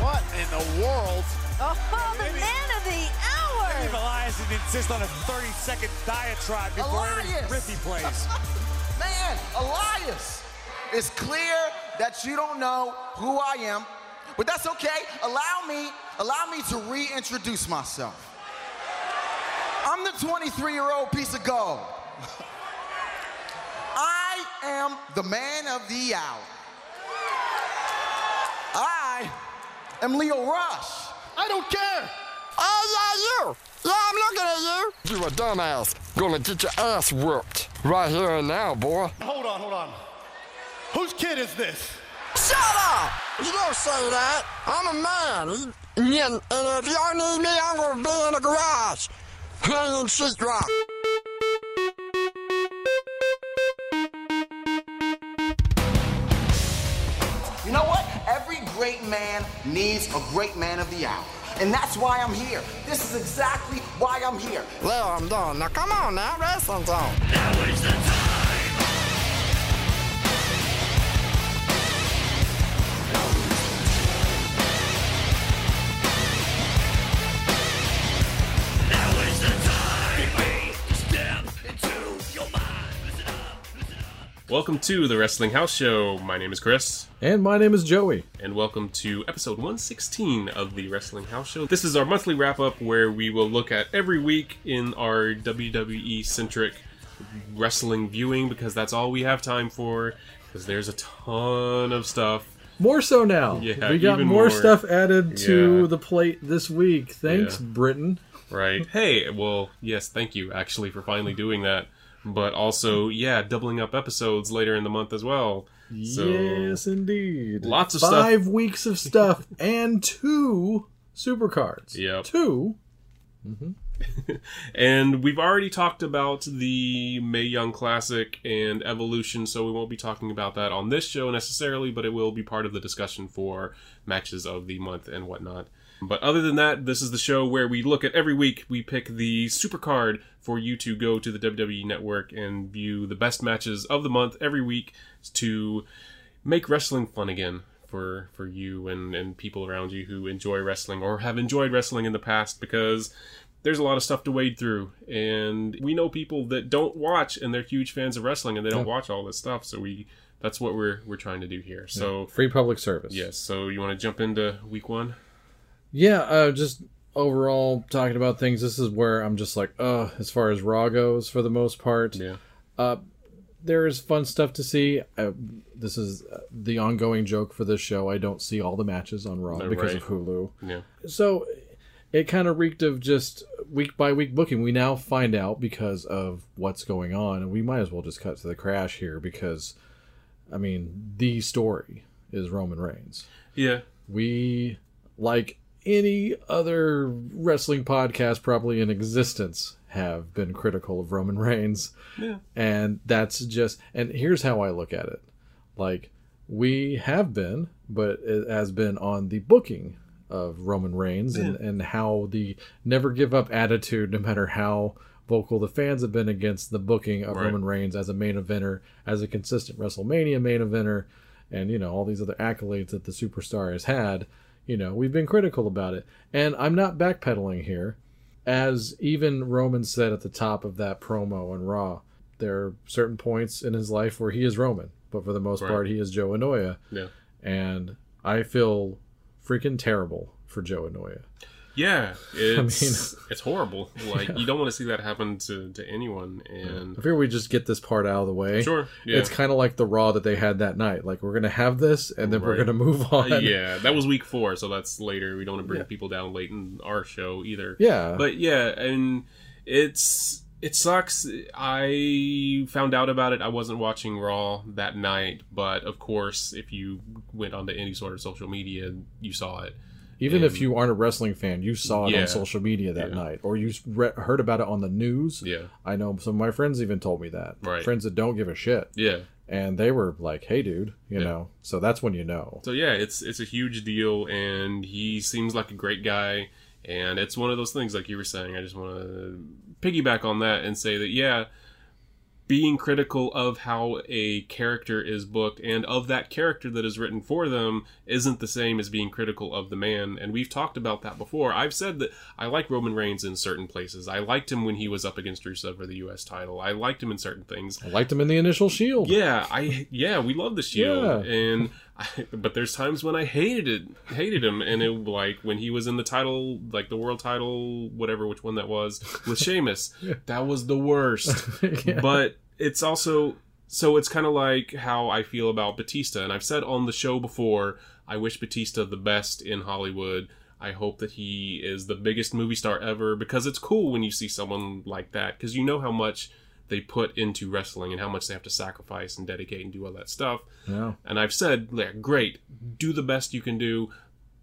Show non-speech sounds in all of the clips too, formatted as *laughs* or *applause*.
What in the world? Oh, the man of the hour. Elias would insist on a 30 second diatribe before every Elias! riff he plays. *laughs* Man, Elias, it's clear that you don't know who I am, but that's okay. Allow me, allow me to reintroduce myself. I'm the 23-year-old piece of gold. I am the man of the hour. I am Lio Rush. I don't care. Oh, yeah, you. Yeah, I'm looking at you. You a dumbass. Gonna get your ass whooped. Right here and now, boy. Hold on, hold on. Whose kid is this? Shut up! You don't say that. I'm a man. Yeah, and if y'all need me, I'm gonna be in the garage. Hanging sheetrock. Great man needs a great man of the hour. And that's why I'm here. This is exactly why I'm here. Well, I'm done. Now, come on now, wrestling zone. Welcome to the Wrestling House Show. My name is Chris, And my name is Joey. and welcome to episode 116 of the Wrestling House Show. This is our monthly wrap up where we will look at every week in our WWE centric wrestling viewing because that's all we have time for. Because there's a ton of stuff. More so now. Yeah, we got more, more. stuff added to Yeah. the plate this week. Thanks, Yeah. Britain. Right. Hey, well, yes, thank you actually for finally doing that. But also, yeah, doubling up episodes later in the month as well. So, yes, indeed. Lots of stuff. Five weeks of stuff *laughs* and two super cards. Yeah, Two. Mm-hmm. *laughs* And we've already talked about the Mae Young Classic and Evolution, so we won't be talking about that on this show necessarily, but it will be part of the discussion for matches of the month and whatnot. But other than that, this is the show where we look at every week, we pick the super card for you to go to the WWE Network and view the best matches of the month every week to make wrestling fun again for for you and and people around you who enjoy wrestling or have enjoyed wrestling in the past because there's a lot of stuff to wade through. And we know people that don't watch and they're huge fans of wrestling and they don't watch all this stuff. So we that's what we're we're trying to do here. So Free public service. yes. So you want to jump into week one Yeah, uh, just overall talking about things. This is where I'm just like, uh, as far as Raw goes, for the most part. yeah Uh, there is fun stuff to see. Uh, this is uh, the ongoing joke for this show. I don't see all the matches on Raw No, because right. of Hulu. yeah So it kind of reeked of just week by week booking. We now find out because of what's going on, and we might as well just cut to the crash here because, I mean, the story is Roman Reigns. yeah We, like any other wrestling podcast probably in existence, have been critical of Roman Reigns. Yeah. And that's just, and here's how I look at it. Like, we have been, but it has been on the booking of Roman Reigns and, and how the never give up attitude, no matter how vocal the fans have been against the booking of Right. Roman Reigns as a main eventer, as a consistent WrestleMania main eventer, and you know all these other accolades that the superstar has had. You know we've been critical about it, and I'm not backpedaling here, as even Roman said at the top of that promo on Raw. There are certain points in his life where he is Roman, but for the most Right. part he is Joe Anoa'i, yeah and I feel freaking terrible for Joe Anoa'i. Yeah *laughs* it's *laughs* it's horrible like you don't want to see that happen to to anyone and I figure we just get this part out of the way. Sure, yeah. It's kind of like the Raw that they had that night. Like we're gonna have this, and then we're gonna move on. *laughs* Yeah, that was week four, so that's later. We don't want to bring people down late in our show either. Yeah. but yeah, and it's it sucks. I found out about it. I wasn't watching Raw that night, but of course, if you went onto any sort of social media, you saw it. Even if you aren't a wrestling fan, you saw it Yeah. on social media that Yeah. night, or you re- heard about it on the news. Yeah, I know some of my friends even told me that. Right. Friends that don't give a shit, yeah. and they were like, "Hey, dude," you Yeah. know. So that's when you know. So yeah, it's it's a huge deal, and he seems like a great guy. And it's one of those things, like you were saying. I just want to piggyback on that and say that yeah, being critical of how a character is booked and of that character that is written for them isn't the same as being critical of the man. And we've talked about that before. I've said that I like Roman Reigns in certain places. I liked him when he was up against Rusev for the U.S. title. I liked him in certain things. I liked him in the initial Shield. Yeah, I yeah, we love the Shield, Yeah. and I, *laughs* but there's times when I hated it, hated him, and it like when he was in the title, like the world title, whatever, which one that was with *laughs* Sheamus, that was the worst. *laughs* But it's also so it's kind of like how I feel about Batista, and I've said on the show before, I wish Batista the best in Hollywood. I hope that he is the biggest movie star ever because it's cool when you see someone like that because you know how much they put into wrestling and how much they have to sacrifice and dedicate and do all that stuff. Yeah. And I've said, yeah, great, do the best you can do.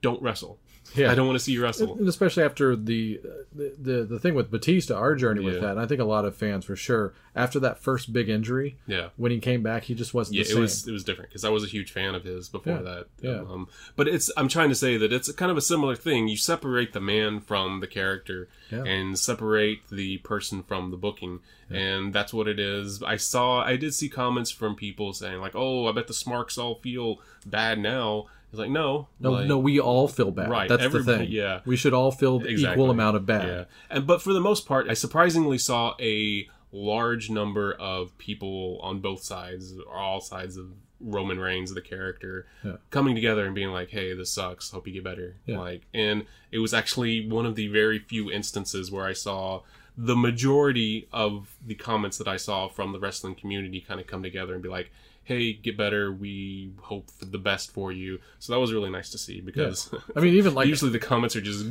Don't wrestle. Yeah. I don't want to see you wrestle. and especially after the, the the the thing with Batista, our journey with Yeah. that, and I think a lot of fans for sure. After that first big injury, Yeah. when he came back, he just wasn't Yeah, the it was it was different because I was a huge fan of his before Yeah, that. yeah. Um, but it's I'm trying to say that it's kind of a similar thing. You separate the man from the character Yeah. and separate the person from the booking, and that's what it is. I saw I did see comments from people saying like, "Oh, I bet the Smarks all feel bad now." It's like no, no, like, no, we all feel bad. Right, That's the thing. yeah. we should all feel the Exactly. equal amount of bad. Yeah, and but for the most part, I surprisingly saw a large number of people on both sides, or all sides of Roman Reigns, the character, Yeah. coming together and being like, "Hey, this sucks. Hope you get better." Yeah. Like, and it was actually one of the very few instances where I saw the majority of the comments that I saw from the wrestling community kind of come together and be like. Hey, get better. We hope for the best for you. So that was really nice to see because I mean, even like *laughs* usually the comments are just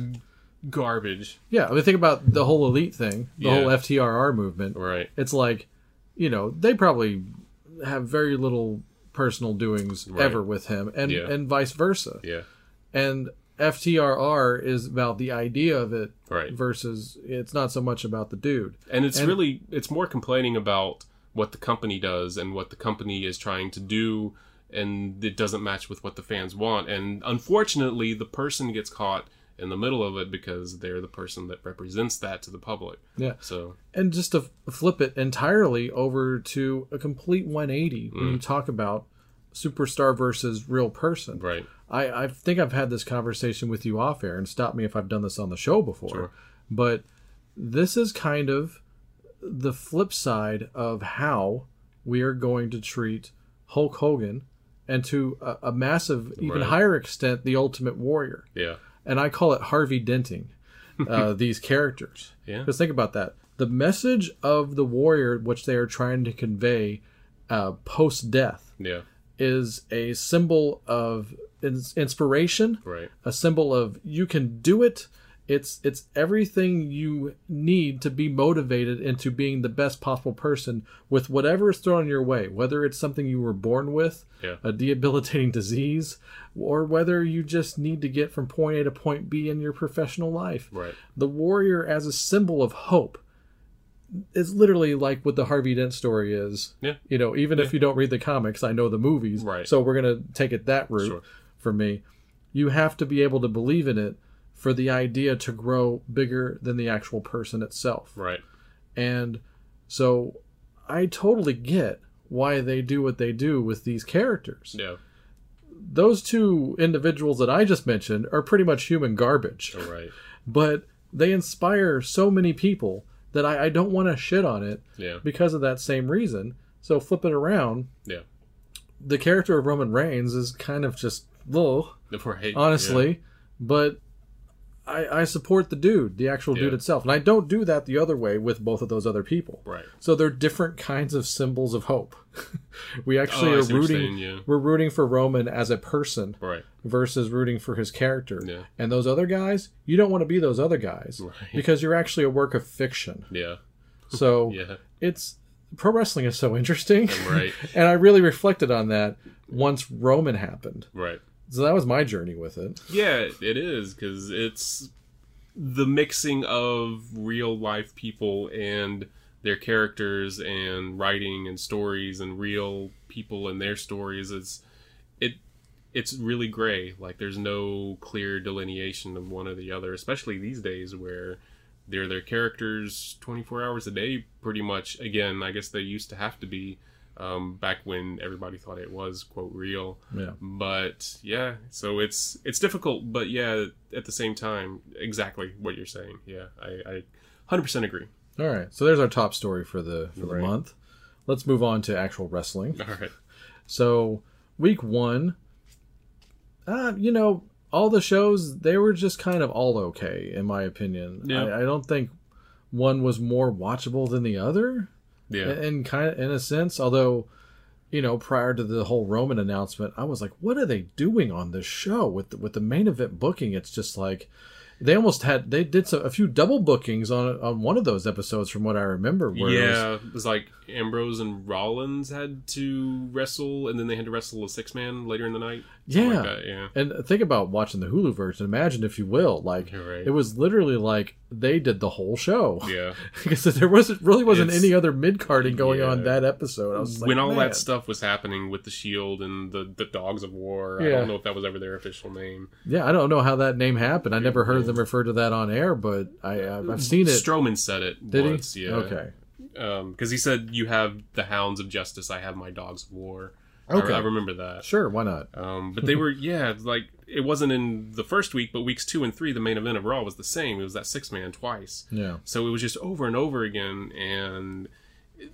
garbage. yeah, I mean, think about the whole elite thing, the Yeah. whole FTRR movement. Right. It's like, you know, they probably have very little personal doings Right. ever with him, and Yeah. and vice versa. Yeah. And FTRR is about the idea of it Right. versus it's not so much about the dude. And it's And- really it's more complaining about what the company does and what the company is trying to do and it doesn't match with what the fans want. And unfortunately, the person gets caught in the middle of it because they're the person that represents that to the public. Yeah. So, And just to flip it entirely over to a complete 180 when you Mm. talk about superstar versus real person. right. I, I think I've had this conversation with you off air, and stop me if I've done this on the show before. Sure. But this is kind of the flip side of how we are going to treat Hulk Hogan and to a, a massive, even Right. higher extent, the Ultimate Warrior. Yeah. And I call it Harvey Denting uh, *laughs* these characters. Yeah. Because think about that. The message of the warrior, which they are trying to convey uh, post death, Yeah. is a symbol of ins- inspiration, Right. a symbol of you can do it. It's it's everything you need to be motivated into being the best possible person with whatever is thrown your way, whether it's something you were born with, Yeah. a debilitating *laughs* disease, or whether you just need to get from point A to point B in your professional life. Right. The warrior as a symbol of hope is literally like what the Harvey Dent story is. Yeah. You know, even if you don't read the comics, I know the movies. Right. So we're gonna take it that route Sure. for me. You have to be able to believe in it for the idea to grow bigger than the actual person itself. Right. And so I totally get why they do what they do with these characters. Yeah. Those two individuals that I just mentioned are pretty much human garbage Right, *laughs* but they inspire so many people that I, I don't want to shit on it Yeah. because of that same reason. So flip it around. Yeah. The character of Roman Reigns is kind of just *laughs* Right. honestly, but I, I support the dude, the actual dude itself, and I don't do that the other way with both of those other people. Right. So they're different kinds of symbols of hope. *laughs* we actually Oh, are see what you're rooting. saying, yeah. We're rooting for Roman as a person Right. versus rooting for his character. Yeah. And those other guys, you don't want to be those other guys Right. *laughs* because you're actually a work of fiction. Yeah. So *laughs* Yeah. it's pro wrestling is so interesting. Right. and I really reflected on that once Roman happened. Right. So that was my journey with it. Yeah, it is because it's the mixing of real life people and their characters and writing and stories and real people and their stories. It's it it's really gray. Like there's no clear delineation of one or the other, especially these days where they're their characters 24 hours a day, pretty much. Again, I guess they used to have to be um, back when everybody thought it was quote real. Yeah. But yeah, so it's it's difficult, but yeah, at the same time, exactly what you're saying. Yeah, I, I 100% agree. All right. So there's our top story for the for the month. Let's move on to actual wrestling. All right. So week one, uh, you know, all the shows they were just kind of all okay in my opinion. Yeah. I, I don't think one was more watchable than the other. Yeah. in kind of in a sense although you know prior to the whole roman announcement i was like what are they doing on this show with the, with the main event booking it's just like they almost had they did some, a few double bookings on on one of those episodes from what i remember where it was- yeah, it was like Ambrose and Rollins had to wrestle, and then they had to wrestle a six man later in the night. Yeah like yeah. and think about watching the hulu version imagine if you will like right. it was literally like they did the whole show Yeah. *laughs* because there wasn't really wasn't It's- any other mid-carding going on that episode i was like when all man. that stuff was happening with the Shield and the the Dogs of War, I don't know if that was ever their official name. yeah i don't know how that name happened i never heard them refer to that on air but i i've I've seen it Strowman said it Did he? yeah. Okay. Um, because he said, "You have the Hounds of Justice, I have my Dogs of War." I- Okay. I, remember that. Sure, why not? Um, but they were, *laughs* yeah, like it wasn't in the first week, but weeks two and three, the main event of Raw was the same. It was that six man twice. Yeah. So it was just over and over again, and it,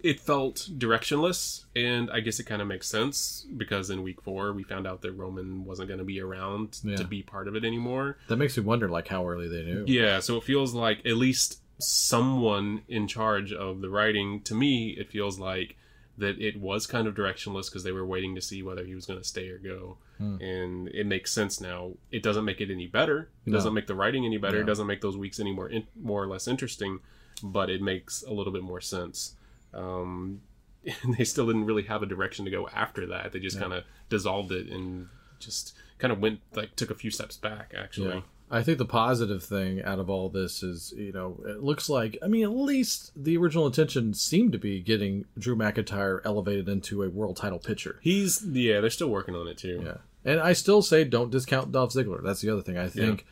it felt directionless. And I guess it kind of makes sense because in week four we found out that Roman wasn't going to be around Yeah. to be part of it anymore. That makes me wonder, like, how early they knew. Yeah, so it feels like at least someone in charge of the writing. To me, it feels like that it was kind of directionless because they were waiting to see whether he was going to stay or go. Hmm. And it makes sense now. It doesn't make it any better. It No. doesn't make the writing any better. It doesn't make those weeks any more in, more or less interesting. But it makes a little bit more sense. Um, and *laughs* they still didn't really have a direction to go after that. They just kind of dissolved it and just kind of went like took a few steps back. Actually. I think the positive thing out of all this is, you know, it looks like, I mean, at least the original intention seemed to be getting Drew McIntyre elevated into a world title pitcher. He's yeah, they're still working on it too. Yeah. And I still say don't discount Dolph Ziggler. That's the other thing. I think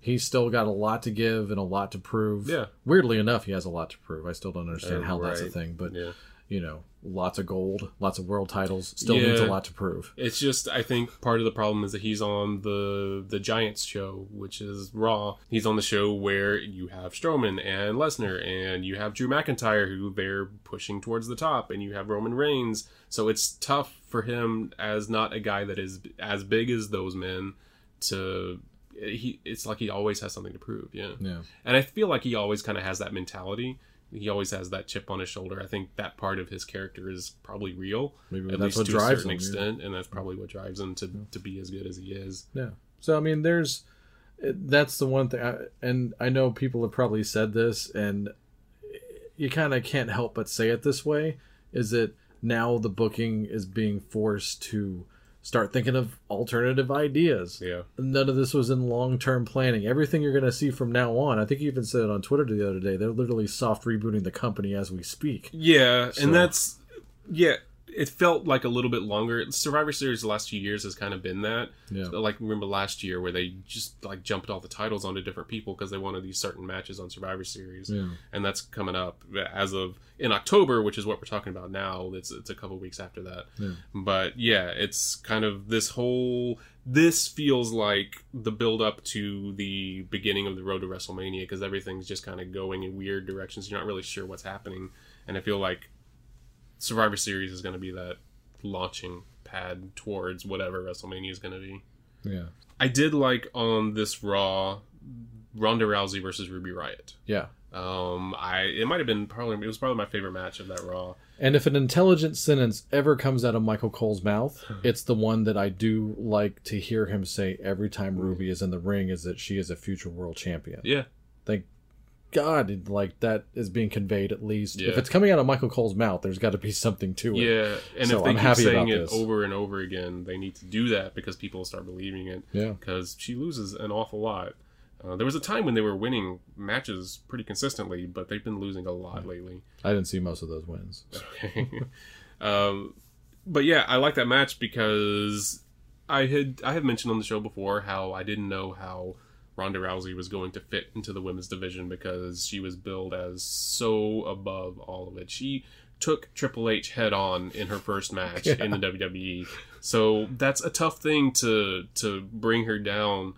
he's still got a lot to give and a lot to prove. Yeah. Weirdly enough, he has a lot to prove. I still don't understand Uh, how that's a thing, but Yeah. you know, lots of gold, lots of world titles, still needs a lot to prove. It's just I think part of the problem is that he's on the the Giants show, which is Raw. He's on the show where you have Strowman and Lesnar, and you have Drew McIntyre, who they're pushing towards the top, and you have Roman Reigns. So it's tough for him as not a guy that is as big as those men to. He, it's like he always has something to prove, yeah. Yeah. And I feel like he always kind of has that mentality. He always has that chip on his shoulder. I think that part of his character is probably real, Maybe at that's least what to drives a certain him, yeah. extent, and that's probably what drives him to to be as good as he is. Yeah. So I mean, there's that's the one thing, I, and I know people have probably said this, and you kind of can't help but say it this way: is that now the booking is being forced to start thinking of alternative ideas. Yeah. None of this was in long term planning. Everything you're going to see from now on, I think you even said it on Twitter the other day. They're literally soft rebooting the company as we speak. Yeah, So- and that's yeah. It felt like a little bit longer. Survivor Series the last few years has kind of been that. Yeah. Like remember last year where they just like jumped all the titles onto different people because they wanted these certain matches on Survivor Series, Yeah. and that's coming up as of in October, which is what we're talking about now. It's it's a couple weeks after that. Yeah. But yeah, it's kind of this whole. This feels like the build up to the beginning of the road to WrestleMania because everything's just kind of going in weird directions. You're not really sure what's happening, and I feel like Survivor Series is going to be that launching pad towards whatever WrestleMania is going to be. Yeah. I did like on this Raw, Ronda Rousey versus Ruby Riott. Yeah. Um, I it might have been probably it was probably my favorite match of that Raw. And if an intelligent sentence ever comes out of Michael Cole's mouth, *laughs* it's the one that I do like to hear him say every time Ruby is in the ring is that she is a future world champion. Yeah, Thank God, like that is being conveyed at least. If it's coming out of Michael Cole's mouth, there's got to be something to it. yeah, and So if they I'm keep saying it this. over and over again, they need to do that because people will start believing it. Yeah. because she loses an awful lot. Uh, there was a time when they were winning matches pretty consistently, but they've been losing a lot lately. I didn't see most of those wins. *laughs* um, but yeah, I like that match because I had I have mentioned on the show before how I didn't know how Ronda Rousey was going to fit into the women's division because she was billed as so above all of it. She took Triple H head on in her first match *laughs* in the WWE. So that's a tough thing to to bring her down.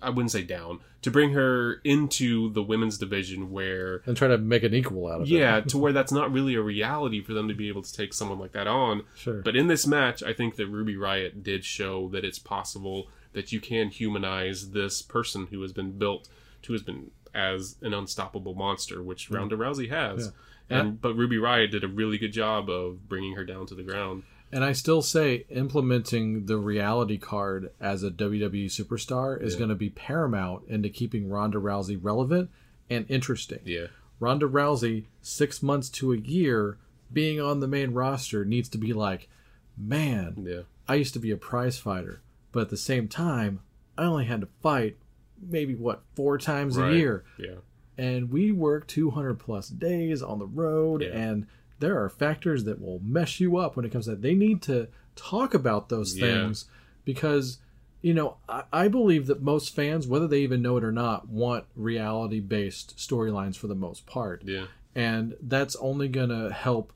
I wouldn't say down to bring her into the women's division where and try to make an equal out of it. yeah, to *laughs* where that's not really a reality for them to be able to take someone like that on. Sure. But in this match, I think that Ruby Riott did show that it's possible that you can humanize this person who has been built, who has been as an unstoppable monster, which Ronda Rousey has. Yeah. And but Ruby Riott did a really good job of bringing her down to the ground. And I still say implementing the reality card as a WWE superstar is going to be paramount into keeping Ronda Rousey relevant and interesting. Yeah. Ronda Rousey, six months to a year being on the main roster, needs to be like, man, Yeah. I used to be a prize fighter, but at the same time, I only had to fight maybe what four times Right. a year, Yeah. and we work 200 plus days on the road, Yeah. and there are factors that will mess you up when it comes to that. They need to talk about those Yeah. things because. You know, I, I believe that most fans, whether they even know it or not, want reality based storylines for the most part Yeah. and that's only going to help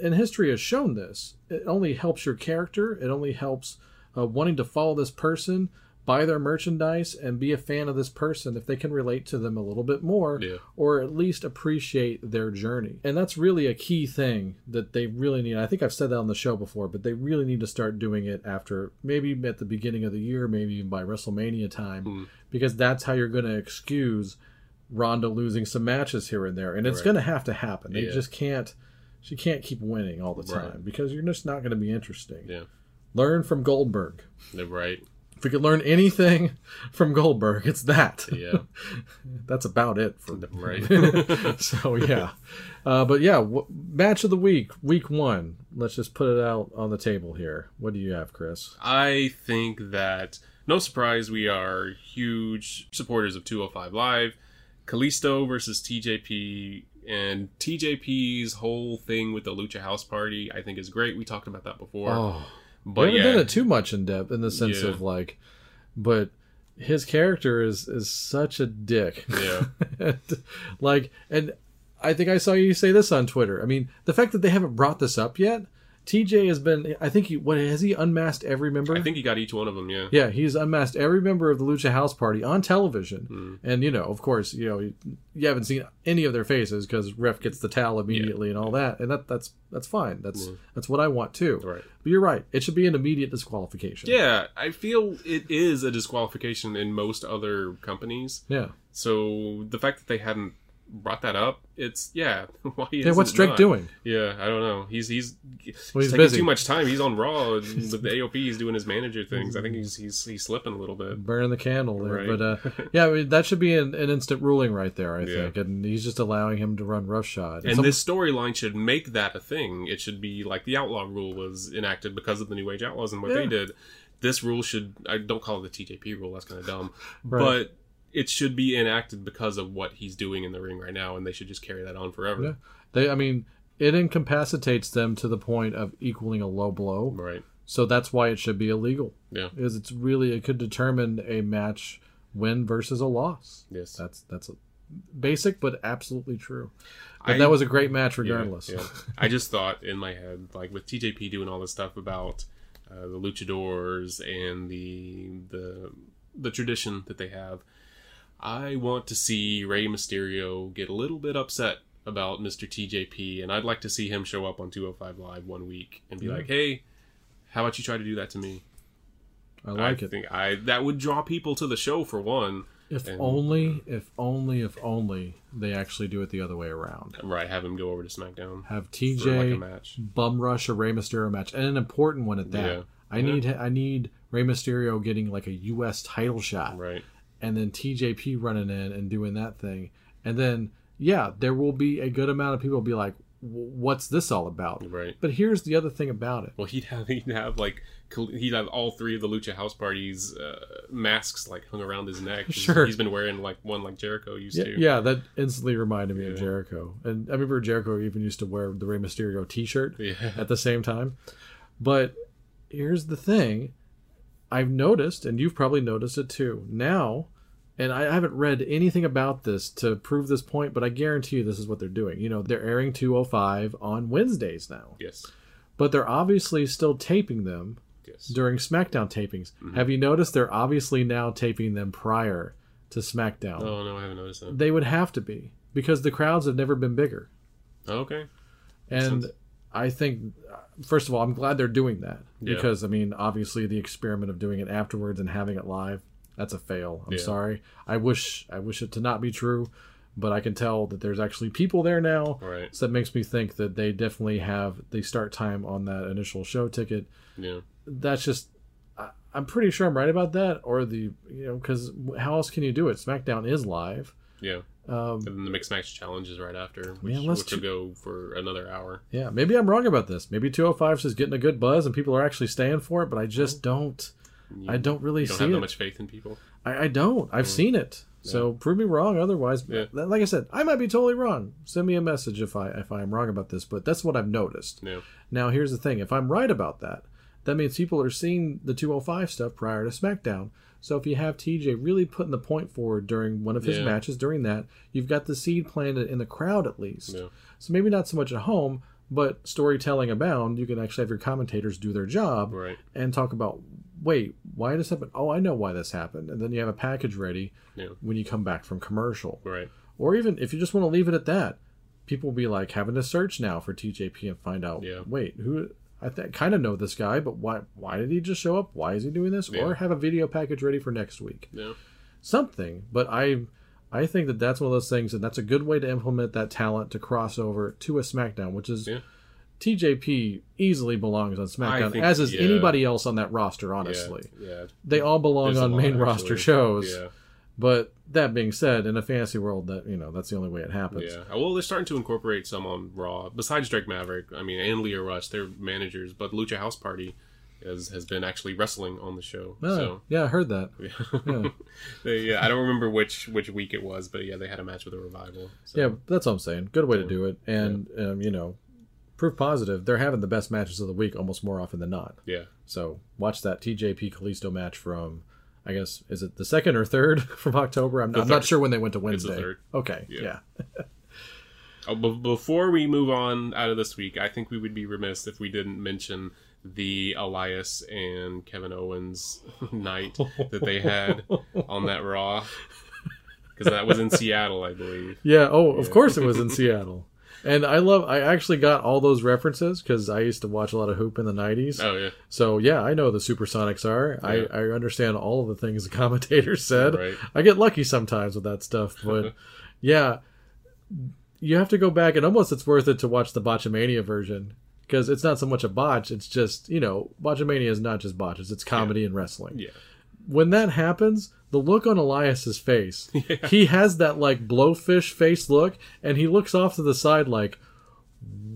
and history has shown this it only helps your character it only helps uh, wanting to follow this person buy their merchandise and be a fan of this person if they can relate to them a little bit more Yeah. or at least appreciate their journey and that's really a key thing that they really need i think i've said that on the show before but they really need to start doing it after maybe at the beginning of the year maybe even by wrestlemania time Hmm. because that's how you're going to excuse Ronda losing some matches here and there, and it's Right. going to have to happen. They Yeah. just can't. She can't keep winning all the time Right. because you're just not going to be interesting. Yeah. Learn from Goldberg. Right. If we could learn anything *laughs* from Goldberg, it's that. Yeah. *laughs* That's about it for Right. *laughs* so yeah, uh, but yeah, w- match of the week, week one. Let's just put it out on the table here. What do you have, Chris? I think that no surprise we are huge supporters of 205 Live. Kalisto versus TJP and TJP's whole thing with the Lucha House Party I think is great. We talked about that before. Oh, but we haven't yeah, done it too much in depth in the sense Yeah. of like, but his character is is such a dick. Yeah. *laughs* And, like, and I think I saw you say this on Twitter. I mean, the fact that they haven't brought this up yet. TJ has been. I think he. What has he unmasked every member? I think he got each one of them, yeah. Yeah, he's unmasked every member of the Lucha House Party on television, Hmm. and you know, of course, you know, you, haven't seen any of their faces because Ref gets the towel immediately and all that, and that that's that's fine. That's that's what I want too. Right. But you're right; it should be an immediate disqualification. Yeah, I feel it is a disqualification in most other companies. yeah. So the fact that they hadn't brought that up, it's yeah. *laughs* Why Yeah, what's Drake not? doing? Yeah, I don't know. He's he's he's, Well, he's taking busy. too much time. He's on Raw *laughs* with the AOP. He's doing his manager things. I think he's he's he's slipping a little bit. Burning the candle there, Right. but uh, *laughs* yeah, I mean, that should be an, an instant ruling right there. I Yeah. think, and he's just allowing him to run roughshod. And Some- this storyline should make that a thing. It should be like the outlaw rule was enacted because of the New Age Outlaws and what Yeah. they did. This rule should I don't call it the TJP rule. That's kind of dumb, Right. but it should be enacted because of what he's doing in the ring right now, and they should just carry that on forever. Yeah. they, I mean, it incapacitates them to the point of equaling a low blow. Right. So that's why it should be illegal. Yeah. Because it's really it could determine a match win versus a loss. Yes. That's that's a, basic but absolutely true. But I- that was a great match Yeah, regardless. yeah. I just thought in my head, like with TJP doing all this stuff about uh, the luchadors and the the the tradition that they have, I want to see Rey Mysterio get a little bit upset about Mr. TJP, and I'd like to see him show up on 205 Live one week and be like, "Hey, how about you try to do that to me?" I like I it. think I that would draw people to the show for one. If and- only, if only, if only they actually do it the other way around. Right, have him go over to SmackDown Have for like TJ a match. bum rush a Rey Mysterio match, and an important one at that. Yeah. I need I need Rey Mysterio getting like a U.S. title shot, Right. And then TJP running in and doing that thing, and then yeah, there will be a good amount of people be like, "What's this all about?" Right. But here's the other thing about it. Well, he'd have he'd have like he'd have all three of the Lucha House parties uh, masks like hung around his neck. *laughs* Sure. he's been wearing like one like Jericho used Yeah, to. yeah, that instantly reminded me of Jericho, and I remember Jericho even used to wear the Rey Mysterio T-shirt Yeah. at the same time. But here's the thing: I've noticed, and you've probably noticed it too. Now, and I haven't read anything about this to prove this point, but I guarantee you this is what they're doing. You know, they're airing 205 on Wednesdays now, Yes. but they're obviously still taping them Yes. during SmackDown tapings. Mm-hmm. Have you noticed they're obviously now taping them prior to SmackDown? Oh no, I haven't noticed that. They would have to be because the crowds have never been bigger. Okay. And sense. I think, first of all, I'm glad they're doing that Yeah. because, I mean, obviously the experiment of doing it afterwards and having it live, that's a fail. I'm Yeah. sorry. I wish I wish it to not be true, but I can tell that there's actually people there now. Right. So that makes me think that they definitely have the start time on that initial show ticket. Yeah. That's just. I- I'm pretty sure I'm right about that, or the you know because how else can you do it? SmackDown is live. Yeah. Um, And then the mixed match challenge is right after, which, Yeah, let's which will go for another hour. Yeah, maybe I'm wrong about this. Maybe 205 is getting a good buzz and people are actually staying for it, but I just don't. I don't really You don't see have it. that much faith in people. I, I don't. I've seen it. So prove me wrong. Otherwise, Yeah. like I said, I might be totally wrong. Send me a message if I if I'm wrong about this. But that's what I've noticed. Yeah. Now here's the thing: if I'm right about that, that means people are seeing the 205 stuff prior to SmackDown. So if you have TJ really putting the point forward during one of his Yeah. matches during that, you've got the seed planted in the crowd at least. Yeah. So maybe not so much at home, but storytelling abound. You can actually have your commentators do their job Right. and talk about, wait, why did this happened? Oh, I know why this happened. And then you have a package ready Yeah. when you come back from commercial. Right. Or even if you just want to leave it at that, people will be like having to search now for TJP and find out, Yeah. wait, who I th- kind of know this guy, but why why did he just show up? Why is he doing this? Yeah. Or have a video package ready for next week. Yeah. Something. But I I think that that's one of those things and that's a good way to implement that talent to cross over to a SmackDown, which is Yeah. TJP easily belongs on SmackDown, think- as is yeah. anybody else on that roster. Honestly, Yeah. they all belong There's on lot, main roster shows. Yeah. But that being said, in a fantasy world, that you know that's the only way it happens. Yeah. Well, they're starting to incorporate some on Raw. Besides Drake Maverick, I mean, and Lio Rush, they're managers. But Lucha House Party has has been actually wrestling on the show. Oh, So yeah, I heard that. yeah. *laughs* *laughs* they, yeah, I don't remember which which week it was, but yeah, they had a match with a revival. So, Yeah, that's what I'm saying. Good way to do it, and um, you know, proof positive. They're having the best matches of the week almost more often than not. yeah. So watch that TJP Kalisto match from, I guess, is it the second or third *laughs* from October? I'm, I'm not sure when they went to Wednesday. Okay, Yeah. yeah. Oh, be- before we move on out of this week, I think we would be remiss if we didn't mention the Elias and Kevin Owens *laughs* night that they had *laughs* on that Raw. Because that was in Seattle, I believe. Yeah. Oh, of course it was in Seattle. And I love. I actually got all those references because I used to watch a lot of Hoop in the '90s. Oh yeah, So yeah, I know the Supersonics are. Yeah. I, I understand all of the things the *laughs* commentators said. Right. I get lucky sometimes with that stuff, but *laughs* yeah, you have to go back and almost it's worth it to watch the Botchamania version because it's not so much a botch. It's just you know Botchamania is not just botches. It's comedy and wrestling. yeah, When that happens, the look on Elias's face, *laughs* he has that like blowfish face look, and he looks off to the side like.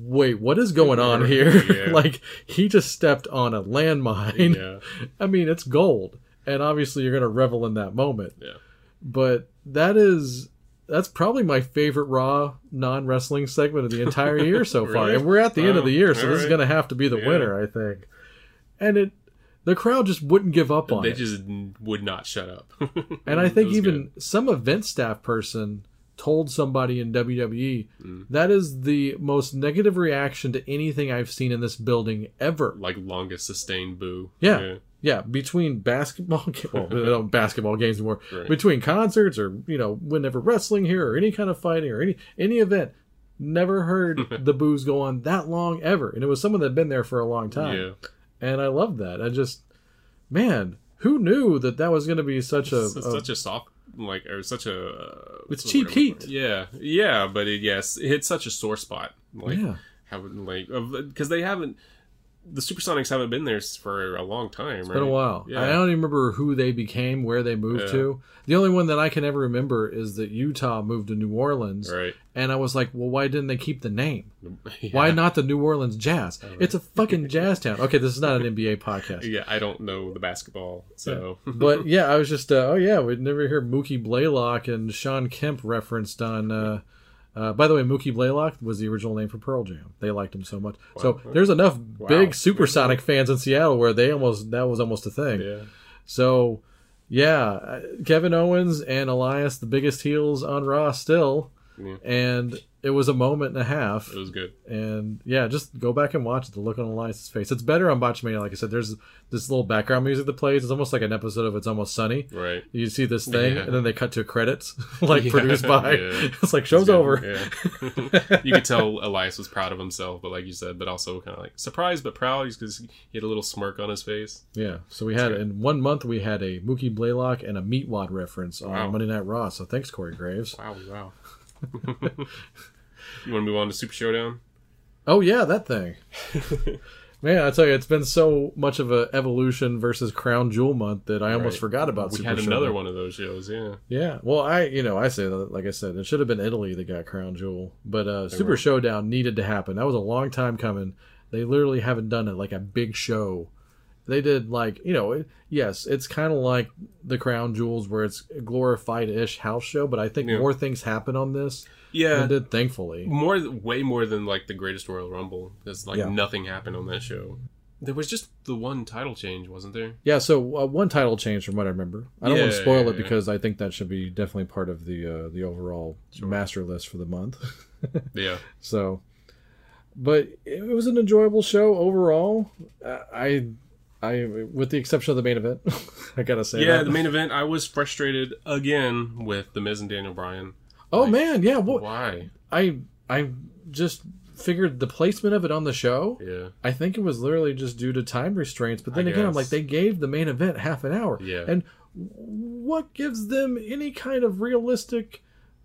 Wait, what is going on here? Yeah. *laughs* like he just stepped on a landmine. yeah, *laughs* I mean, it's gold, and obviously you're gonna revel in that moment. yeah. But that is that's probably my favorite Raw non wrestling segment of the entire year so far, Really? and we're at the end of Oh, the year, so this is gonna have to be the Yeah. winner, I think. And it, the crowd just wouldn't give up on They it, They just would not shut up. *laughs* and I think even good. some event staff person told somebody in WWE Mm. that is the most negative reaction to anything I've seen in this building ever. like longest sustained boo. Yeah. Yeah, between basketball, well, *laughs* they don't basketball games anymore. Right. Between concerts or you know, whenever wrestling here or any kind of fighting or any any event, never heard *laughs* the booze go on that long ever. And it was someone that'd been there for a long time, yeah. And I love that. I just, man, who knew that that was going to be such a, a- such a soft like or such a uh, It's cheap word I'm looking heat. yeah yeah but it, yes it hit such a sore spot like Yeah. haven't like because they haven't the supersonics haven't been there for a long time It's been a while. yeah I don't even remember who they became, where they moved Yeah. to. The only one that I can ever remember is that Utah moved to New Orleans, right and I was like, well, why didn't they keep the name? *laughs* yeah. Why not the New Orleans Jazz? It's a fucking *laughs* jazz town. Okay, this is not an NBA podcast. yeah i don't know the basketball so *laughs* But yeah, I was just, uh, oh yeah, we'd never hear Mookie Blaylock and Shawn Kemp referenced on. Uh, uh, by the way, Mookie Blaylock was the original name for Pearl Jam. They liked him so much. So there's enough big Supersonic fans in Seattle where they almost that was almost a thing. yeah So yeah, uh, Kevin Owens and Elias, the biggest heels on Raw still, Yeah. and it was a moment and a half. It was good. And yeah, just go back and watch. The look on Elias's face. It's better on Botchamania. Like I said, there's this little background music that plays. It's almost like an episode of It's Almost Sunny. Right. You see this thing, Yeah. and then they cut to credits, *laughs* like *laughs* Yeah, produced by. yeah. *laughs* It's like show's Good. over. Yeah. you could tell Elias was proud of himself, but like you said, but also kind of like surprised but proud because he had a little smirk on his face. Yeah. So we had good. in one month we had a Mookie Blaylock and a Meatwad reference on Wow. Monday Night Raw. So thanks, Corey Graves. Wow, wow. You want to move on to Super Showdown? Oh yeah, that thing. *laughs* Man, I tell you, it's been so much of a evolution versus Crown Jewel month that I almost forgot about. We Super had another Showdown. one of those shows, yeah. Yeah. Well, I you know I say that like I said, it should have been Italy that got Crown Jewel, but uh, Super. Showdown needed to happen. That was a long time coming. They literally haven't done it like a big show. They did like you know it, yes, it's kind of like the Crown Jewels where it's a glorified-ish house show, but I think Yeah. more things happen on this Yeah. than did thankfully. more way more than like the greatest royal rumble because like Yeah. nothing happened on that show there was just the one title change wasn't there Yeah, so uh, one title change from what I remember. I don't want to spoil yeah, it yeah. because I think that should be definitely part of the uh, the overall master list for the month. *laughs* yeah so, but it was an enjoyable show overall. Uh, I, I, with the exception of the main event, *laughs* I gotta say yeah that. the main event i was frustrated again with the miz and daniel bryan oh man, yeah. What why I, I just figured the placement of it on the show. yeah I think it was literally just due to time restraints. But then I again, I'm like, they gave the main event half an hour. Yeah. And what gives them any kind of realistic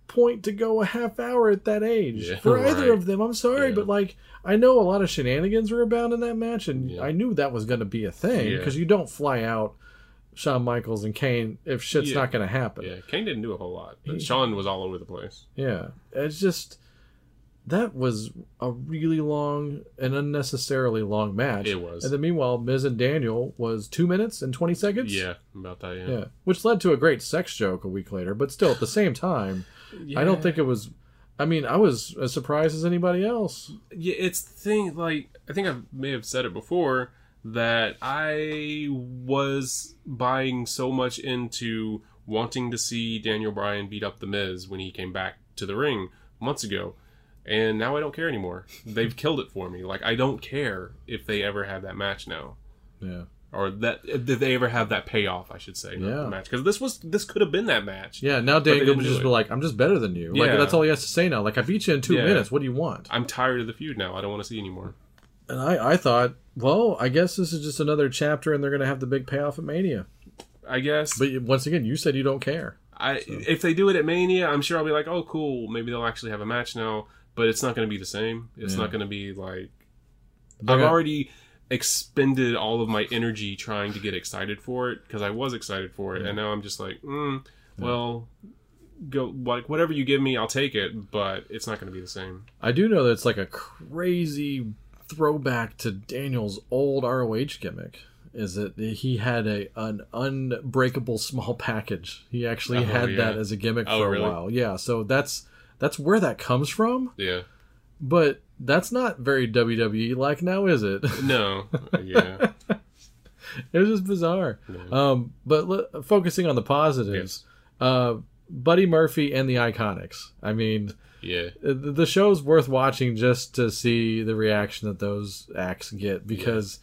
point to go a half hour at that age? Yeah, *laughs* For either right. of them, I'm sorry, Yeah. but like, I know a lot of shenanigans were abound in that match, and Yeah. I knew that was going to be a thing because you don't fly out Shawn Michaels and Kane if shit's Yeah. not going to happen. yeah kane didn't do a whole lot but He- shawn was all over the place Yeah, it's just that was a really long and unnecessarily long match. It was. And then meanwhile, Miz and Daniel was two minutes and twenty seconds. yeah about that yeah, yeah, which led to a great sex joke a week later. But still, at the same time, I don't think it was. I mean, I was as surprised as anybody else. yeah, it's the thing. Like I think I may have said it before that I was buying so much into wanting to see Daniel Bryan beat up the Miz when he came back to the ring months ago, and now I don't care anymore. They've *laughs* killed it for me. Like I don't care if they ever have that match now. Yeah, Or that if they ever have that payoff, I should say, Yeah. the match because this was this could have been that match. yeah. Now Daniel would just be like, "I'm just better than you." Yeah. Like that's all he has to say now. Like I beat you in two Yeah. minutes. What do you want? I'm tired of the feud now. I don't want to see anymore. And I, I thought, well, I guess this is just another chapter, and they're going to have the big payoff at Mania. I guess. But once again, you said you don't care. I if they do it at Mania, I'm sure I'll be like, oh, cool. Maybe they'll actually have a match now. But it's not going to be the same. It's Yeah. not going to be like They're I've already expended all of my energy trying to get excited for it because I was excited for it, and now I'm just like, mm, well, go like whatever you give me, I'll take it. But it's not going to be the same. I do know that it's like a crazy throwback to Daniel's old ROH gimmick. Is that he had a an unbreakable small package? He actually Oh, had yeah. that as a gimmick Oh, for a really? while. Yeah, so that's that's where that comes from. Yeah. But that's not very WWE like now, is it? No. *laughs* Yeah. it was just bizarre. Um, but l- focusing on the positives, uh, Buddy Murphy and the Iconics. I mean, Yeah. the the show's worth watching just to see the reaction that those acts get because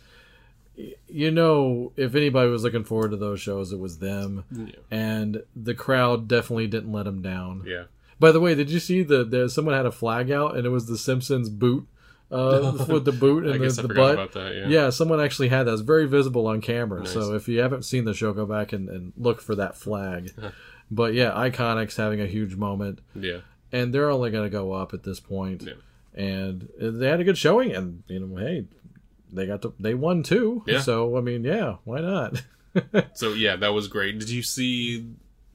y you know if anybody was looking forward to those shows it was them Yeah. and the crowd definitely didn't let them down Yeah. by the way did you see the there someone had a flag out and it was the simpsons boot uh, *laughs* with the boot and the, I the butt about that. Yeah. yeah, someone actually had that. It's very visible on camera. Nice. So if you haven't seen the show, go back and, and look for that flag. *laughs* but yeah, Iconics having a huge moment, Yeah. And they're only going to go up at this point. Yeah. And they had a good showing, and you know, hey, they got to they won too. Yeah. So I mean, yeah, why not? *laughs* So yeah, that was great. Did you see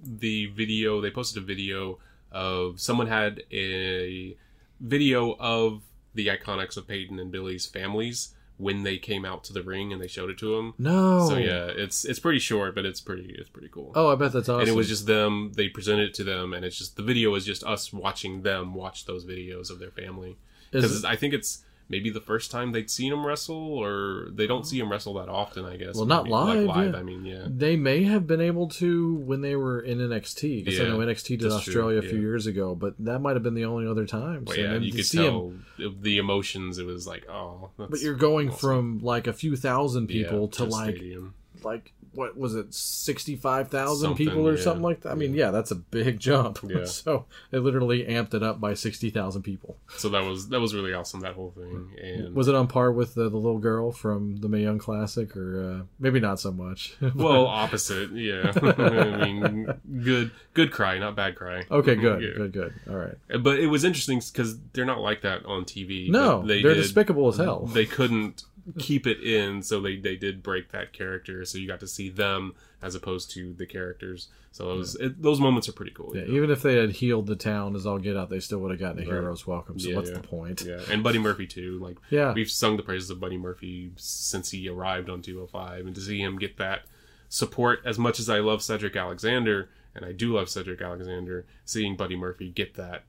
the video? They posted a video of someone had a video of the iconics of Peyton and Billie's families when they came out to the ring and they showed it to him. no. So yeah, it's it's pretty short, but it's pretty it's pretty cool. Oh, I bet that's awesome. And it was just them. They presented it to them, and it's just the video is just us watching them watch those videos of their family. Because I think it's maybe the first time they'd seen him wrestle, or they don't see him wrestle that often. I guess. Well, not Maybe, like, live, live, yeah. I mean, yeah. They may have been able to when they were in NXT because I Yeah, know NXT did that's true, Australia a few years ago, but that might have been the only other time. So yeah, you could see him- tell the emotions. It was like, oh, that's but you're going awesome. from like a few thousand people to a like stadium. like what was it sixty five thousand people or yeah. something like that? I mean, yeah, that's a big jump. *laughs* Yeah. so they literally amped it up by sixty thousand people. So that was that was really awesome. That whole thing, and Was it on par with the, the little girl from the Mae Young Classic, or uh, maybe not so much? *laughs* well, opposite. Yeah, *laughs* I mean, good good cry, not bad cry. okay, good, Yeah. good, good. All right. But it was interesting because they're not like that on TV. No, they are despicable as hell. They couldn't keep it in, so they they did break that character. So you got to see them as opposed to the characters. So it was it, those moments are pretty cool. Yeah, you know? even if they had healed the town as all get out, they still would have gotten a Right. hero's welcome. So Yeah, what's yeah. the point? Yeah, and Buddy Murphy too. Like, Yeah. we've sung the praises of Buddy Murphy since he arrived on 205, and to see him get that support as much as I love Cedric Alexander, and I do love Cedric Alexander, seeing Buddy Murphy get that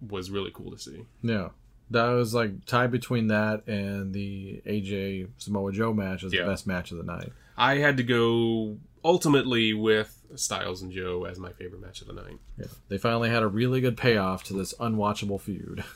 was really cool to see. Yeah. That was like tied between that and the AJ Samoa Joe match as Yeah. the best match of the night. I had to go ultimately with Styles and Joe as my favorite match of the night. Yeah. They finally had a really good payoff to this unwatchable feud. *laughs*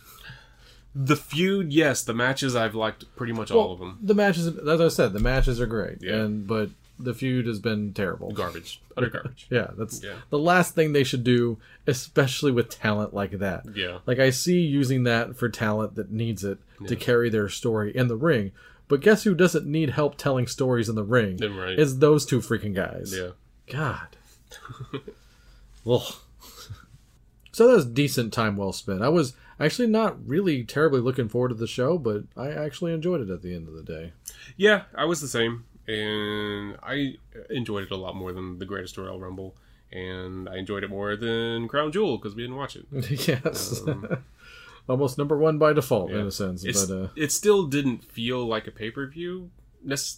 The feud, yes, the matches I've liked pretty much all of them. The matches, as I said, the matches are great. Yeah. And but the feud has been terrible. Garbage, utter garbage. *laughs* Yeah, that's Yeah. the last thing they should do, especially with talent like that. Yeah. Like I see using that for talent that needs it to carry their story in the ring. But guess who doesn't need help telling stories in the ring? Yeah, right. Is those two freaking guys. Yeah. God. *laughs* well. So that was decent time well spent. I was actually not really terribly looking forward to the show, but I actually enjoyed it at the end of the day. Yeah, I was the same, and I enjoyed it a lot more than the Greatest Royal Rumble, and I enjoyed it more than Crown Jewel because we didn't watch it. *laughs* yes. *laughs* Almost number one by default in Um, a sense. It's, but uh it still didn't feel like a pay per view,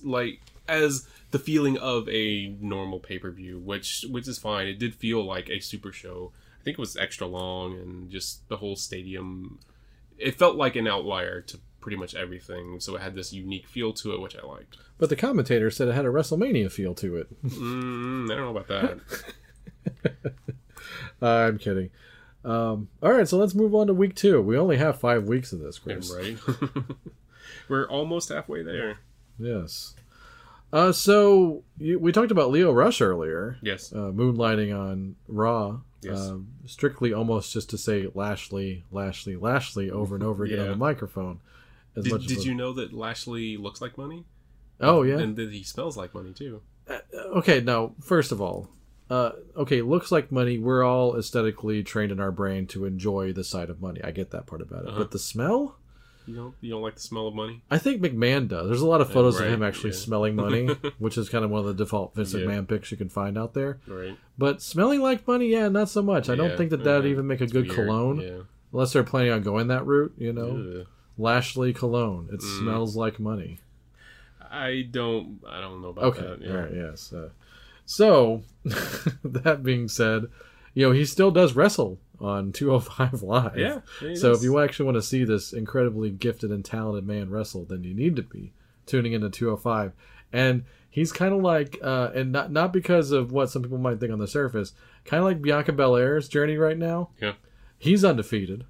like as the feeling of a normal pay per view, which which is fine. It did feel like a super show. I think it was extra long and just the whole stadium. It felt like an outlier to pretty much everything, so it had this unique feel to it, which I liked. but the commentator said it had a WrestleMania feel to it. *laughs* Mm, I don't know about that. *laughs* I'm kidding. Um, all right, so let's move on to week two. We only have five weeks of this, Yeah, Chris. right? *laughs* We're almost halfway there. Yes. Uh, so you, we talked about Lio Rush earlier. Yes. uh, moonlighting on Raw, Yes. um, strictly almost just to say Lashley, Lashley, Lashley over and over again on the microphone. As Did, did you know that Lashley looks like money? Oh yeah. And that he smells like money too. okay, now first of all, uh, okay, looks like money. We're all aesthetically trained in our brain to enjoy the sight of money. I get that part about it, Uh-huh. but the smell. You don't you don't like the smell of money? I think McMahon does. There's a lot of photos of right, him actually yeah. smelling money, *laughs* which is kind of one of the default Vince Yeah. McMahon pics you can find out there. Right. But smelling like money, yeah, not so much. I don't think that that'd even make a It's good weird, cologne. Yeah. Unless they're planning on going that route, you know. Lashley cologne. It Mm. smells like money. I don't I don't know about Okay. that. Yeah. All right. Yes. Uh, so *laughs* that being said, you know he still does wrestle on 205 *laughs* Live. Yeah, yeah, so does. if you actually want to see this incredibly gifted and talented man wrestle, then you need to be tuning into 205. And he's kind of like, uh, and not not because of what some people might think on the surface, kind of like Bianca Belair's journey right now. Yeah. He's undefeated.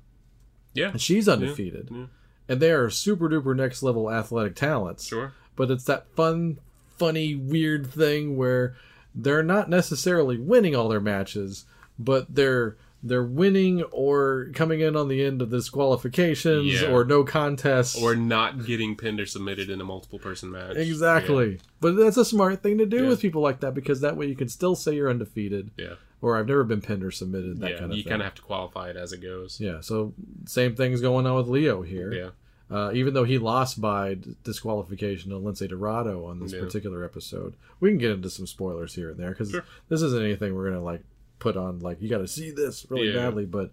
Yeah. And she's undefeated. yeah. And they are super duper next level athletic talents. Sure. But it's that fun, funny, weird thing where they're not necessarily winning all their matches, but they're they're winning or coming in on the end of disqualifications Yeah. or no contests. Or not getting pinned or submitted in a multiple person match. exactly. But that's a smart thing to do Yeah. with people like that because that way you can still say you're undefeated Yeah. Or I've never been pinned or submitted. That yeah. kind of you kind of have to qualify it as it goes. Yeah, so same thing's going on with Lio here. Yeah. Uh, even though he lost by disqualification to Lince Dorado on this Yeah. particular episode, we can get into some spoilers here and there because Sure. this isn't anything we're gonna like put on like you got to see this really Yeah. badly. But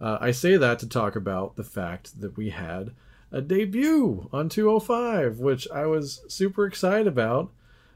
uh, I say that to talk about the fact that we had a debut on 205, which I was super excited about.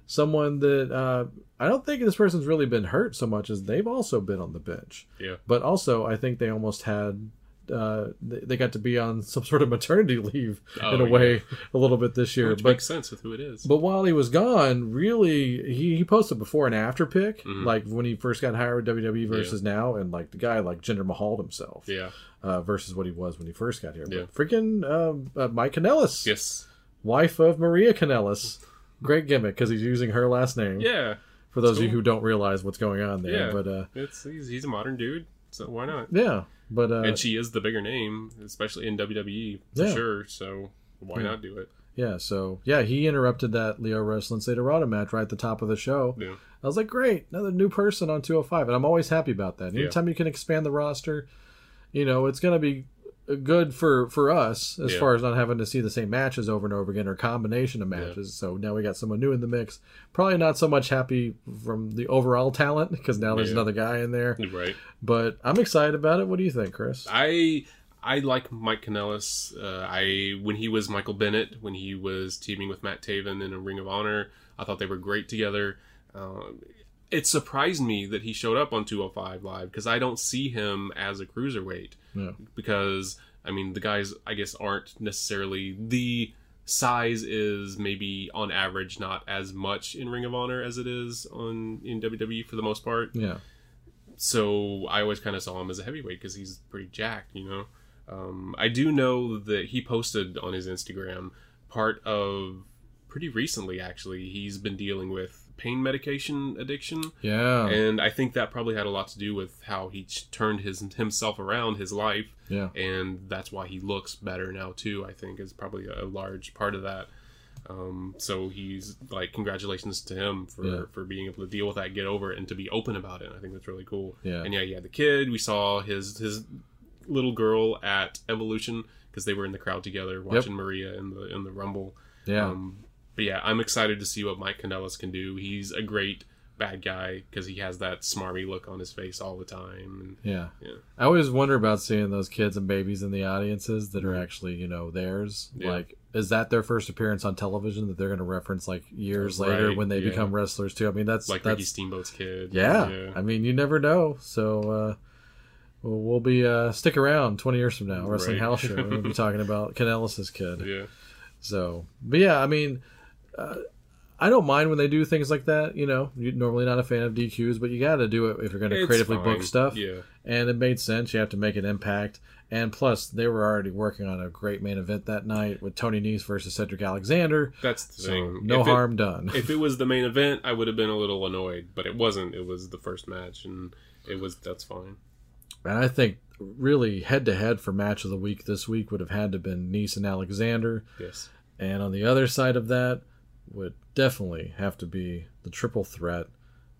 Someone that uh, I don't think this person's really been hurt so much as they've also been on the bench. Yeah. But also, I think they almost had uh, they got to be on some sort of maternity *laughs* leave Oh, in a yeah. way a little bit this year. Which but makes sense with who it is. but while he was gone, really, he, he posted before and after pic, Mhm. like when he first got hired with WWE versus now, and like the guy like Jinder Mahal himself, yeah. uh, versus what he was when he first got here. Yeah. But freaking um, uh, Mike Kanellis, Yes. wife of Maria Kanellis, great gimmick because he's using her last name. Yeah. For those of you who don't realize what's going on there, Yeah. but uh, It's he's, he's a modern dude, so why not? yeah, but uh, and she is the bigger name, especially in WWE for Yeah. sure. So why Yeah. not do it? yeah, so yeah, he interrupted that Lio Rush Lince Dorado match right at the top of the show. Yeah. I was like, great, another new person on 205. And I'm always happy about that. Yeah. Anytime you can expand the roster, you know, it's going to be good for for us as Yeah. far as not having to see the same matches over and over again or combination of matches. So now we got someone new in the mix. Probably not so much happy from the overall talent because now there's Yeah. another guy in there. Right. But I'm excited about it. What do you think, Chris? I I like Mike Kanellis. Uh, I when he was Michael Bennett, when he was teaming with Matt Taven in a Ring of Honor, I thought they were great together. Um, it surprised me that he showed up on 205 Live because I don't see him as a cruiserweight. Yeah. Because I mean, the guys I guess aren't necessarily the size is maybe on average not as much in Ring of Honor as it is on in WWE for the most part Yeah. so I always kind of saw him as a heavyweight because he's pretty jacked, you know. Um, I do know that he posted on his Instagram part of pretty recently, actually. He's been dealing with pain medication addiction, Yeah. and I think that probably had a lot to do with how he turned his himself around his life, yeah. and that's why he looks better now too. I think is probably a large part of that. Um, so he's like, congratulations to him for Yeah. for being able to deal with that, get over it, and to be open about it. I think that's really cool. Yeah. And yeah, he had the kid. We saw his his little girl at Evolution because they were in the crowd together watching Maria in the in the Rumble. Yeah. Um, but yeah, I'm excited to see what Mike Kanellis can do. He's a great bad guy because he has that smarmy look on his face all the time. And Yeah. Yeah. I always wonder about seeing those kids and babies in the audiences that are actually, you know, theirs. Yeah. Like, is that their first appearance on television that they're going to reference like years Right, later when they yeah. become wrestlers too? I mean, that's like that's Ricky Steamboat's kid. yeah. I mean, you never know. So uh, we'll, we'll be uh, stick around twenty years from now, wrestling Right. house show. We'll be *laughs* talking about Kanellis's kid. yeah. So, but yeah, I mean, uh, I don't mind when they do things like that. You know, you're normally not a fan of DQs, but you got to do it if you're going to creatively book stuff. Yeah. And it made sense. You have to make an impact. And plus, they were already working on a great main event that night with Tony Nese versus Cedric Alexander. That's the So thing. no If it- harm done. if it was the main *laughs* event, I would have been a little annoyed, but it wasn't. It was the first match, and it was that's fine. And I think really head to head for match of the week this week would have had to been Nese and Alexander. Yes. And on the other side of that would definitely have to be the triple threat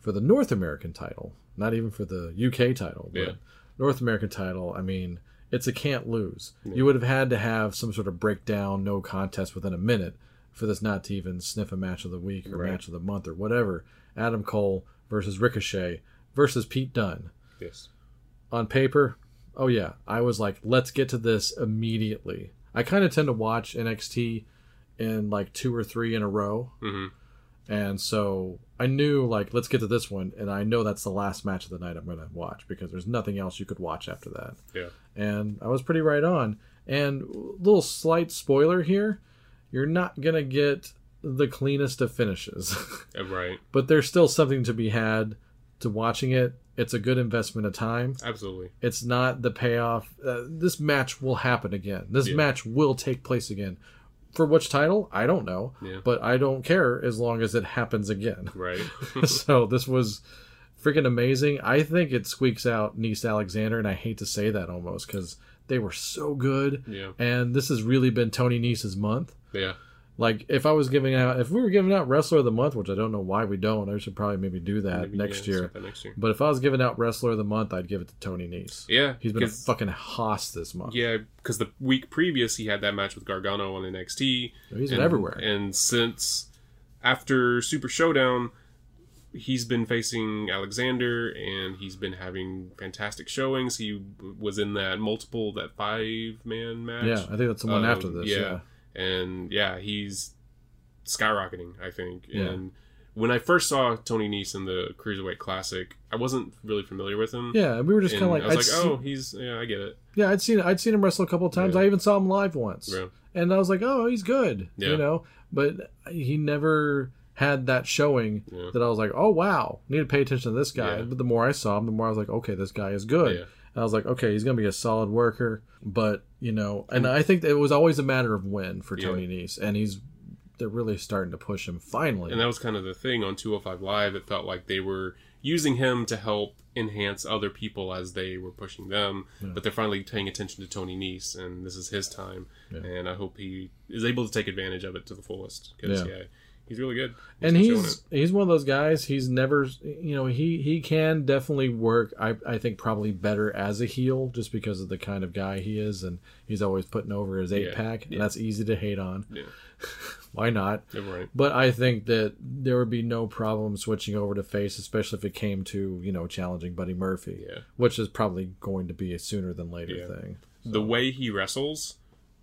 for the North American title, not even for the UK title, but Yeah. North American title. I mean, it's a can't lose. You would have had to have some sort of breakdown, no contest within a minute for this not to even sniff a match of the week or Right. match of the month or whatever. Adam Cole versus Ricochet versus Pete Dunne Yes. on paper, oh yeah, I was like, let's get to this immediately. I kind of tend to watch NXT in like two or three in a row, hmm and so I knew like, let's get to this one, and I know that's the last match of the night I'm going to watch because there's nothing else you could watch after that. Yeah. And I was pretty right on. And little slight spoiler here, you're not gonna get the cleanest of finishes. *laughs* Uh, Right. but there's still something to be had to watching it. It's a good investment of time Absolutely. it's not the payoff. Uh, this match will happen again. This Yeah. match will take place again. For which title? I don't know. Yeah. But I don't care as long as it happens again. *laughs* Right. *laughs* *laughs* so this was freaking amazing. I think it squeaks out Nese Alexander, and I hate to say that almost because they were so good. Yeah. And this has really been Tony Nese's month. yeah. Like if I was giving out, if we were giving out Wrestler of the Month, which I don't know why we don't, I should probably maybe do that Maybe, next yeah, year. that next year. But if I was giving out Wrestler of the Month, I'd give it to Tony Nese. Yeah. He's been a fucking hoss this month. Yeah, because the week previous he had that match with Gargano on NXT. He's been everywhere. And since after Super Showdown, he's been facing Alexander, and he's been having fantastic showings. He was in that multiple, that five man match. Yeah, I think that's the one Um, after this. Yeah. And yeah, he's skyrocketing. I think, Yeah. and when I first saw Tony Nese in the Cruiserweight Classic, I wasn't really familiar with him. Yeah, we were just kind of like, I was I'd like, seen- oh, he's yeah, I get it. yeah, I'd seen I'd seen him wrestle a couple of times. Yeah. I even saw him live once, Yeah. and I was like, oh, he's good, Yeah. you know. But he never had that showing that I was like, oh wow, need to pay attention to this guy. But the more I saw him, the more I was like, okay, this guy is good. Yeah. I was like, okay, he's gonna be a solid worker. But you know, and mm. I think it was always a matter of when for Yeah. Tony Nese, and he's they're really starting to push him finally. And that was kind of the thing on 205 Live. It felt like they were using him to help enhance other people as they were pushing them, but they're finally paying attention to Tony Nese, and this is his time. And I hope he is able to take advantage of it to the fullest because Yeah. yeah. He's really good. and he's he's one of those guys. He's never, you know, he he can definitely work. I I think probably better as a heel, just because of the kind of guy he is, and he's always putting over his eight Yeah, pack, yeah. and that's easy to hate on. Yeah. *laughs* Why not? Right. But I think that there would be no problem switching over to face, especially if it came to you know challenging Buddy Murphy, Yeah. which is probably going to be a sooner than later thing. The way he wrestles,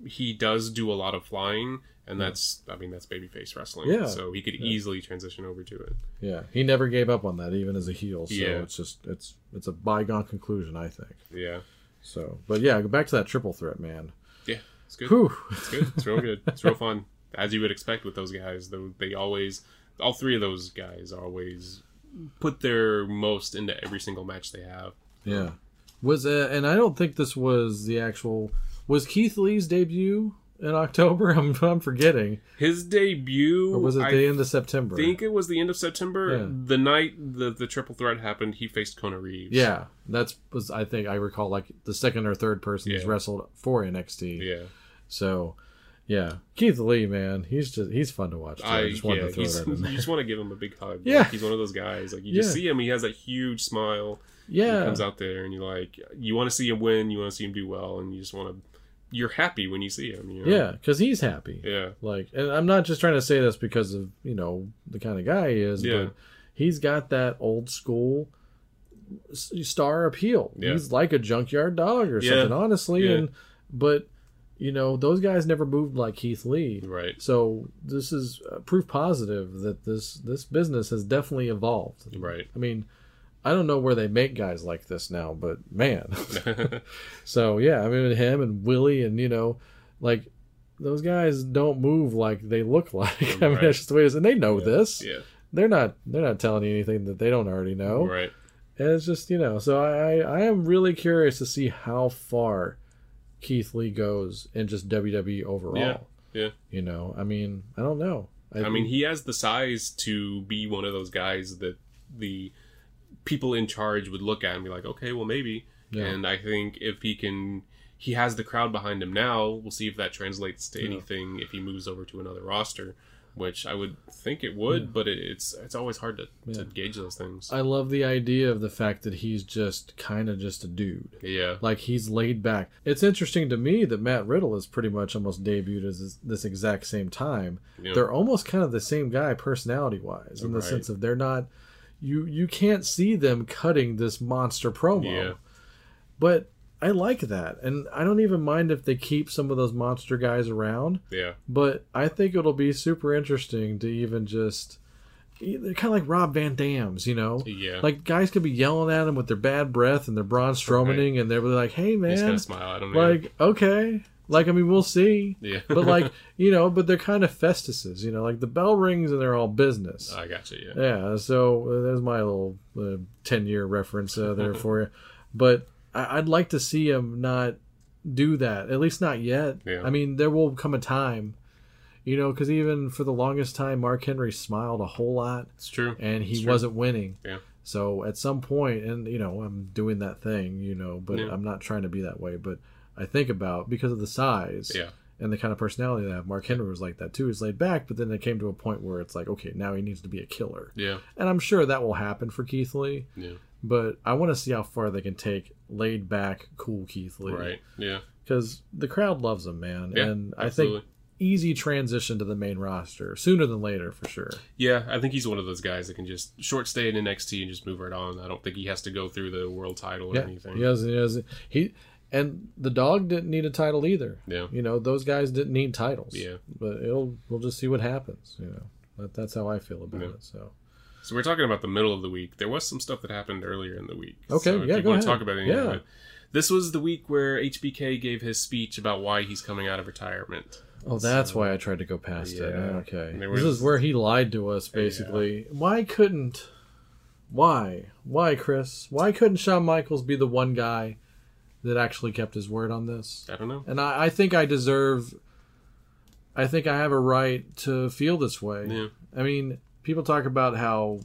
he does do a lot of flying, and that's I mean that's babyface wrestling. Yeah. So he could easily transition over to it. Yeah, he never gave up on that, even as a heel. So Yeah. it's just it's it's a bygone conclusion, I think. Yeah. So, but yeah, go back to that triple threat, man. Yeah. It's good. Whew. It's good. It's real good. It's real fun, *laughs* as you would expect with those guys. Though they always, all three of those guys always put their most into every single match they have. Yeah. Was uh, and I don't think this was the actual was Keith Lee's debut in October. *laughs* I'm I'm forgetting. His debut Or was it I the end of September? I think it was the end of September. Yeah. The night the the triple threat happened, he faced Kona Reeves. Yeah, that's was I think I recall like the second or third person Yeah. wrestled for NXT. Yeah. So, yeah, Keith Lee, man, he's just he's fun to watch. Too. I, I, just yeah, to throw he's, that in *laughs* you just want to give him a big hug. Yeah. Like, he's one of those guys. Like you just see him, he has that huge smile. He Yeah, comes out there, and you're like, you want to see him win, you want to see him do well, and you just want to. You're happy when you see him. You know? yeah, because he's happy. Yeah. Like, and I'm not just trying to say this because of you know the kind of guy he is, Yeah. but he's got that old school star appeal. Yeah. He's like a junkyard dog or Yeah. something, honestly. Yeah. And but you know those guys never moved like Keith Lee. Right. So this is uh, proof positive that this this business has definitely evolved. Right. I mean, I don't know where they make guys like this now, but man. *laughs* *laughs* so yeah, I mean him and Willie and you know, like those guys don't move like they look *laughs* like. I mean that's just the way it is, and they know this. yeah. They're not they're not telling you anything that they don't already know. Right. And it's just you know, so I I am really curious to see how far Keith Lee goes in just WWE overall. Yeah. Yeah. You know, I mean, I don't know. I mean, he has the size to be one of those guys that the people in charge would look at and be like, okay, well, maybe. Yeah. And I think if he can, he has the crowd behind him now. We'll see if that translates to anything if he moves over to another roster, which I would think it would, but it, it's it's always hard to, to gauge those things. I love the idea of the fact that he's just kind of just a dude. yeah. Like he's laid back. It's interesting to me that Matt Riddle is pretty much almost debuted as this, this exact same time. Yeah. They're almost kind of the same guy personality wise, in the sense of they're not. You you can't see them cutting this monster promo, Yeah. but I like that, and I don't even mind if they keep some of those monster guys around. Yeah. But I think it'll be super interesting to even just. They're kind of like Rob Van Dam's, you know? Yeah. Like guys could be yelling at him with their bad breath and their Braun Strowmaning, and they're like, "Hey, man," He's of smile at him. yeah. like okay." Like I mean, we'll see. Yeah. but *laughs* like you know, but they're kind of Festuses, you know. Like the bell rings and they're all business. I got you. Yeah. Yeah, so uh, there's my little uh, ten year reference uh, there for you. *laughs* But I- I'd like to see him not do that, at least not yet. Yeah. I mean, there will come a time, you know, because even for the longest time, Mark Henry smiled a whole lot, It's true. and he It's true. wasn't winning. Yeah. So at some point, and you know, I'm doing that thing, you know, but Yeah. I'm not trying to be that way. But I think about because of the size, Yeah. and the kind of personality that. Mark Henry was like that too. He's laid back, but then it came to a point where it's like, okay, now he needs to be a killer. Yeah. And I'm sure that will happen for Keith Lee, Yeah. but I want to see how far they can take laid back, cool Keith Lee. Right. Yeah. Because the crowd loves him, man. Yeah, and I absolutely. think easy transition to the main roster sooner than later for sure. Yeah, I think he's one of those guys that can just short stay in NXT and just move right on. I don't think he has to go through the world title or Yeah. anything. He has, he has, he, and the dog didn't need a title either. Yeah. You know, those guys didn't need titles. Yeah. But it'll, we'll just see what happens, you know. That, that's how I feel about Yeah. it. So, So we're talking about the middle of the week. There was some stuff that happened earlier in the week. Okay, so if yeah, you go want to ahead. talk about any Yeah. of it. This was the week where HBK gave his speech about why he's coming out of retirement. Oh, that's why I tried to go past it. Okay. This is where he lied to us, basically. Why couldn't. Why? Why, Chris? Why couldn't Shawn Michaels be the one guy that actually kept his word on this? I don't know. And I, I think I deserve. I think I have a right to feel this way. Yeah. I mean, people talk about how.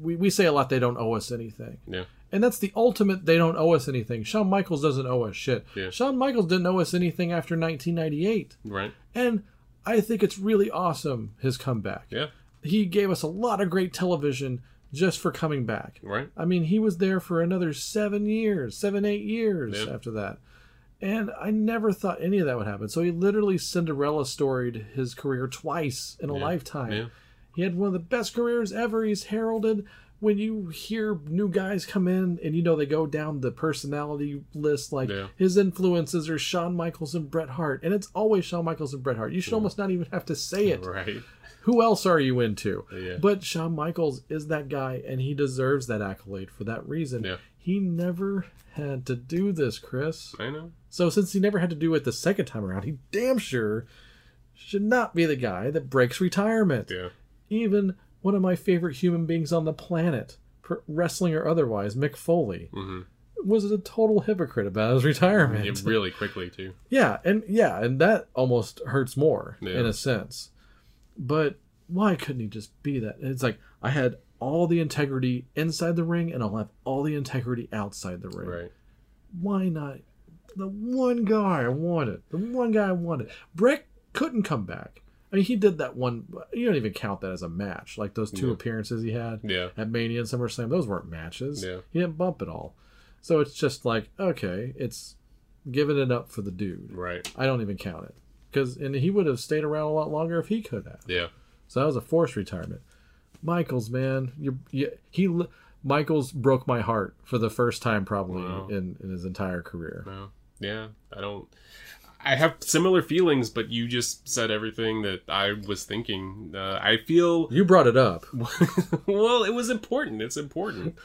We, we say a lot they don't owe us anything. Yeah. And that's the ultimate they don't owe us anything. Shawn Michaels doesn't owe us shit. Yeah. Shawn Michaels didn't owe us anything after 1998. Right. And I think it's really awesome his comeback. Yeah. He gave us a lot of great television just for coming back. Right. I mean, he was there for another seven years, seven, eight years Yeah. after that. And I never thought any of that would happen. So he literally Cinderella storied his career twice in a Yeah. lifetime. Yeah. He had one of the best careers ever. He's heralded. When you hear new guys come in and you know they go down the personality list, like his influences are Shawn Michaels and Bret Hart, and it's always Shawn Michaels and Bret Hart. You should almost not even have to say it. *laughs* Right. Who else are you into? Yeah. But Shawn Michaels is that guy, and he deserves that accolade for that reason. Yeah. He never had to do this, Chris. I know. So since he never had to do it the second time around, he damn sure should not be the guy that breaks retirement. Yeah. Even one of my favorite human beings on the planet, wrestling or otherwise, Mick Foley, Mhm. was a total hypocrite about his retirement. Yeah, really quickly too. *laughs* Yeah, and yeah, and that almost hurts more Yeah. in a sense. But why couldn't he just be that? It's like I had all the integrity inside the ring, and I'll have all the integrity outside the ring. Right. Why not? The one guy I wanted, the one guy I wanted. Bret couldn't come back. I mean, he did that one. You don't even count that as a match. Like those two Yeah. appearances he had Yeah. at Mania and SummerSlam, those weren't matches. Yeah. He didn't bump at all. So it's just like, okay, it's giving it up for the dude. Right. I don't even count it because and he would have stayed around a lot longer if he could have. Yeah. So that was a forced retirement. Michaels, man, you, you he Michaels broke my heart for the first time probably Wow. in, in his entire career. No. Yeah. I don't. I have similar feelings, but you just said everything that I was thinking. Uh, I feel You brought it up. *laughs* well, it was important. It's important.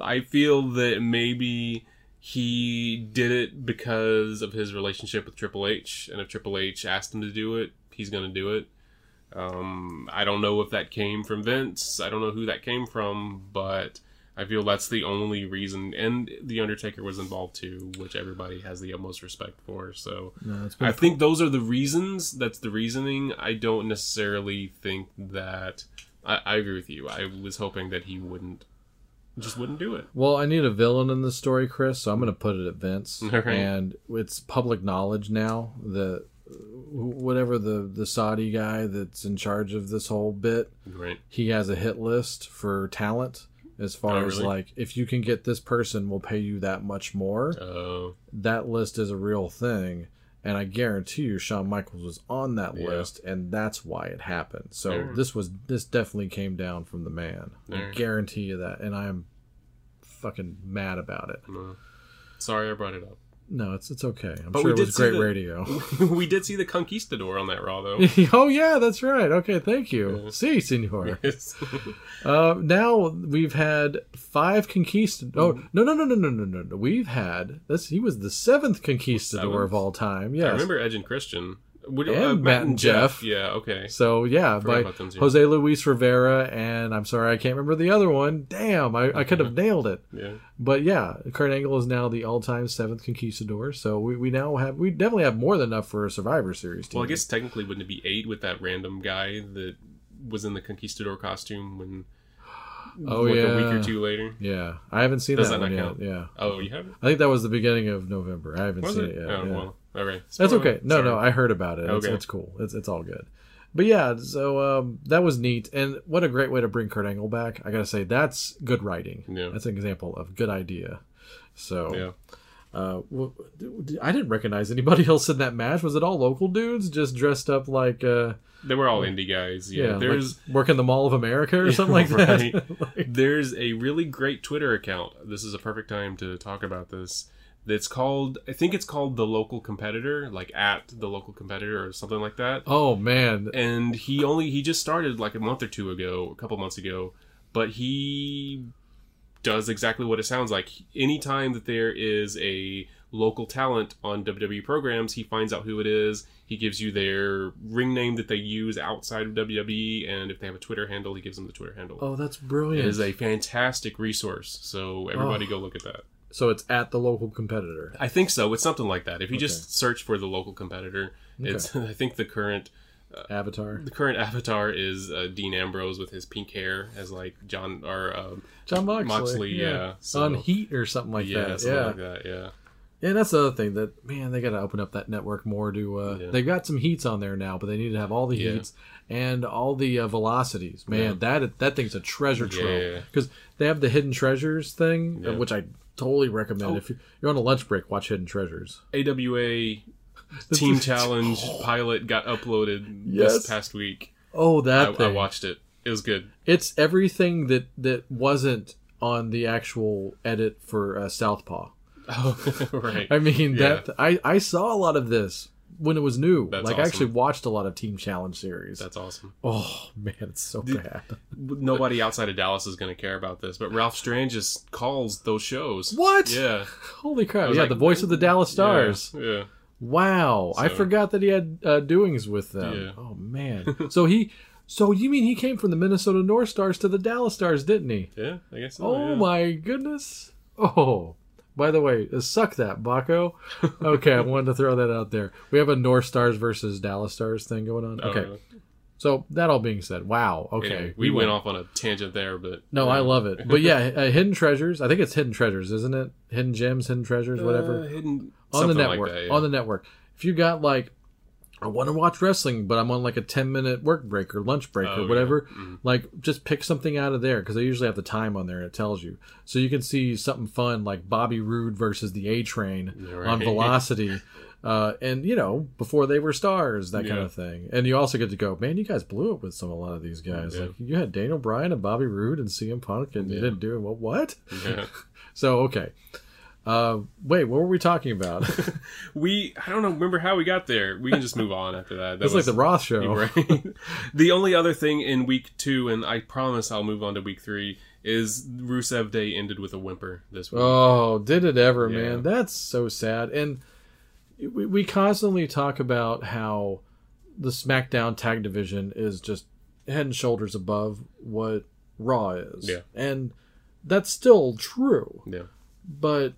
I feel that maybe he did it because of his relationship with Triple H, and if Triple H asked him to do it, he's going to do it. Um, I don't know if that came from Vince. I don't know who that came from, but I feel that's the only reason. And the Undertaker was involved too, which everybody has the utmost respect for. So No, I think those are the reasons. That's the reasoning. I don't necessarily think that. I, I agree with you. I was hoping that he wouldn't, just wouldn't do it. Well, I need a villain in the story, Chris, so I'm going to put it at Vince. *laughs* And it's public knowledge now that whatever the, the Saudi guy that's in charge of this whole bit, Right. he has a hit list for talent as far Oh, as really? like if you can get this person we'll pay you that much more Oh. that list is a real thing and i guarantee you Shawn michaels was on that Yeah. list and that's why it happened so Alright. this was this definitely came down from the man i guarantee you that and i'm fucking mad about it no. Sorry, I brought it up. No it's it's okay i'm But sure we it was great the- radio *laughs* *laughs* we did see the Conquistador on that Raw, though. *laughs* oh yeah that's right okay thank you Yeah. see senor Yes. Uh, now we've had five conquistadors. Oh no no no no no no no! no. We've had this. He was the seventh conquistador Seventh? of all time. Yeah, I remember Edge and Christian. Would, uh, And Matt and Jeff. Yeah. Okay. So yeah, by them, too. Jose Luis Rivera, and I'm sorry I can't remember the other one. Damn, I, I could have uh-huh. nailed it. Yeah. But yeah, Kurt Angle is now the all-time seventh conquistador. So we, we now have we definitely have more than enough for a Survivor Series team. Well, I guess technically wouldn't it be eight with that random guy that was in the Conquistador costume when Oh, like a week or two later? Yeah, I haven't seen Does that, that one not yet. count? Yeah, Oh, you haven't? I think that was the beginning of November. I haven't Was seen it? it, yet. oh yeah. well. All right. That's okay. No, Sorry. no, I heard about it. It's, Okay. it's cool. It's it's all good. But yeah, so um, that was neat, and what a great way to bring Kurt Angle back. I gotta say, that's good writing. Yeah. That's an example of good idea. So, Yeah. uh, I didn't recognize anybody *laughs* else in that match. Was it all local dudes just dressed up like, uh, They were all indie guys. Yeah. yeah, like there's working the Mall of America or *laughs* something like that? *laughs* Like- there's a really great Twitter account. This is a perfect time to talk about this. That's called I think it's called the local competitor, like at the local competitor or something like that. oh man, And he only he just started like a month or two ago, a couple months ago. but he does exactly what it sounds like. Anytime that there is a local talent on WWE programs, he finds out who it is. He gives you their ring name that they use outside of WWE, and if they have a Twitter handle, he gives them the Twitter handle. Oh, that's brilliant. is a fantastic resource. So everybody Oh. go look at that. So it's at the local competitor. I think so. It's something like that. If you Okay. just search for the local competitor, it's *laughs* I think the current Avatar. the current *laughs* avatar is uh, Dean Ambrose with his pink hair as like John or um, John Moxley. Moxley, yeah. So- On Heat or something like yeah, that. something Yeah. like that. Yeah, Yeah, that's the other thing that man, they got to open up that network more. To uh, Yeah. they've got some heats on there now, but they need to have all the Yeah. heats and all the uh, velocities. Man, that that thing's a treasure trove Yeah. because they have the hidden treasures thing, uh, Yeah. which I totally recommend. Oh. If you- you're on a lunch break, watch Hidden Treasures. AWA *laughs* Team Challenge pilot got uploaded Yes. this past week. Oh, that I thing! watched it. It was good. It's everything that that wasn't on the actual edit for uh, Southpaw. *laughs* Oh, *laughs* right. I mean Yeah. that I I saw a lot of this when it was new. That's like I actually watched a lot of Team Challenge series. That's awesome. oh man, it's so bad. *laughs* Nobody outside of Dallas is going to care about this, but Ralph Strangis calls those shows. What? Yeah. *laughs* Holy crap! was Yeah, like- the voice of the Dallas Stars. Yeah. yeah. Wow, I forgot that he had uh, doings with them. Yeah. Oh man, *laughs* so he, so you mean he came from the Minnesota North Stars to the Dallas Stars, didn't he? Yeah, I guess so. Oh yeah. my goodness! Oh, by the way, uh, suck that, Baco. Okay, I wanted to throw that out there. We have a North Stars versus Dallas Stars thing going on. Oh, Okay, really? so that all being said, wow. Okay, Anyway, we, went off on a tangent there, but No, I love it. But yeah, *laughs* uh, Hidden Treasures. I think it's Hidden Treasures, isn't it? Hidden Gems, Hidden Treasures, whatever. Uh, hidden on the network. Like that, yeah. On the network. If you got like, I want to watch wrestling, but I'm on like a 10 minute work break or lunch break Oh, or yeah. whatever, Mhm. like just pick something out of there because they usually have the time on there and it tells you. So you can see something fun like Bobby Roode versus the A Train Yeah, on. Velocity. Uh, and you know before they were stars, that kind of thing, and you also get to go, man. You guys blew it with some a lot of these guys. Yeah. Like you had Daniel Bryan and Bobby Roode and CM Punk, and you Yeah. didn't do it. Well, what? Yeah. *laughs* So okay, uh, wait, what were we talking about? *laughs* we I don't know. Remember how we got there? We can just move on after that. That It's like the Roth show. Right. *laughs* the only other thing in week two, and I promise I'll move on to week three, is Rusev Day ended with a whimper this week. Oh, did it ever, Yeah. man? That's so sad. And we, we constantly talk about how the SmackDown tag division is just head and shoulders above what Raw is. Yeah. And that's still true. Yeah. But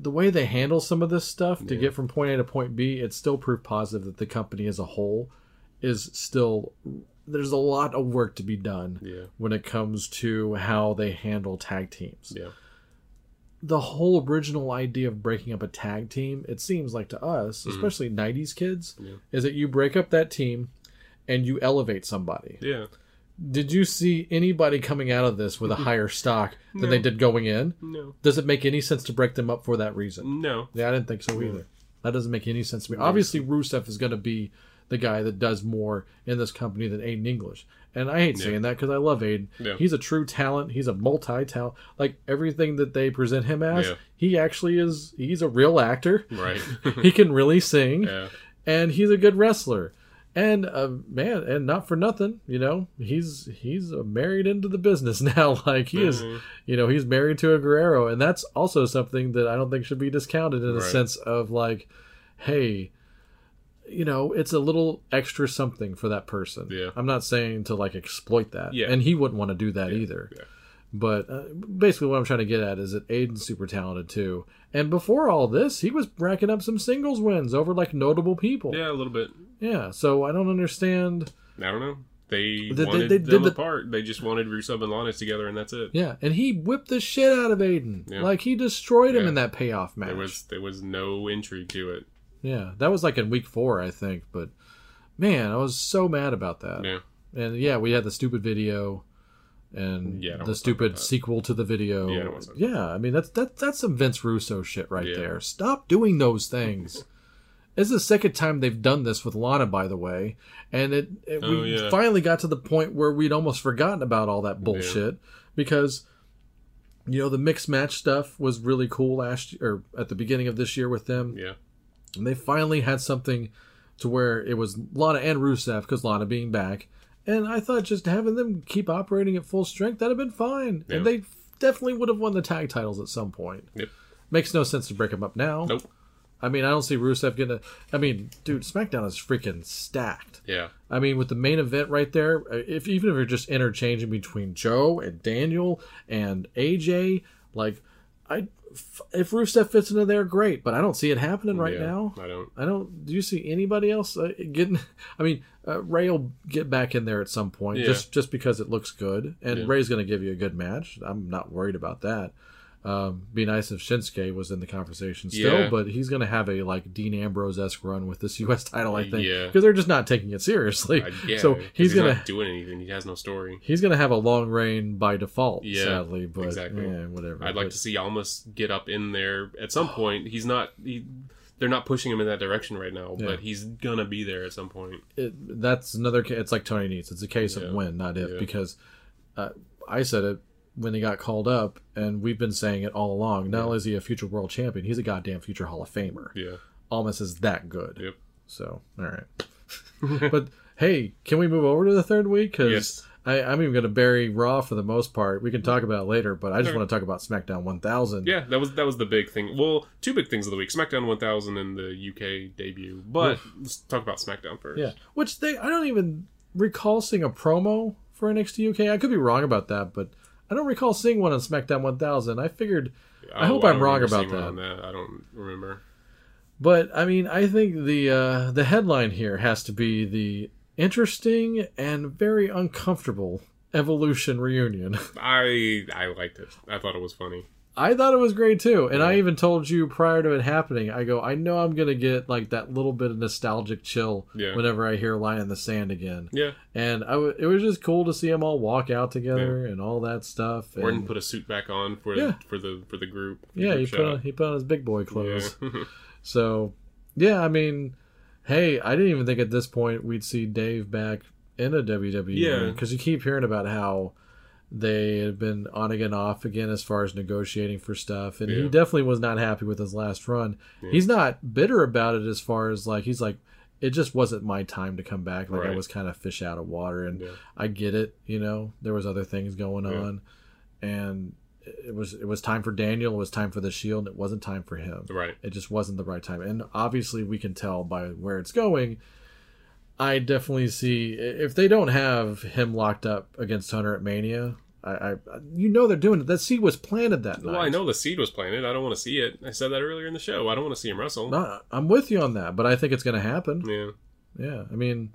the way they handle some of this stuff to Yeah. get from point A to point B, it's still proof positive that the company as a whole is still there's a lot of work to be done Yeah. when it comes to how they handle tag teams Yeah. the whole original idea of breaking up a tag team, it seems like to us, especially 90s kids, Mm-hmm. Yeah. is that you break up that team and you elevate somebody. Yeah. Did you see anybody coming out of this with a higher stock than they did going in? No. Does it make any sense to break them up for that reason? No. Yeah, I didn't think so either. That doesn't make any sense to me. Obviously, Rusev is going to be the guy that does more in this company than Aiden English. And I hate saying that because I love Aiden. Yeah. He's a true talent. He's a multi talent. Like everything that they present him as, Yeah. he actually is. He's a real actor. Right. *laughs* he can really sing, *laughs* yeah. and he's a good wrestler. And uh, man, and not for nothing, you know, he's he's uh, married into the business *laughs* now. Like he is, Mhm. you know, he's married to a Guerrero, and that's also something that I don't think should be discounted in a Right. sense of like, hey, you know, it's a little extra something for that person. Yeah. I'm not saying to like exploit that, Yeah. and he wouldn't want to do that either. yeah. But uh, basically, what I'm trying to get at is that Aiden's super talented too. And before all this, he was racking up some singles wins over like notable people. Yeah, a little bit. Yeah, so I don't understand. I don't know. They, They- they- wanted they did them the- apart. They just wanted Rusev and Lana together, and that's it. Yeah, and he whipped the shit out of Aiden. Yeah. Like he destroyed him Yeah. in that payoff match. There was there was no intrigue to it. Yeah, that was like in week four, I think. But man, I was so mad about that. Yeah. And yeah, we had the stupid video and Yeah, the stupid sequel to the video. Yeah, I don't wanna talk about Yeah, I mean that's that that's some Vince Russo shit right Yeah. there. Stop doing those things. *laughs* it's the second time they've done this with Lana, by the way, and it, it Oh, we yeah. finally got to the point where we'd almost forgotten about all that bullshit because you know the mixed match stuff was really cool last or at the beginning of this year with them. Yeah. And they finally had something to where it was Lana and Rusev, because Lana being back, And I thought just having them keep operating at full strength that'd have been fine, and they definitely would have won the tag titles at some point. Yep. Makes no sense to break them up now. Nope. I mean, I don't see Rusev getting. A, I mean, dude, SmackDown is freaking stacked. Yeah. I mean, with the main event right there, uh, if even if you're just interchanging between Joe and Daniel and AJ, like, I if Rusev fits into there, great. But I don't see it happening right Yeah, now. I don't. I don't. Do you see anybody else uh, getting? *laughs* I mean, uh, Ray will get back in there at some point, Yeah. just just because it looks good, and Yeah. Ray's going to give you a good match. I'm not worried about that. Um, be nice if Shinsuke was in the conversation still, Yeah. but he's going to have a like Dean Ambrose esque run with this *laughs* U.S. title, I think, Yeah. because they're just not taking it seriously. I- *laughs* yeah, so 'cause he's, gonna not doing anything. He has no story. he's gonna have a long reign by default, Yeah, sadly. But exactly. yeah, whatever. I'd like But- to see Almas get up in there at some point. He's not. He, they're not pushing him in that direction right now, Yeah. but he's gonna be there at some point. it, that's another. It's like Tony needs. It's a case Yeah. of when, not if, Yeah. because uh, I said it when he got called up, and we've been saying it all along. Not only is he a future world champion, he's a goddamn future Hall of Famer. Yeah. Almas is that good. Yep. So, all right. *laughs* but hey, can we move over to the third week? Because Yes. I, I'm even going to bury Raw for the most part. We can talk about it later, but I just Okay. want to talk about SmackDown 1000. Yeah, that was that was the big thing. Well, two big things of the week: SmackDown 1000 and the UK debut. But let's talk about SmackDown first. Yeah, which they I don't even recall seeing a promo for NXT UK. I could be wrong about that, but I don't recall seeing one on SmackDown 1000. I figured, I hope I'm wrong about one that. I don't remember. but I mean, I think the uh, the headline here has to be the interesting and very uncomfortable Evolution reunion. *laughs* I I liked it. I thought it was funny. I thought it was great too, and I even told you prior to it happening. I go, I know I'm gonna get like that little bit of nostalgic chill Yeah. whenever I hear "Line in the Sand" again. Yeah. and I w- it was just cool to see them all walk out together and all that stuff. And, Orton put a suit back on for Yeah. for the for the group. yeah, he group put on, he put on his big boy Yeah. clothes. *laughs* So, yeah, I mean, hey, I didn't even think at this point we'd see Dave back in a WWE. Yeah. because you keep hearing about how they had been on again, off again as far as negotiating for stuff, and he definitely was not happy with his last run. He's not bitter about it as far as like he's like. It just wasn't my time to come back. Like I was kind of fish out of water, and Yeah. I get it. You know, there was other things going Yeah. on, and it was it was time for Daniel. It was time for the Shield. And it wasn't time for him. right. It just wasn't the right time. And obviously, we can tell by where it's going. I definitely see if they don't have him locked up against Hunter at Mania. I, I you know they're doing it. That seed was planted that night. Well, I know the seed was planted. I don't want to see it. I said that earlier in the show. I don't want to see him wrestle. No, I'm with you on that, but I think it's going to happen. Yeah. Yeah, I mean,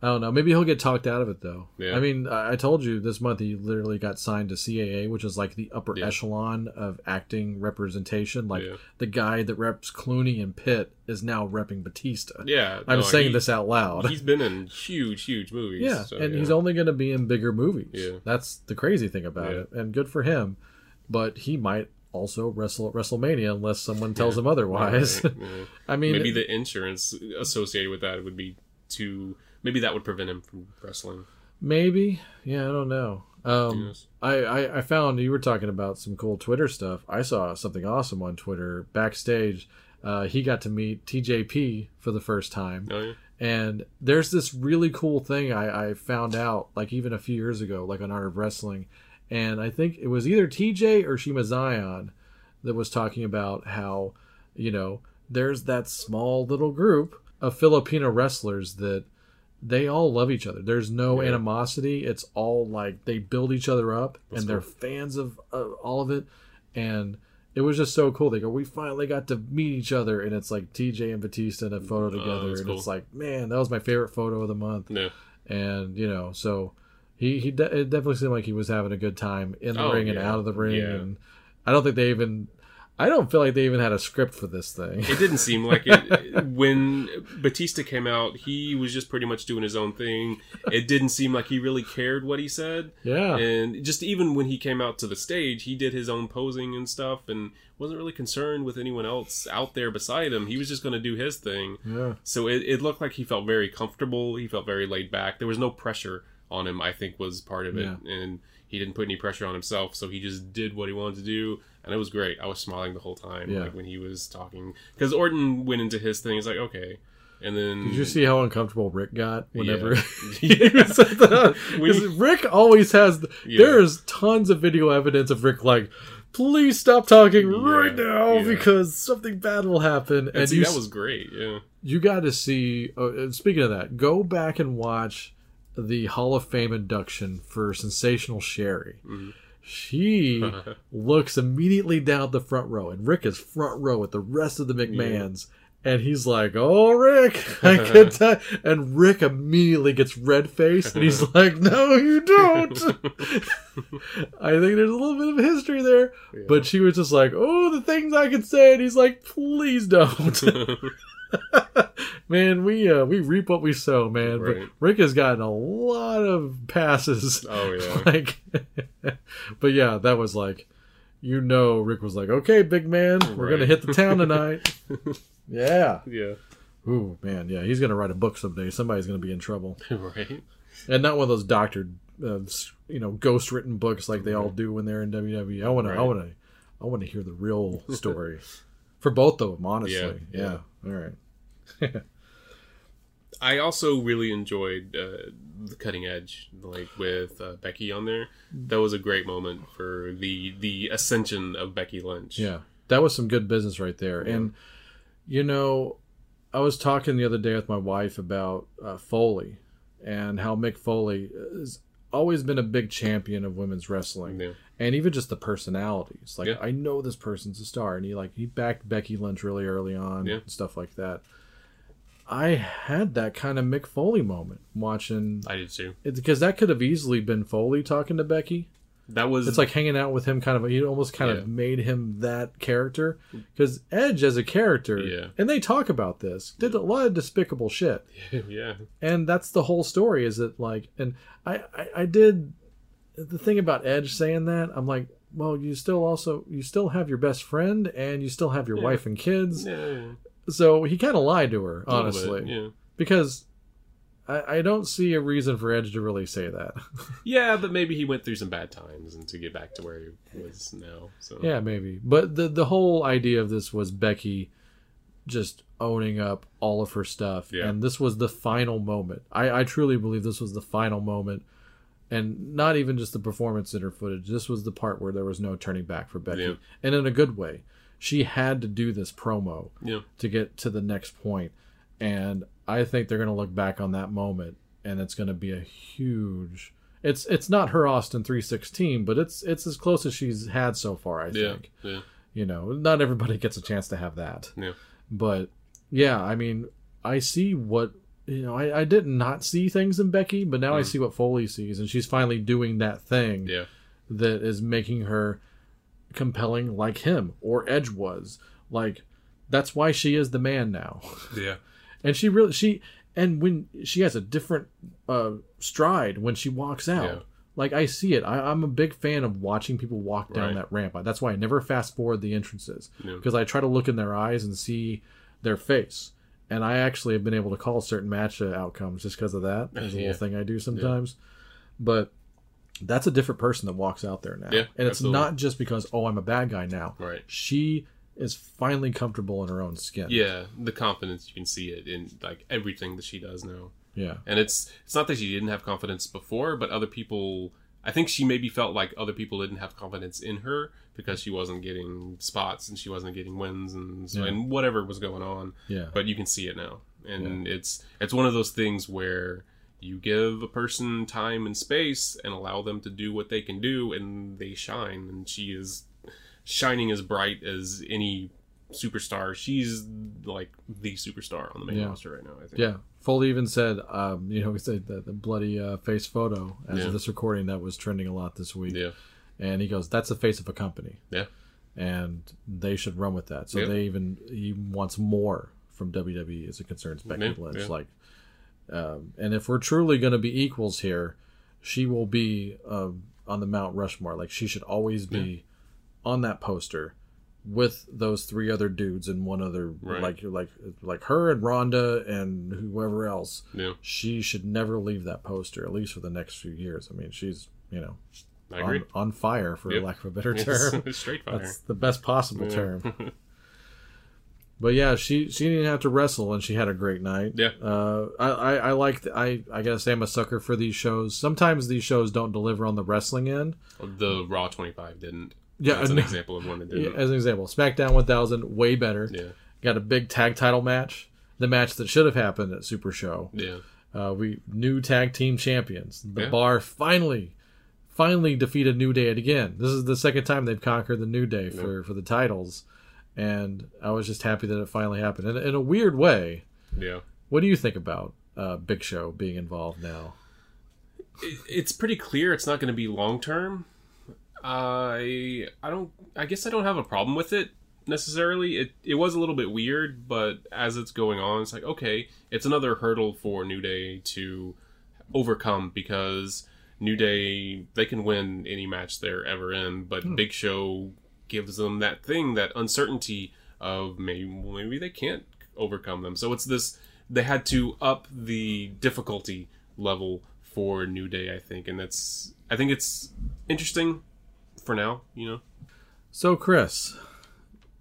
I don't know. Maybe he'll get talked out of it though. Yeah. I mean, I told you this month he literally got signed to CAA, which is like the upper Yeah. echelon of acting representation. Like Yeah. the guy that reps Clooney and Pitt is now repping Batista. Yeah. I'm no, saying he- this out loud. He's been in huge, huge movies. Yeah, so, and he's only going to be in bigger movies. Yeah. That's the crazy thing about it, and good for him. But he might also wrestle at WrestleMania unless someone tells him otherwise. *laughs* I mean, maybe the insurance associated with that would be too. Maybe that would prevent him from wrestling. maybe. Yeah, I don't know. Um, Yes. I, I I found you were talking about some cool Twitter stuff. I saw something awesome on Twitter backstage. Uh, he got to meet TJP for the first time. Oh yeah. And there's this really cool thing I, I found out like even a few years ago, like on Art of Wrestling, and I think it was either TJ or Shima Xion that was talking about how, you know, there's that small little group of Filipino wrestlers that they all love each other. There's no Yeah. animosity. It's all like they build each other up, That's and they're fans of uh, all of it. And it was just so cool. They go, we finally got to meet each other, and it's like TJ and Batista in a photo together, Oh, and cool. it's like, man, that was my favorite photo of the month. No. And you know, so he he de- it definitely seemed like he was having a good time in the Oh, ring and out of the ring, Yeah. and I don't think they even. I don't feel like they even had a script for this thing. It didn't seem like it *laughs* when Batista came out. He was just pretty much doing his own thing. It didn't seem like he really cared what he said. yeah, And just even when he came out to the stage, he did his own posing and stuff, and wasn't really concerned with anyone else out there beside him. He was just going to do his thing. yeah. So it, it looked like he felt very comfortable. He felt very laid back. There was no pressure on him. I think was part of it, Yeah. and he didn't put any pressure on himself. So he just did what he wanted to do, and it was great. I was smiling the whole time, Yeah. like when he was talking, because Orton went into his thing. He's like, okay, And then Did you see how uncomfortable Ric got whenever Yeah. *laughs* he was at the- *laughs* We- Ric always has. The, Yeah. There's tons of video evidence of Ric like, please stop talking right now yeah. because something bad will happen. And, see, you that was great. Yeah. you got to see. Uh, speaking of that, go back and watch the Hall of Fame induction for Sensational Sherri. Mm-hmm. She *laughs* looks immediately down the front row, and Ric is front row with the rest of the McMahons. And he's like, "Oh, Ric, *laughs* I can *laughs* tell." And Ric immediately gets red faced, and he's like, "No, you don't." I think there's a little bit of history there, but she was just like, "Oh, the things I could say," and he's like, "Please don't." *laughs* man, we uh, we reap what we sow, man. Right. But Ric has gotten a lot of passes. Oh, yeah. *laughs* like, *laughs* but yeah, that was like, you know, Ric was like, "Okay, big man, we're gonna hit the town tonight." yeah. yeah. Ooh, man, yeah, he's gonna write a book someday. Somebody's gonna be in trouble, right. and not one of those doctored, uh, you know, ghost written books like they all do when they're in WWE. I wanna, I wanna, I wanna hear the real story for both of them. Honestly, Yeah, yeah. All right. *laughs* I also really enjoyed uh, the cutting edge, like with uh, Becky on there. That was a great moment for the the ascension of Becky Lynch. Yeah, that was some good business right there. And you know, I was talking the other day with my wife about uh, Foley and how Mick Foley has always been a big champion of women's wrestling, Yeah. And even just the personalities. Like Yeah. I know this person's a star, and he like he backed Becky Lynch really early on Yeah. and stuff like that. I had that kind of Mick Foley moment watching I did too. it because that could have easily been Foley talking to Becky. That was It's like hanging out with him, kind of. He almost kind Yeah. of made him that character because Edge as a character, Yeah. and they talk about this, did a lot of despicable shit, *laughs* yeah, and that's the whole story. Is that like, and I, I, I did the thing about Edge saying that. I'm like, well, you still also you still have your best friend, and you still have your wife and kids. yeah, So he kind of lied to her, honestly, bit, yeah, because. I, I don't see a reason for Edge to really say that. *laughs* yeah. But maybe he went through some bad times and to get back to where he was now. So Yeah, maybe. But the the whole idea of this was Becky just owning up all of her stuff. Yeah. And this was the final moment. I, I truly believe this was the final moment. And not even just the performance in her footage. This was the part where there was no turning back for Becky. Yeah. And in a good way. She had to do this promo yeah, to get to the next point. And I think they're going to look back on that moment and it's going to be a huge it's it's not her Austin 316, but it's it's as close as she's had so far, I yeah, think. yeah, You know, not everybody gets a chance to have that. yeah. But yeah, I mean, I see what you know, I, I did not see things in Becky, but now I see what Foley sees, and she's finally doing that thing Yeah. that is making her compelling like him or Edge was. Like that's why she is the man now. *laughs* Yeah. and she really she and when she has a different uh stride when she walks out Yeah. like i see it I, i'm a big fan of watching people walk down Right. that ramp that's why i never fast forward the entrances Yeah. because i try to look in their eyes and see their face and i actually have been able to call certain match outcomes just because of that there's a Yeah. little thing i do sometimes but that's a different person that walks out there now Yeah, and it's absolutely. not just because oh i'm a bad guy now Right. she is finally comfortable in her own skin Yeah, the confidence you can see it in like everything that she does now. yeah And it's it's not that she didn't have confidence before, but other people I think she maybe felt like other people didn't have confidence in her because she wasn't getting spots and she wasn't getting wins and so, Yeah. and whatever was going on. Yeah. But you can see it now. And it's it's one of those things where you give a person time and space and allow them to do what they can do and they shine and she is shining as bright as any superstar. She's like the superstar on the main Yeah. roster right now, I think. Yeah. Foley even said, um, you know, we said that the bloody uh, face photo as Yeah. of this recording that was trending a lot this week. Yeah. And he goes, that's the face of a company. Yeah. And they should run with that. So Yeah. they even, he wants more from WWE as it concerns Becky Lynch. Like, um, and if we're truly going to be equals here, she will be um, on the Mount Rushmore. Like, she should always be on that poster with those three other dudes and one other Right. like like like her and Ronda and whoever else. Yeah. She should never leave that poster, at least for the next few years. I mean, she's you know on, on fire for Yep. lack of a better term. *laughs* Straight fire. That's the best possible Yeah. term. *laughs* But yeah, she she didn't have to wrestle, and she had a great night. Yeah. uh, I I, I like I I gotta say I'm a sucker for these shows. Sometimes these shows don't deliver on the wrestling end. The Raw 25 didn't. Yeah, That's an no. example of one that didn't. As an example, SmackDown 1000 way better. Yeah. Got a big tag title match, the match that should have happened at Super Show. Yeah. Uh, we new tag team champions. The Yeah. Bar finally, finally defeated New Day again. This is the second time they've conquered the New Day for for the titles, and I was just happy that it finally happened. And in a weird way, Yeah. what do you think about uh, Big Show being involved now? It's pretty clear it's not going to be long term. I I don't. I guess I don't have a problem with it necessarily. It it was a little bit weird, but as it's going on, it's like okay, it's another hurdle for New Day to overcome because New Day they can win any match they're ever in, but hmm. Big Show gives them that thing, that uncertainty of maybe maybe they can't overcome them. So it's this they had to up the difficulty level for New Day, I think, and that's I think it's interesting for now, you know. So, Chris,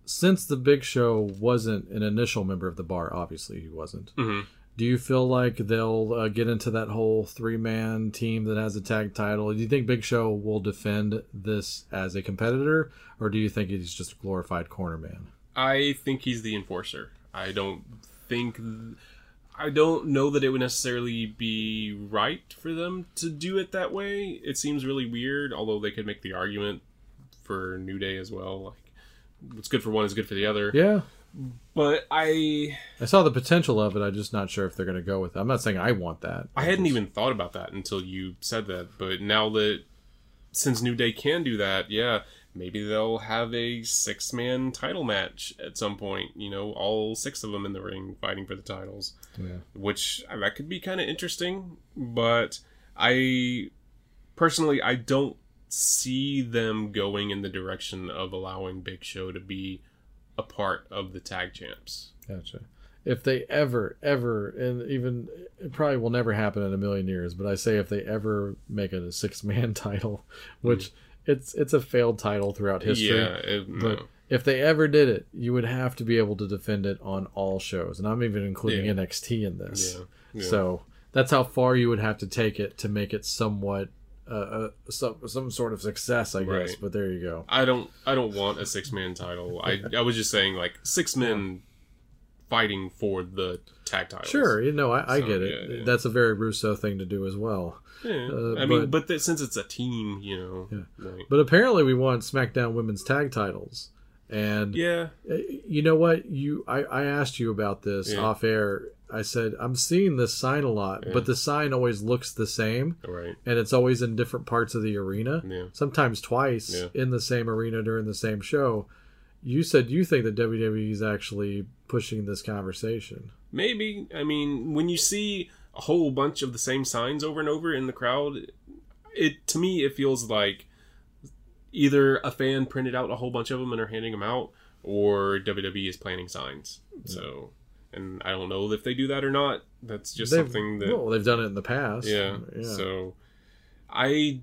since the Big Show wasn't an initial member of the bar, obviously he wasn't. Mhm. Do you feel like they'll uh, get into that whole three-man team that has a tag title? Do you think Big Show will defend this as a competitor, or do you think he's just a glorified corner man? I think he's the enforcer. I don't think I don't know that it would necessarily be right for them to do it that way. It seems really weird, although they could make the argument for New Day as well. Like what's good for one is good for the other. Yeah, But I I saw the potential of it. I'm just not sure if they're going to go with it. I'm not saying I want that. I hadn't even thought about that until you said that. But now that since New Day can do that, yeah, maybe they'll have a six man title match at some point. You know, all six of them in the ring fighting for the titles, Yeah. which uh, that could be kind of interesting. But I personally, I don't see them going in the direction of allowing Big Show to be a part of the tag champs. Gotcha. If they ever, ever, and even it probably will never happen in a million years, but I say if they ever make it a six man *laughs* title, which it's it's a failed title throughout history. Yeah, it, no. But if they ever did it, you would have to be able to defend it on all shows, and I'm even including Yeah. NXT in this. Yeah, yeah. So that's how far you would have to take it to make it somewhat uh, uh, some some sort of success, I guess. Right. But there you go. I don't I don't want a six man title. I I was just saying like six men fighting for the tag titles. Sure, you know, I, I So, get it. yeah, yeah. That's a very Russo thing to do as well. Yeah. Uh, I mean, but- but, that since it's a team, you know. like- But apparently, we want SmackDown Women's Tag Titles, and yeah. uh, you know what? You I, I asked you about this off air. I said I'm seeing this sign a lot, but the sign always looks the same, Right. and it's always in different parts of the arena. Sometimes twice in the same arena during the same show. You said you think that WWE is actually pushing this conversation. Maybe. I mean, when you see a whole bunch of the same signs over and over in the crowd, it to me it feels like either a fan printed out a whole bunch of them and are handing them out, or WWE is planning signs. So, and I don't know if they do that or not. That's just They've- something that well, they've done it in the past. Yeah. So, I,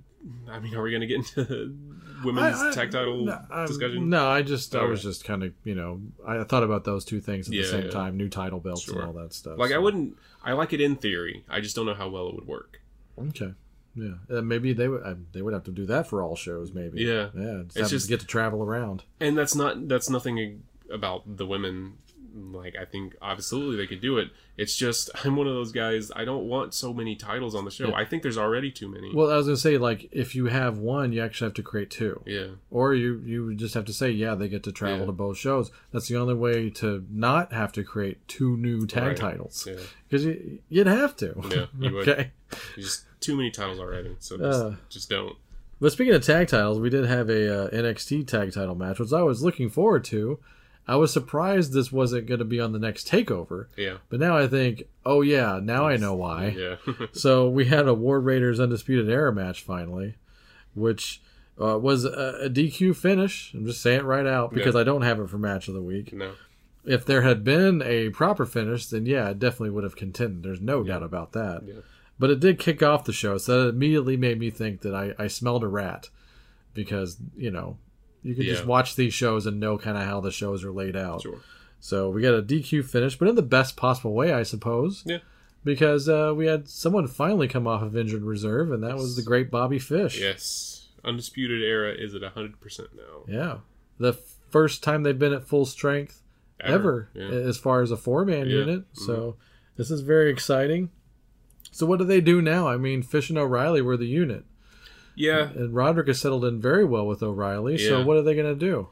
I mean, are we gonna get into women's I- I- tag title no, discussion? No, I just I was just kind of you know I thought about those two things at the same yeah. time, new title belts Sure. and all that stuff. Like I wouldn't. I like it in theory. I just don't know how well it would work. Okay. Yeah, uh, maybe they would. Uh, they would have to do that for all shows. Maybe. Yeah. Yeah. Just It's just- to get to travel around. And that's not. That's nothing about the women. Like I think absolutely they could do it. It's just *laughs* I'm one of those guys. I don't want so many titles on the show. I think there's already too many. Well, I was gonna say like if you have one, you actually have to create two, yeah. or you you just have to say yeah they get to travel Yeah. to both shows. That's the only way to not have to create two new tag Right. titles Yeah. because you, you'd have to. Yeah, you would. *laughs* okay. Just too many titles already. So just, Uh. just don't. But speaking of tag titles, we did have a uh, NXT tag title match, which I was looking forward to. I was surprised this wasn't going to be on the next takeover, Yeah. but now I think, oh yeah, now I know why. *laughs* Yeah. *laughs* so we had a War Raiders Undisputed Era match finally, which uh, was a, a DQ finish. I'm just saying it right out because Yeah. I don't have it for match of the week. no. If there had been a proper finish, then yeah, it definitely would have contended. There's no doubt about that. Yeah. But it did kick off the show, so that immediately made me think that I, I smelled a rat because, you know, you can just watch these shows and know kind of how the shows are laid out. Sure. So we got a DQ finish, but in the best possible way, I suppose. Yeah. Because uh, we had someone finally come off of injured reserve, and that was the great Bobby Fish. Yes. Undisputed Era is at 100% now. Yeah. The first time they've been at full strength ever, Yeah. as far as a four man Yeah. Mm-hmm. unit. So this is very exciting. So what do they do now? I mean, Fish and O'Reilly were the unit, Yeah. and Roderick has settled in very well with O'Reilly. So what are they going to do?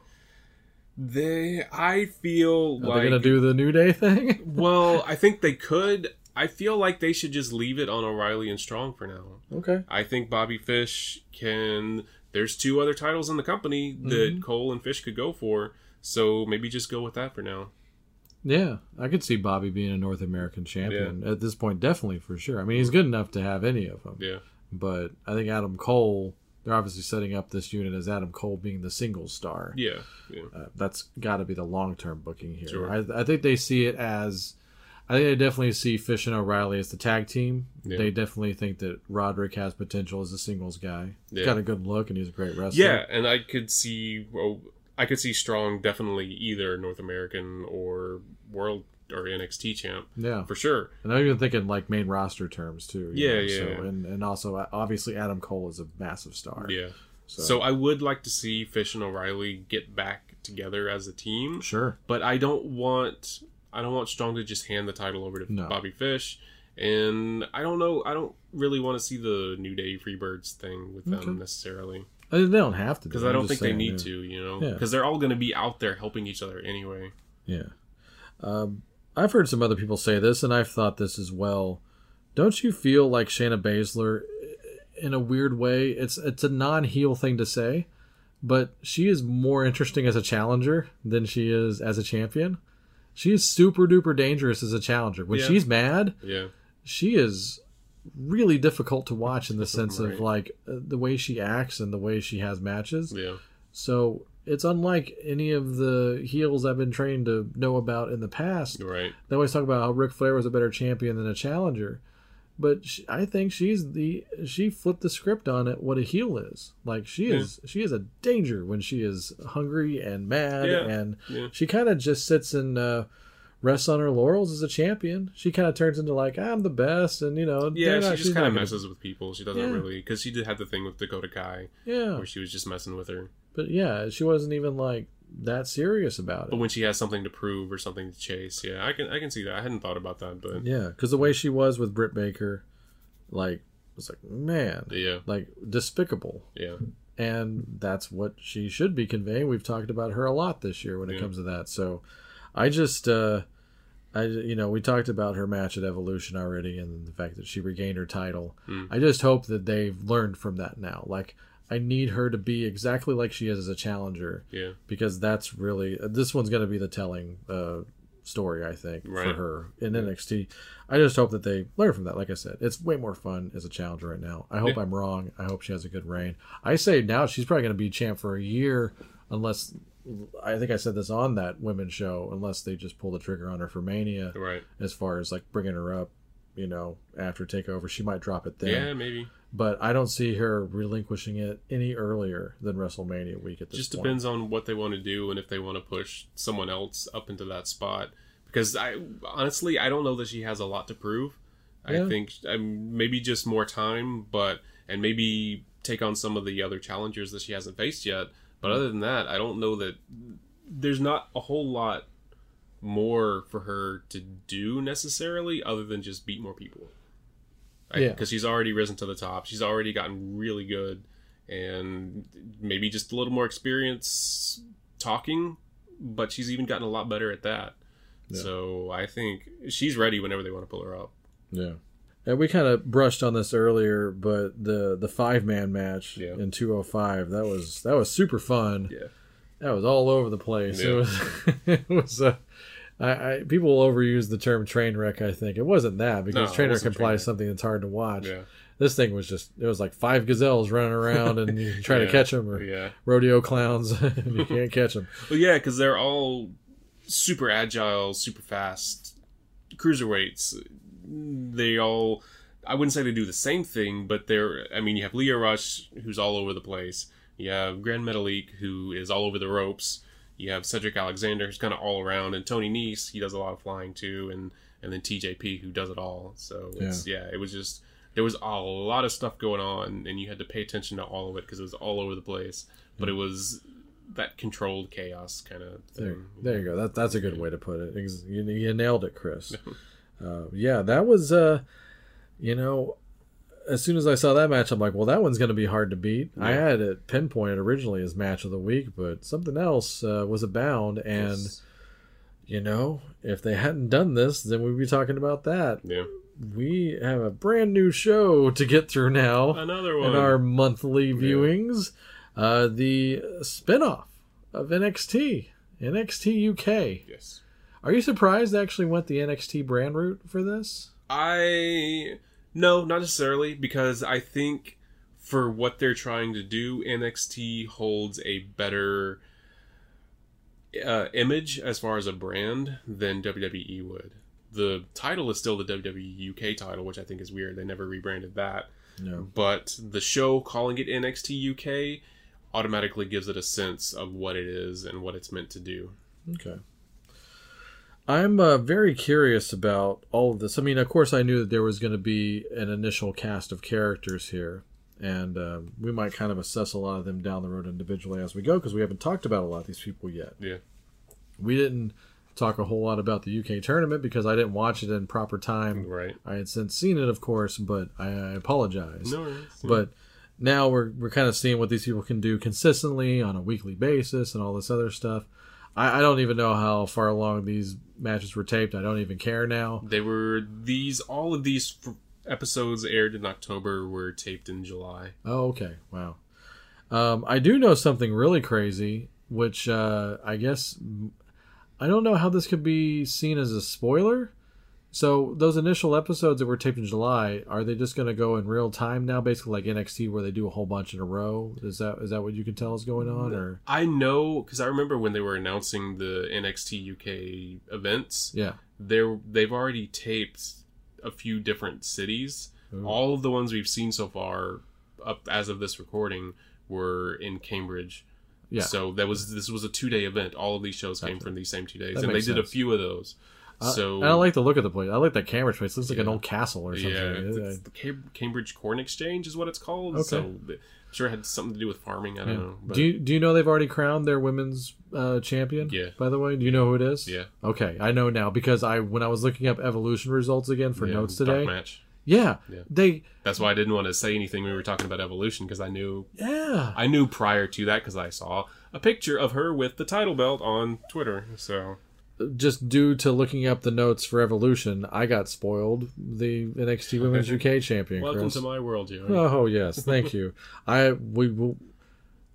They, I feel Are like. they going to do the New Day thing? *laughs* Well, I think they could. I feel like they should just leave it on O'Reilly and Strong for now. okay. I think Bobby Fish can. There's two other titles in the company that mm-hmm. Cole and Fish could go for, so maybe just go with that for now. Yeah, I could see Bobby being a North American champion at this point, definitely for sure. I mean, he's good enough to have any of them. Yeah, But I think Adam Cole, they're obviously setting up this unit as Adam Cole being the single star. yeah, yeah. Uh, that's got to be the long term booking here. Sure. I, I think they see it as. I think they definitely see Fish and O'Reilly as the tag team. Yeah. They definitely think that Roderick has potential as a singles guy. He's Yeah. got a good look and he's a great wrestler. Yeah, and I could see. Well, I could see Strong definitely either North American or World or NXT champ Yeah. for sure. And I'm even thinking like main roster terms too. Yeah, know, yeah, So, yeah. and, and also, uh, obviously, Adam Cole is a massive star. Yeah. So, So I would like to see Fish and O'Reilly get back together as a team. sure. but I don't want I don't want Strong to just hand the title over to No. Bobby Fish. And I don't know. I don't really want to see the New Day Freebirds thing with them Okay. necessarily I mean, they don't have to because I don't think saying, they need yeah. to. You know, Yeah. because they're all going to be out there helping each other anyway. Yeah. Um, I've heard some other people say this, and I've thought this as well. Don't you feel like Shayna Baszler, in a weird way, it's it's a non-heel thing to say, but she is more interesting as a challenger than she is as a champion. She is super duper dangerous as a challenger. When Yeah. she's mad, Yeah, she is really difficult to watch in the sense Right. of like uh, the way she acts and the way she has matches. yeah, So it's unlike any of the heels I've been trained to know about in the past. right. They always talk about how Ric Flair was a better champion than a challenger, but she, I think she's the she flipped the script on it. What a heel is like she is she is a danger when she is hungry and mad, Yeah, and yeah. she kind of just sits and uh, rests on her laurels as a champion. She kind of turns into like I'm the best, and you know Yeah, they're she just kind not of gonna- messes with people. She doesn't Yeah. really because she did have the thing with Dakota Kai Yeah, where she was just messing with her. But yeah, she wasn't even like that serious about it. But when she has something to prove or something to chase, yeah, I can I can see that. I hadn't thought about that, but Yeah, because the way she was with Britt Baker, like was like man, yeah, like despicable. yeah, and that's what she should be conveying. We've talked about her a lot this year when it Yeah. comes to that. So I just uh I you know, we talked about her match at Evolution already and the fact that she regained her title. Hmm. I just hope that they've learned from that now. Like I need her to be exactly like she is as a challenger yeah, because that's really this one's going to be the telling uh story I think for her in NXT. I just hope that they learn from that. Like I said, it's way more fun as a challenger right now. I hope Yeah. I'm wrong. I hope she has a good reign. I say now she's probably going to be champ for a year, unless I think I said this on that women's show. Unless they just pull the trigger on her for Mania, right. as far as like bringing her up, you know, after Takeover, she might drop it then. Yeah, maybe. But I don't see her relinquishing it any earlier than WrestleMania week at this just point. depends on what they want to do and if they want to push someone else up into that spot because i honestly i don't know that she has a lot to prove Yeah. i think um, maybe just more time but and maybe take on some of the other challengers that she hasn't faced yet but other than that i don't know that there's not a whole lot more for her to do necessarily other than just beat more people Yeah. because she's already risen to the top she's already gotten really good and maybe just a little more experience talking but she's even gotten a lot better at that Yeah. so i think she's ready whenever they want to pull her up Yeah. And we kind of brushed on this earlier, but the the five man match Yeah. in 205 that was that was super fun. yeah That was all over the place. It was *laughs* it was uh, I, I people will overuse the term train wreck. I think. It wasn't that because No, train wreck implies something that's hard to watch. yeah. This thing was just it was like five gazelles running around and you try to *laughs* catch them or yeah. rodeo clowns *laughs* and you can't catch them. well yeah because they're all super agile super fast cruiserweights. They all i wouldn't say they do the same thing but they're i mean you have Lio Rush who's all over the place. You have Gran Metalik who is all over the ropes you have Cedric Alexander, who's kind of all around, and Tony Nese, he does a lot of flying too, and and then TJP, who does it all. So it's yeah, it was just there was a lot of stuff going on, and you had to pay attention to all of it because it was all over the place. But it was that controlled chaos kind of thing. there you go. That that's a good way to put it. You, you nailed it, Chris. *laughs* uh, yeah, that was. Uh, you know, as soon as I saw that match, I'm like, well, that one's going to be hard to beat. I had it pinpointed originally as match of the week, but something else uh, was abound, and Yes. you know, if they hadn't done this, then we'd be talking about that. yeah, We have a brand new show to get through now another one. in our monthly viewings. Uh, the spinoff of NXT, NXT UK. yes. Are you surprised they actually went the NXT brand route for this? I no, not necessarily because I think for what they're trying to do, NXT holds a better uh, image as far as a brand than WWE would. The title is still the WWE UK title, which I think is weird. They never rebranded that. No. But the show calling it NXT UK automatically gives it a sense of what it is and what it's meant to do. Okay. I'm uh, very curious about all of this. I mean, of course, I knew that there was going to be an initial cast of characters here, and um, we might kind of assess a lot of them down the road individually as we go because we haven't talked about a lot of these people yet. Yeah. We didn't talk a whole lot about the UK tournament because I didn't watch it in proper time. Right. I had since seen it, of course, but I, I apologize. No worries. But now we're we're kind of seeing what these people can do consistently on a weekly basis and all this other stuff. I, I don't even know how far along these matches were taped. I don't even care now. They were these all of these f- episodes aired in October were taped in July. Oh, okay. Wow. Um, I do know something really crazy, which uh, I guess I don't know how this could be seen as a spoiler. So those initial episodes that were taped in July, are they just going to go in real time now, basically like NXT, where they do a whole bunch in a row? Is that is that what you can tell is going on, or I know because I remember when they were announcing the NXT UK events. yeah? They're they've already taped a few different cities. All of the ones we've seen so far, up as of this recording, were in Cambridge. Yeah. So that was this was a two day event. All of these shows came from these same two days, That and they makes did a few of those. So And I like the look of the place. I like that Cambridge place. It looks like an old castle or something. Yeah, Yeah, it's the Cam- Cambridge Corn Exchange is what it's called. Okay. So I'm sure it had something to do with farming. I don't know. But Do you do you know they've already crowned their women's uh, champion? Yeah. By the way, do you know who it is? Yeah. Okay, I know now because I when I was looking up evolution results again for yeah, notes today. match. Yeah, Yeah. They. That's why I didn't want to say anything when we were talking about evolution because I knew Yeah. I knew prior to that because I saw a picture of her with the title belt on Twitter. So Just due to looking up the notes for evolution, I got spoiled. The NXT Women's UK champion. welcome Chris. to my world, Joey. Oh yes, thank you. I we will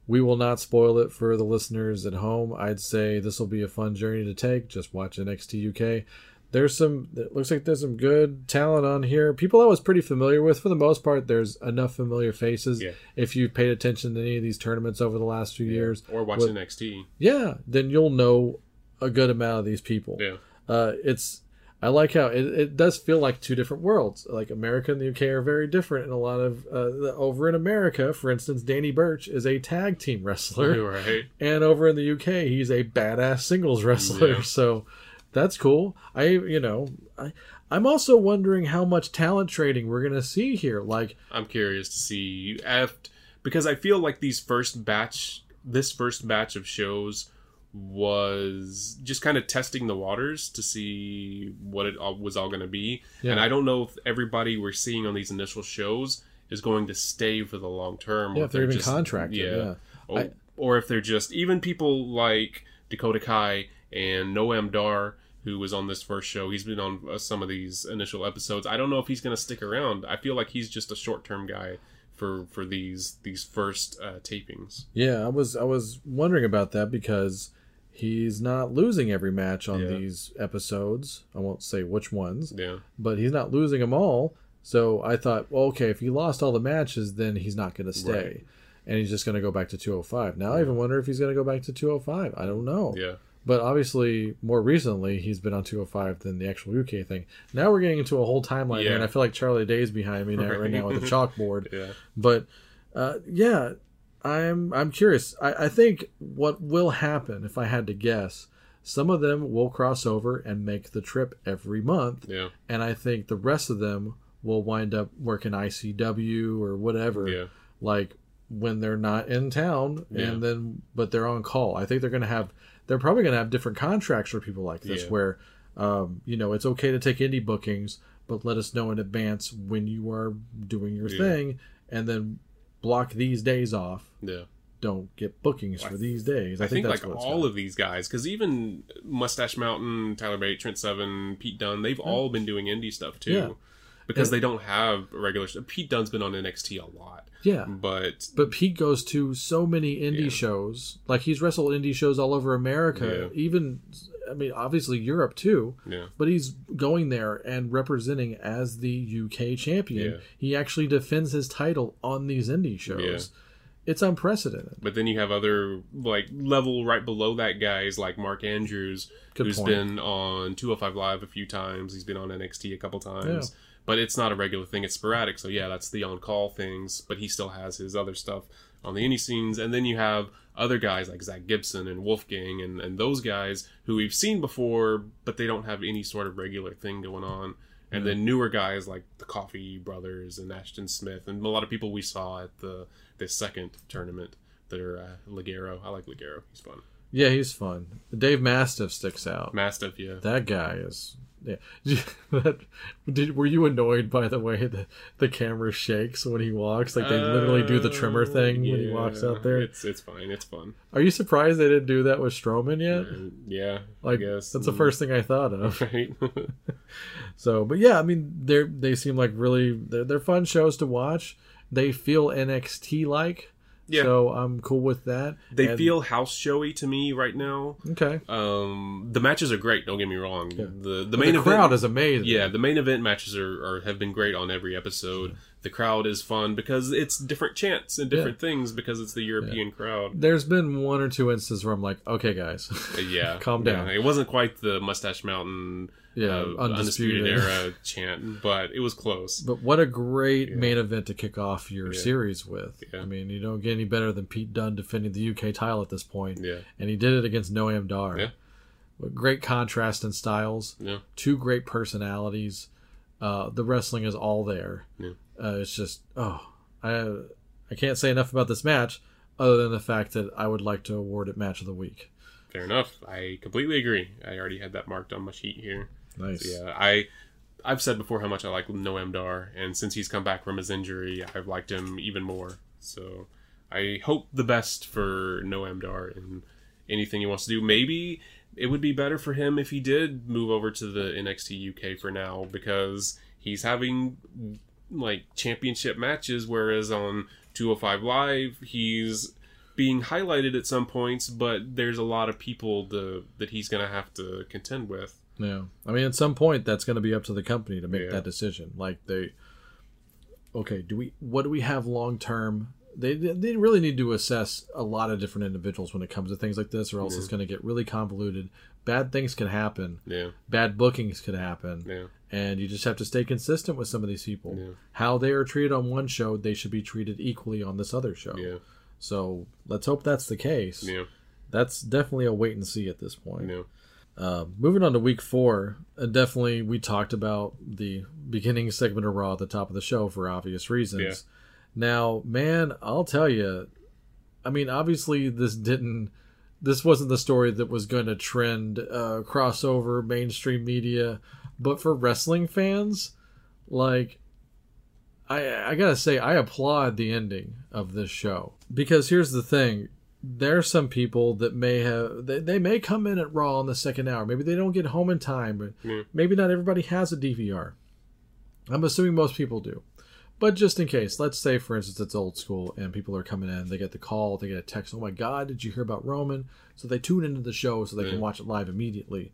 we will not spoil it for the listeners at home. I'd say this will be a fun journey to take. Just watch NXT UK. There's some. It looks like there's some good talent on here. People I was pretty familiar with for the most part. There's enough familiar faces. Yeah. If you've paid attention to any of these tournaments over the last few years, or watch What- NXT. yeah, then you'll know a good amount of these people Yeah, uh, it's I like how it, it does feel like two different worlds. Like America and the UK are very different in a lot of uh, the- over in America, for instance, Danny Burch is a tag team wrestler, *laughs* right. and over in the UK he's a badass singles wrestler. Yeah. So that's cool. I you know I I'm also wondering how much talent trading we're gonna see here. Like I'm curious to see if because I feel like these first batch, this first batch of shows was just kind of testing the waters to see what it all, was all going to be. Yeah. And I don't know if everybody we're seeing on these initial shows is going to stay for the long term. Yeah, or if they're even just- contracted, yeah. Or, I- or if they're just even people like Dakota Kai and Noam Dar. Who was on this first show? He's been on uh, some of these initial episodes. I don't know if he's going to stick around. I feel like he's just a short term guy for for these these first uh, tapings. Yeah, I was I was wondering about that because he's not losing every match on Yeah. these episodes. I won't say which ones, Yeah, but he's not losing them all. So I thought, well, okay, if he lost all the matches, then he's not going to stay, Right. and he's just going to go back to 205. Now I even wonder if he's going to go back to 205. I don't know. yeah, But obviously, more recently, he's been on 205 than the actual UK thing. Now we're getting into a whole timeline here, Yeah. and I feel like Charlie Day's behind me now, right, Right. now with a *laughs* chalkboard. yeah. But uh, yeah, I'm I'm curious. I, I think what will happen, if I had to guess, some of them will cross over and make the trip every month, Yeah. and I think the rest of them will wind up working ICW or whatever. Yeah. Like when they're not in town, Yeah. and then but they're on call. I think they're gonna have they're probably gonna have different contracts for people like this, Yeah. where um, you know it's okay to take indie bookings, but let us know in advance when you are doing your thing, and then block these days off Yeah. don't get bookings for these days. I, I, think, that's like all gonna- of these guys, because even Mustache Mountain, Tyler Bate, Trent Seven, Pete Dunne, they've all been doing indie stuff too. Because they don't have regular. Pete Dunne's been on NXT a lot, yeah. but But Pete goes to so many indie Yeah. shows. Like he's wrestled indie shows all over America, Yeah. even I mean obviously Europe too. yeah, But he's going there and representing as the UK champion. Yeah. He actually defends his title on these indie shows. It's unprecedented. but then you have other like level right below that guys like Mark Andrews, Good who's point. been on 205 Live a few times. He's been on NXT a couple times. But it's not a regular thing, it's sporadic. So, yeah, that's the on call things. But he still has his other stuff on the indie scenes. And then you have other guys like Zack Gibson and Wolfgang and, and those guys who we've seen before, but they don't have any sort of regular thing going on. And then newer guys like the Coffey Brothers and Ashton Smith and a lot of people we saw at the this second tournament that are uh, Ligero. I like Ligero. He's fun. Yeah, he's fun. Dave Mastiff sticks out. Mastiff, yeah. That guy is. Yeah. That- *laughs* Did, were you annoyed by the way the, the camera shakes when he walks? Like they literally do the trimmer Uh, thing when he walks yeah, out there. It's it's fine. It's fun. Are you surprised they didn't do that with Strowman yet? And, yeah, Like I guess that's the first thing I thought of. *laughs* Right. *laughs* So, but yeah, I mean, they're they seem like really they're, they're fun shows to watch. They feel NXT like. Yeah. So I'm cool with that. they And- feel house showy to me right now. okay. Um, the matches are great. Don't get me wrong. The the But main the event, crowd is amazing. yeah, the main event matches are, are have been great on every episode. The crowd is fun because it's different chants and different things because it's the European crowd. There's been one or two instances where I'm like, okay, guys, Uh, *laughs* Yeah, Calm yeah. down. It wasn't quite the Mustache Mountain, Yeah, uh, Undisputed. undisputed era *laughs* chant, but it was close. But what a great main event to kick off your Yeah. series with. Yeah. I mean, you don't get any better than Pete Dunne defending the UK title at this point. Yeah. And he did it against Noam Dar. Yeah. Great contrast in styles, Yeah. two great personalities. Uh, the wrestling is all there. Yeah. Uh, it's just, oh, I, I can't say enough about this match other than the fact that I would like to award it match of the week. Fair enough. I completely agree. I already had that marked on my sheet here. Nice. Yeah, I I've said before how much I like Noam Dar, and since he's come back from his injury, I've liked him even more. So I hope the best for Noam Dar in anything he wants to do. Maybe it would be better for him if he did move over to the NXT UK for now because he's having like championship matches, whereas on 205 Live he's being highlighted at some points, but there's a lot of people to, that he's gonna have to contend with. Yeah, I mean, at some point, that's going to be up to the company to make Yeah. that decision. Like they, okay, do we? What do we have long term? They they really need to assess a lot of different individuals when it comes to things like this, or else it's going to get really convoluted. Bad things can happen. Yeah, Bad bookings could happen. yeah. And you just have to stay consistent with some of these people. Yeah. How they are treated on one show, they should be treated equally on this other show. Yeah, So let's hope that's the case. yeah, That's definitely a wait and see at this point. yeah. Uh, moving on to week four, uh, definitely we talked about the beginning segment of Raw at the top of the show for obvious reasons. Yeah. Now, man, I'll tell you, I mean, obviously this didn't, this wasn't the story that was going to trend uh, crossover mainstream media, but for wrestling fans, like, I I gotta say, I applaud the ending of this show because here's the thing: there are some people that may have they, they may come in at Raw in the second hour. Maybe they don't get home in time, but Yeah. maybe not everybody has a DVR. I'm assuming most people do. But just in case, let's say for instance it's old school and people are coming in, they get the call, they get a text, oh my god, did you hear about Roman? So they tune into the show so they can watch it live immediately.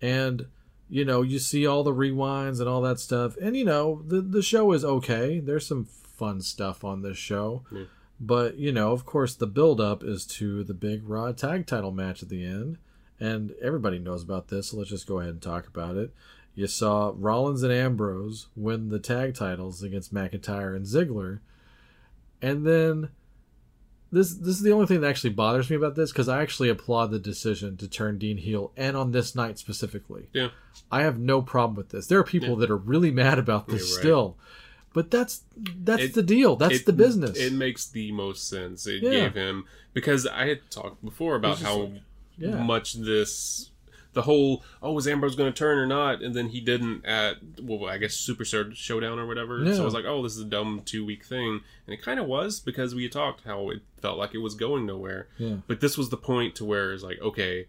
And you know, you see all the rewinds and all that stuff. And you know, the the show is okay. There's some fun stuff on this show. Yeah. But, you know, of course the build up is to the big Raw tag title match at the end. And everybody knows about this, so let's just go ahead and talk about it. You saw Rollins and Ambrose win the tag titles against McIntyre and Ziggler. And then this this is the only thing that actually bothers me about this because I actually applaud the decision to turn Dean heel and on this night specifically. Yeah. I have no problem with this. There are people that are really mad about this right. still, but that's that's It- the deal. That's It- the business. It makes the most sense. It Yeah. gave him because I had talked before about how like- yeah. much this the whole oh was Ambrose going to turn or not, and then he didn't at well I guess Super Show- Showdown or whatever. Yeah. So I was like oh this is a dumb two week thing, and it kind of was because we had talked how it felt like it was going nowhere. Yeah. But this was the point to where it's like okay,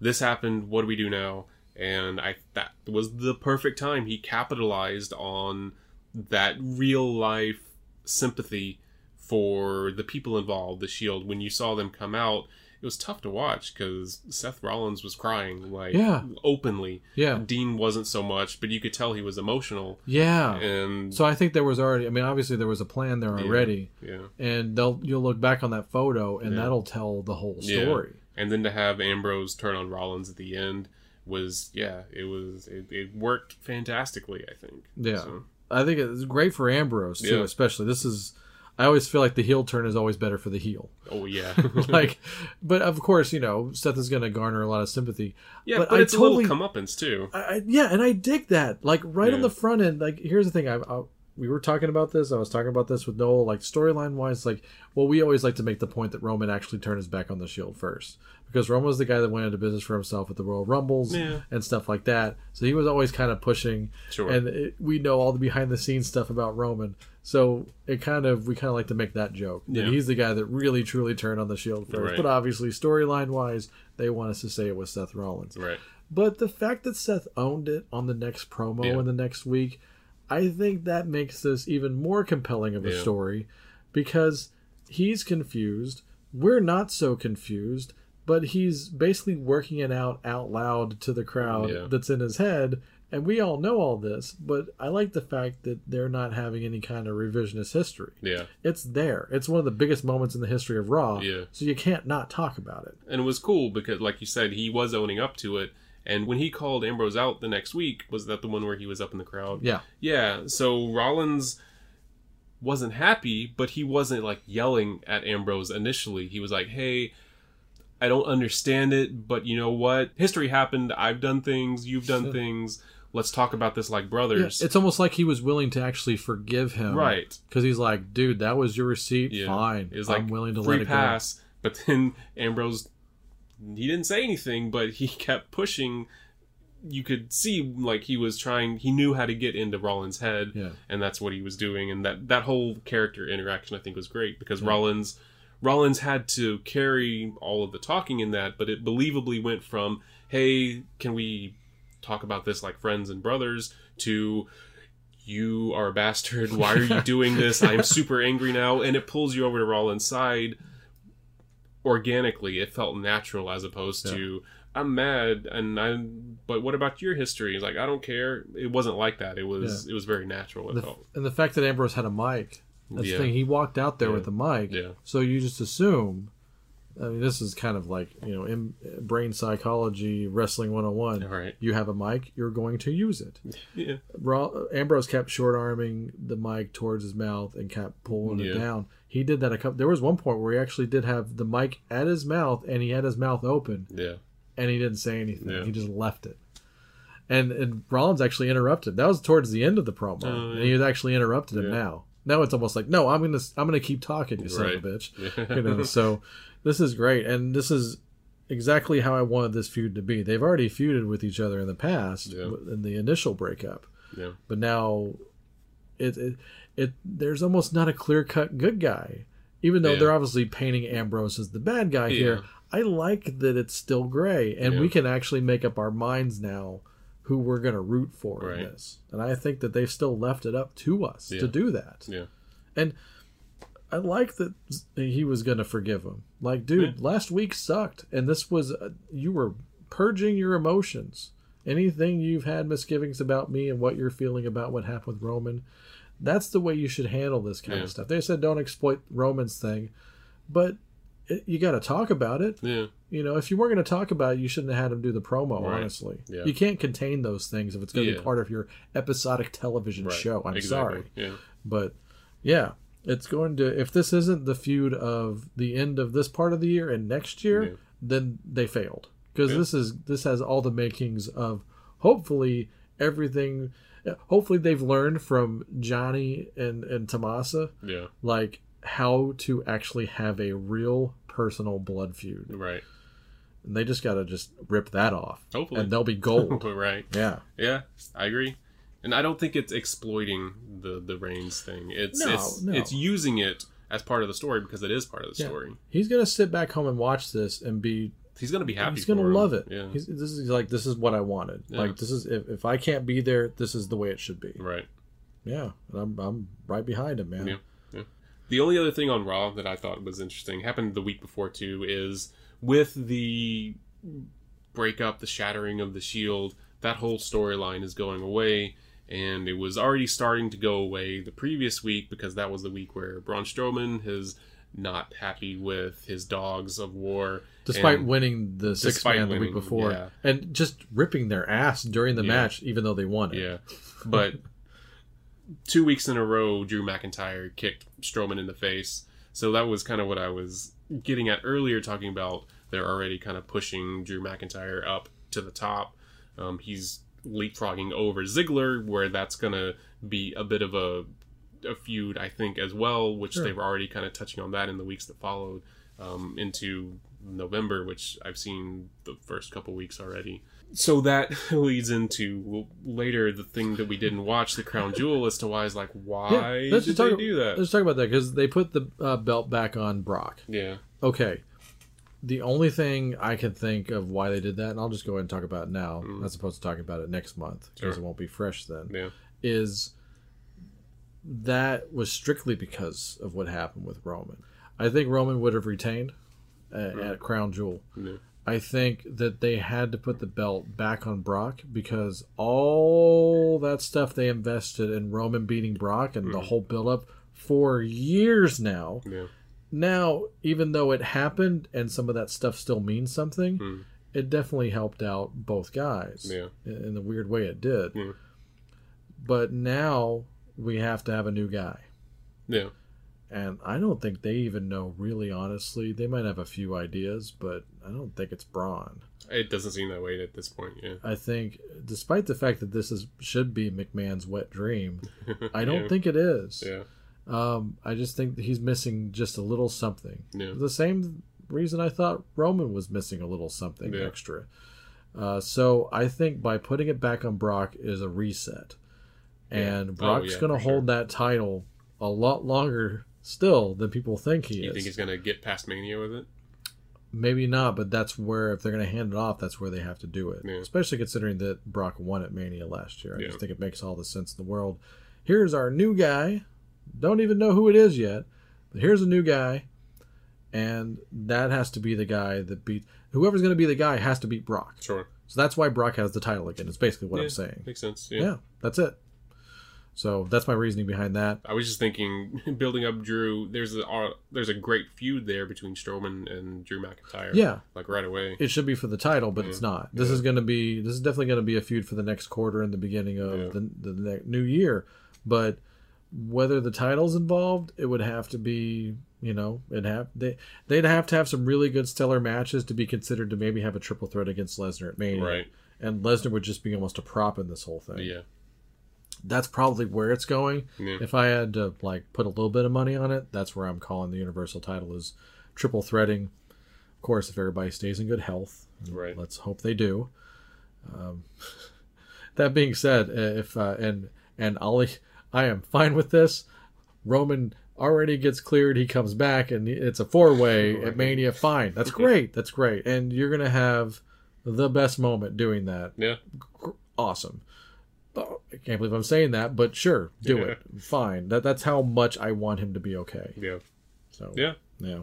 this happened. What do we do now? And I that was the perfect time. He capitalized on that real life sympathy for the people involved, the Shield. When you saw them come out, it was tough to watch because Seth Rollins was crying like Yeah. openly. Yeah. Dean wasn't so much, but you could tell he was emotional. yeah. And So I think there was already. I mean, obviously there was a plan there already, yeah, and they'll you'll look back on that photo, and Yeah. that'll tell the whole Yeah. story. and then to have Ambrose turn on Rollins at the end was yeah, it was it, it worked fantastically. I think. Yeah. So, I think it's great for Ambrose too, Yeah. especially. This is. I always feel like the heel turn is always better for the heel. oh yeah. *laughs* like, but of course, you know, Seth is going to garner a lot of sympathy. yeah, but but, I it's totally- a little comeuppance too. I, I, yeah, and I dig that. Like right on the front end. Like here's the thing. I, I we were talking about this. I was talking about this with Noel. Like storyline wise, like well, we always like to make the point that Roman actually turned his back on the Shield first because Roman was the guy that went into business for himself with the Royal Rumbles Yeah. and stuff like that. So he was always kind of pushing. Sure. And it, we know all the behind the scenes stuff about Roman. So it kind of we kind of like to make that joke that Yeah. he's the guy that really truly turned on the Shield first. Right. But obviously, storyline wise, they want us to say it was Seth Rollins. Right. But the fact that Seth owned it on the next promo Yeah. in the next week, I think that makes this even more compelling of a Yeah. story because he's confused. We're not so confused, but he's basically working it out out loud to the crowd Yeah. that's in his head. And we all know all this, but I like the fact that they're not having any kind of revisionist history. Yeah. It's there. It's one of the biggest moments in the history of Raw. Yeah. So you can't not talk about it. and it was cool because like you said he was owning up to it and when he called ambrose out the next week was that the one where he was up in the crowd? Yeah. yeah so rollins wasn't happy but he wasn't like yelling at ambrose initially. He was like hey i don't understand it but you know what? History happened. I've done things. You've done things. Let's talk about this like Yeah, brothers. it's almost like he was willing to actually forgive him, Right. Because he's like, dude, that was your receipt. Yeah. Fine, It was like I'm willing to free let it pass. But then Ambrose, he didn't say anything, but he *laughs* kept pushing. You could see like he was trying. He knew how to get into Rollins' head, Yeah. and that's what he was doing. And that that whole character interaction, I think, was great because Rollins. Rollins had to carry all of the talking in that, but it believably went from, "Hey, can we talk about this like friends and brothers?" to you are a bastard. Why are you *laughs* doing this? I am super angry now. And it pulls you over to Rollins' side organically. It felt natural as opposed to, I'm mad and I'm, but what about your history? It's like, I don't care. It wasn't like that. It was, it was very natural. The, and the fact that Ambrose had a mic. That's Yeah. the thing. He walked out there Yeah. with a mic. Yeah. So you just assume. I mean, this is kind of like you know, in uh, brain psychology, wrestling 101. All right. You have a mic, you're going to use it. Yeah. Ra- Ambrose kept short arming the mic towards his mouth and kept pulling it down. He did that a couple. There was one point where he actually did have the mic at his mouth, and he had his mouth open, Yeah. and he didn't say anything. Yeah. He just left it. And and Rollins actually interrupted. That was towards the end of the promo, Oh, and he actually interrupted him. Yeah. Now, now it's almost like, no, I'm gonna I'm gonna keep talking, you son of a Right. bitch. *laughs* You know, so this is great, and this is exactly how I wanted this feud to be. They've already feuded with each other in the past Yeah. in the initial breakup Yeah. but now it it, it there's almost not a clear cut good guy even though Yeah. they're obviously painting ambrose as the bad guy here i like that it's still gray and Yeah. we can actually make up our minds now who we're going to root for in this and i think that they've still left it up to us Yeah. to do that Yeah. and I like that he was going to forgive him. Like, dude, last week sucked, and this was uh, you were purging your emotions. Anything you've had misgivings about me and what you're feeling about what happened with Roman, that's the way you should handle this kind Yeah. of stuff. They said don't exploit Roman's thing, but it, you got to talk about it. Yeah. You know, if you weren't going to talk about it, you shouldn't have had him do the promo. Right. Honestly, Yeah. you can't contain those things if it's going to be part of your episodic television Right. show. I'm Exactly. sorry. Yeah. But yeah, It's going to if this isn't the feud of the end of this part of the year and next year, Yeah. then they failed because Yeah. this is this has all the makings of hopefully everything. Hopefully they've learned from Johnny and and Tommaso Yeah. like how to actually have a real personal blood feud, Right. and they just got to just rip that off, Hopefully. and they'll be gold. *laughs* right. yeah. Yeah, I agree. And I don't think it's exploiting the the Reigns thing. It's No, it's no. it's using it as part of the story because it is part of the Yeah. story. He's gonna sit back home and watch this and be He's gonna be happy. he's gonna him. love it. Yeah. He's, this is like this is what I wanted. Yeah. Like this is if, if I can't be there, this is the way it should be. right. Yeah, and I'm I'm right behind him, man. Yeah. yeah. The only other thing on Raw that I thought was interesting happened the week before too is with the breakup, the shattering of the Shield. That whole storyline is going away, and it was already starting to go away the previous week because that was the week where Braun Strowman is not happy with his dogs of war. Despite winning the six man the week before, yeah. and just ripping their ass during the Yeah. match, even though they won it. Yeah, but *laughs* two weeks in a row, Drew McIntyre kicked Strowman in the face. So that was kind of what I was getting at earlier, talking about they're already kind of pushing Drew McIntyre up to the top. Um, he's leapfrogging over Ziggler, where that's going to be a bit of a, a feud, I think, as well, which Sure. they were already kind of touching on that in the weeks that followed um, into November, which I've seen the first couple weeks already. So that *laughs* leads into later the thing that we didn't watch, the crown jewel, as to why is like, why let's did just they talk, do that? Let's talk about that because they put the uh, belt back on Brock. Yeah, Okay. The only thing I can think of why they did that, and I'll just go ahead and talk about it now, as opposed to talking about it next month because Mm. Sure. it won't be fresh then. yeah, Is that was strictly because of what happened with Roman. I think Roman would have retained uh, at Crown Jewel. yeah, I think that they had to put the belt back on Brock because all that stuff they invested in Roman beating Brock and the whole build up for years now. yeah, Now, even though it happened and some of that stuff still means something, Mm. it definitely helped out both guys. Yeah. In the weird way it did. Yeah. But now we have to have a new guy. yeah. And I don't think they even know really honestly. They might have a few ideas, but I don't think it's Braun. It doesn't seem that way at this point. Yeah, I think, despite the fact that this is should be McMahon's wet dream, *laughs* I don't Yeah. think it is. Yeah, Um, I just think that he's missing just a little something. Yeah. The same reason I thought Roman was missing a little something Yeah. extra. Uh, so I think by putting it back on Brock is a reset, and Oh, Brock's yeah, going to hold that title a lot longer still than people think he you is. You think he's gonna get past Mania with it? Maybe not, but that's where if they're going to hand it off, that's where they have to do it. Yeah. Especially considering that Brock won at Mania last year. I Yeah. just think it makes all the sense in the world. Here's our new guy. Don't even know who it is yet, but here's a new guy, and that has to be the guy that beat whoever's going to be the guy has to beat Brock. Sure. So that's why Brock has the title again. It's basically what Yeah, I'm saying. Makes sense. Yeah. Yeah. that's it. So that's my reasoning behind that. I was just thinking, *laughs* building up Drew. There's a uh, there's a great feud there between Strowman and Drew McIntyre. Yeah. like right away. It should be for the title, but it's not. This is going to be. This is definitely going to be a feud for the next quarter and the beginning of Yeah. the the ne- new year. But whether the title's involved, it would have to be. You know, it have they they'd have to have some really good stellar matches to be considered to maybe have a triple threat against Lesnar at Mania. Right. And Lesnar would just be almost a prop in this whole thing. Yeah. That's probably where it's going. Yeah. If I had to like put a little bit of money on it, that's where I'm calling the Universal title is triple threading. Of course, if everybody stays in good health, Right. let's hope they do. Um, *laughs* that being said, uh, if uh, and and Ollie, I am fine with this. Roman already gets cleared. He comes back, and it's a four way at Mania. Fine, that's *laughs* great. That's great, and you're gonna have the best moment doing that. Yeah. Awesome. Oh, I can't believe I'm saying that, but sure, do Yeah. it. Fine. That that's how much I want him to be okay. Yeah. So Yeah. yeah.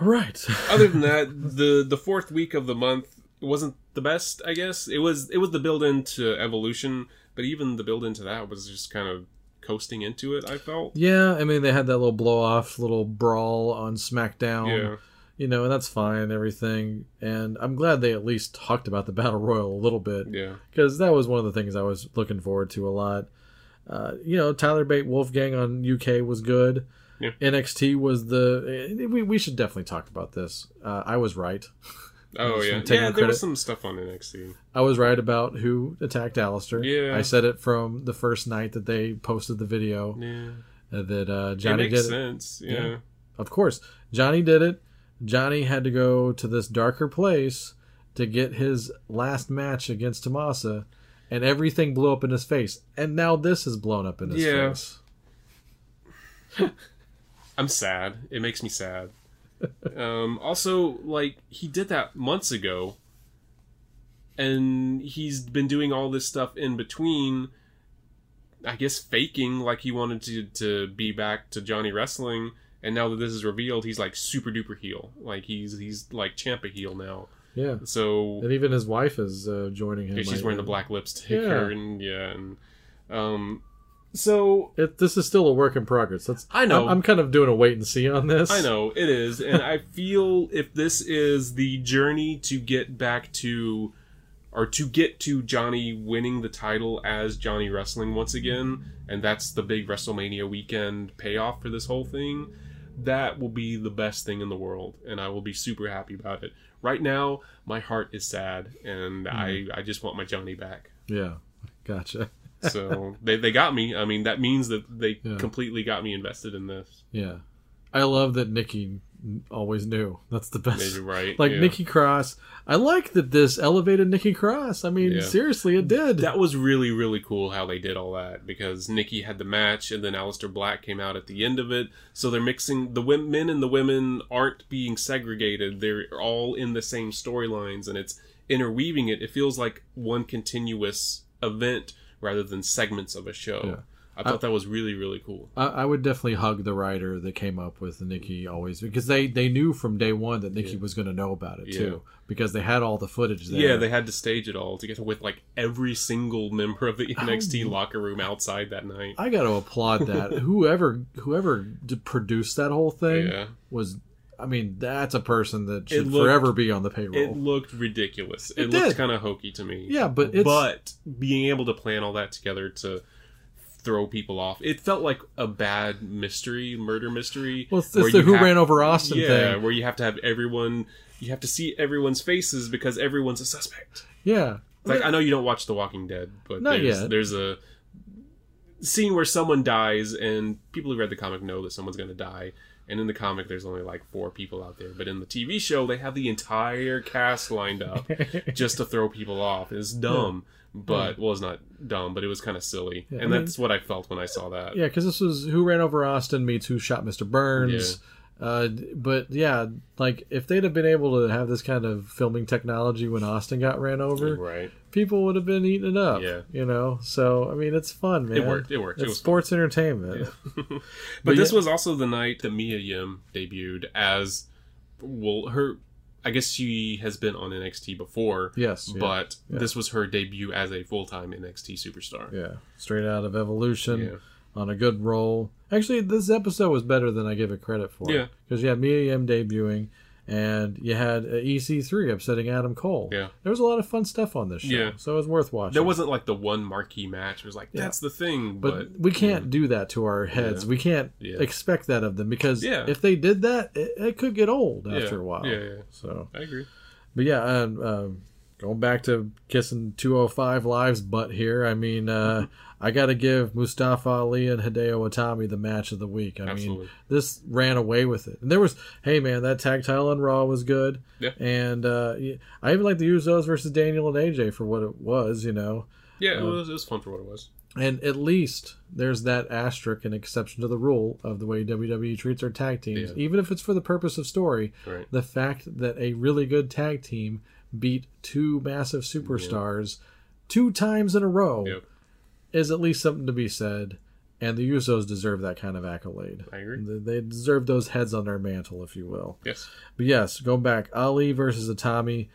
All right. *laughs* Other than that, the the fourth week of the month wasn't the best. I guess it was. It was the build into Evolution, but even the build into that was just kind of coasting into it. I felt. Yeah, I mean they had that little blow off, little brawl on SmackDown. Yeah. You know, and that's fine and everything. And I'm glad they at least talked about the *laughs* Battle Royal a little bit Yeah. because that was one of the things I was looking forward to a lot. Uh, you know, Tyler Bate Wolfgang on UK was good. Yeah. NXT was the. eh, We, we should definitely talk about this. Uh, I was right. *laughs* Oh yeah, yeah. There credit. was some stuff on NXT. I was right about who attacked Aleister. Yeah. I said it from the first night that they posted the video Yeah, uh, that uh, it Johnny makes did it. sense. Yeah. Yeah. Of course, Johnny did it. Johnny had to go to this darker place to get his last match against Tommaso, and everything blew up in his face. And now this is blown up in his Yeah. face. *laughs* I'm sad. It makes me sad. Um, also, like he did that months ago, and he's been doing all this stuff in between. I guess faking like he wanted to to be back to Johnny Wrestling, and now that this is revealed, he's like super duper heel. Like he's he's like Ciampa heel now. Yeah. So And even his wife is uh, joining him. yeah, she's wearing the black lipstick, Yeah. and yeah, and um, so It, this is still a work in progress. That's, I know. I'm, I'm kind of doing a wait and see on this. I know it is, and I feel if this is the journey to get back to, or to get to Johnny winning the title as Johnny Wrestling once again, and that's the big WrestleMania weekend payoff for this whole thing, that will be the best thing in the world, and I will be super happy about it. Right now, my heart is sad, and hmm. I I just want my Johnny back. Yeah. Gotcha. So they they got me. I mean, that means that they Yeah. completely got me invested in this. Yeah. I love that Nikki always knew. That's the best. Maybe right, Like yeah. Nikki Cross. I like that this elevated Nikki Cross. I mean, Yeah. seriously, it did. That was really, really cool how they did all that because Nikki had the match and then Aleister Black came out at the end of it. So they're mixing the men and the women aren't being segregated. They're all in the same storylines and it's interweaving it. It feels like one continuous event rather than segments of a show. Yeah. I thought that was really, really cool. I, I would definitely hug the writer that came up with Nikki always because they they knew from day one that Nikki was going to know about it too because they had all the footage there. Yeah, they had to stage it all together with like every single member of the NXT Oh. locker room outside that night. I got to applaud that. *laughs* whoever whoever produced that whole thing Yeah. was. I mean, that's a person that should looked- forever be on the payroll. It looked ridiculous. It, It looked kind of hokey to me. Yeah, but it's- but being able to plan all that together to throw people off, it felt like a bad mystery, murder mystery. Well, it's- it's the Who have- Ran Over Austin yeah, thing. where you have to have everyone, you have to see everyone's faces because everyone's a suspect. yeah, Like I know you don't watch The Walking Dead, but Not there's, yet. there's a scene where someone dies, and people who read the comic know that someone's going to die. And in the comic, there's only like four people out there, but in the TV show, they have the entire cast lined up *laughs* just to throw people off. It's dumb, but well, it's not dumb, but it was kind of silly, Yeah, and I mean- that's what I felt when I saw that. Yeah, because this was Who Ran Over Austin meets Who Shot Mr. Burns. Uh, but yeah, like if they'd have been able to have this kind of filming technology when Austin got ran over, Right. people would have been eating it up. Yeah. you know. So I mean, it's fun, man. It worked, it worked, it It's was fun. sports entertainment. *laughs* But, But this yeah- was also the night that Mia Yim debuted as well. Her, I guess she has been on NXT before. Yes, yeah, but yeah. this was her debut as a full time NXT superstar. Yeah, straight out of Evolution Yeah. On a good roll. Actually, this episode was better than I give it credit for. Yeah. because you had Mia Yim debuting, and you had uh, EC3 upsetting Adam Cole. Yeah. there was a lot of fun stuff on this show. Yeah. so it was worth watching. There wasn't like the one marquee match. It was like that's the thing, but, but, we can't do that to our heads. Yeah. We can't Yeah. expect that of them because Yeah. if they did that, it, it could get old Yeah. after a while. Yeah, yeah. So, I agree. but yeah, um, um, going back to kissing 205 Live's butt here. I mean, uh, I got to give Mustafa Ali and Hideo Itami the match of the week. I Absolutely. mean, this ran away with it. And there was, hey man, that tag title on Raw was good. Yeah. And uh, I even like the Usos versus Daniel and AJ for what it was. You know. Yeah, Um, it was it was fun for what it was. And at least there's that asterisk and exception to the rule of the way WWE treats their tag teams, Yeah. even if it's for the purpose of story. Right. The fact that a really good tag team beat two massive superstars two times in a row Yep. is at least something to be said. And the Usos deserve that kind of accolade. I agree. They deserve those heads on their mantle, if you will. Yes. But yes, going back, Ali versus Itami,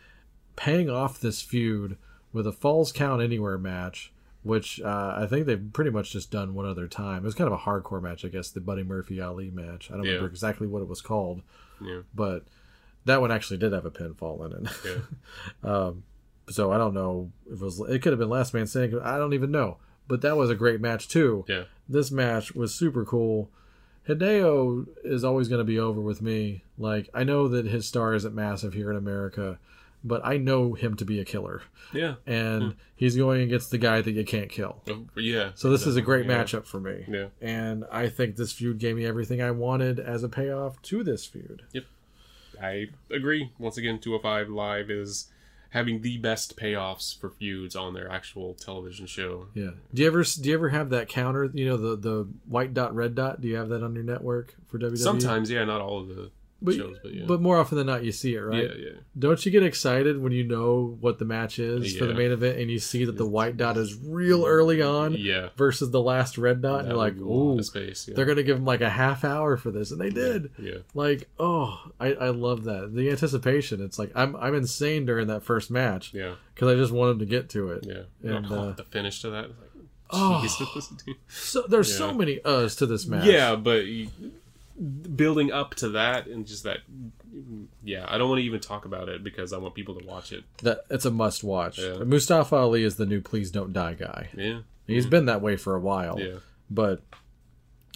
paying off this feud with a Falls Count Anywhere match, which uh, I think they've pretty much just done one other time. It was kind of a hardcore match, I guess, the Buddy Murphy Ali match. I don't Yeah. remember exactly what it was called, Yeah. but that one actually did have a pinfall in it. Yeah. *laughs* um, so I don't know if it was. It could have been Last Man Standing. I don't even know. but that was a great match too. Yeah. This match was super cool. Hideo is always going to be over with me. Like I know that his star isn't massive here in America, but I know him to be a killer, Yeah. and he's going against the guy that you can't kill. Oh, Yeah. So this is a great Yeah. matchup for me. Yeah. And I think this feud gave me everything I wanted as a payoff to this feud. I agree. Once again, 205 Live is having the best payoffs for feuds on their actual television show. Yeah. Do you ever do you ever have that counter? You know the the white dot red dot. Do you have that on your network for WWE? Sometimes, yeah, not all of the but, shows, but yeah. but more often than not, you see it, right? Yeah, yeah. Don't you get excited when you know what the match is for the main event and you see that the white dot is real early on Yeah. versus the last red dot? And That you're like, would be a lot ooh, space. Yeah. they're gonna give them like a half hour for this, and they did. yeah. Like, oh, I, I love that the anticipation. It's like I'm I'm insane during that first match Yeah. because I just want wanted to get to it. Yeah. And, uh, the finish to that. Like, Oh. Jesus. *laughs* So there's so many uhs to this match. Yeah, but you, building up to that and just that. Yeah, I don't want to even talk about it because I want people to watch it. that it's a must watch. Yeah. Mustafa Ali is the new "Please Don't Die" guy. Yeah. He's been that way for a while. Yeah. but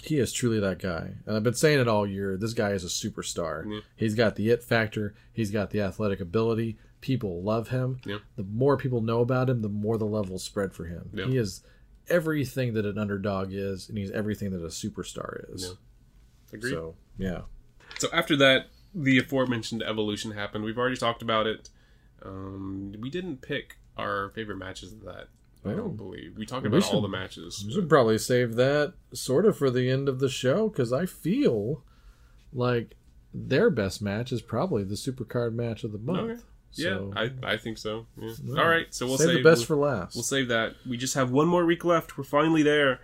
he is truly that guy. And I've been saying it all year. This guy is a superstar. Yeah. He's got the it factor. He's got the athletic ability. People love him. Yeah. The more people know about him, the more the levels spread for him. Yeah. He is everything that an underdog is, and he's everything that a superstar is. Agreed. So yeah, So after that, the aforementioned evolution happened. We've already talked about it. Um, we didn't pick our favorite matches of that. I Oh. don't believe we talked We about all the matches. we should probably save that sort of for the end of the show because I feel like their best match is probably the supercard match of the month. Okay. Yeah, I, I think so. Yeah. All right, so we'll save, save, the best we'll, for last. We'll save that. We just have one more week left. We're finally there.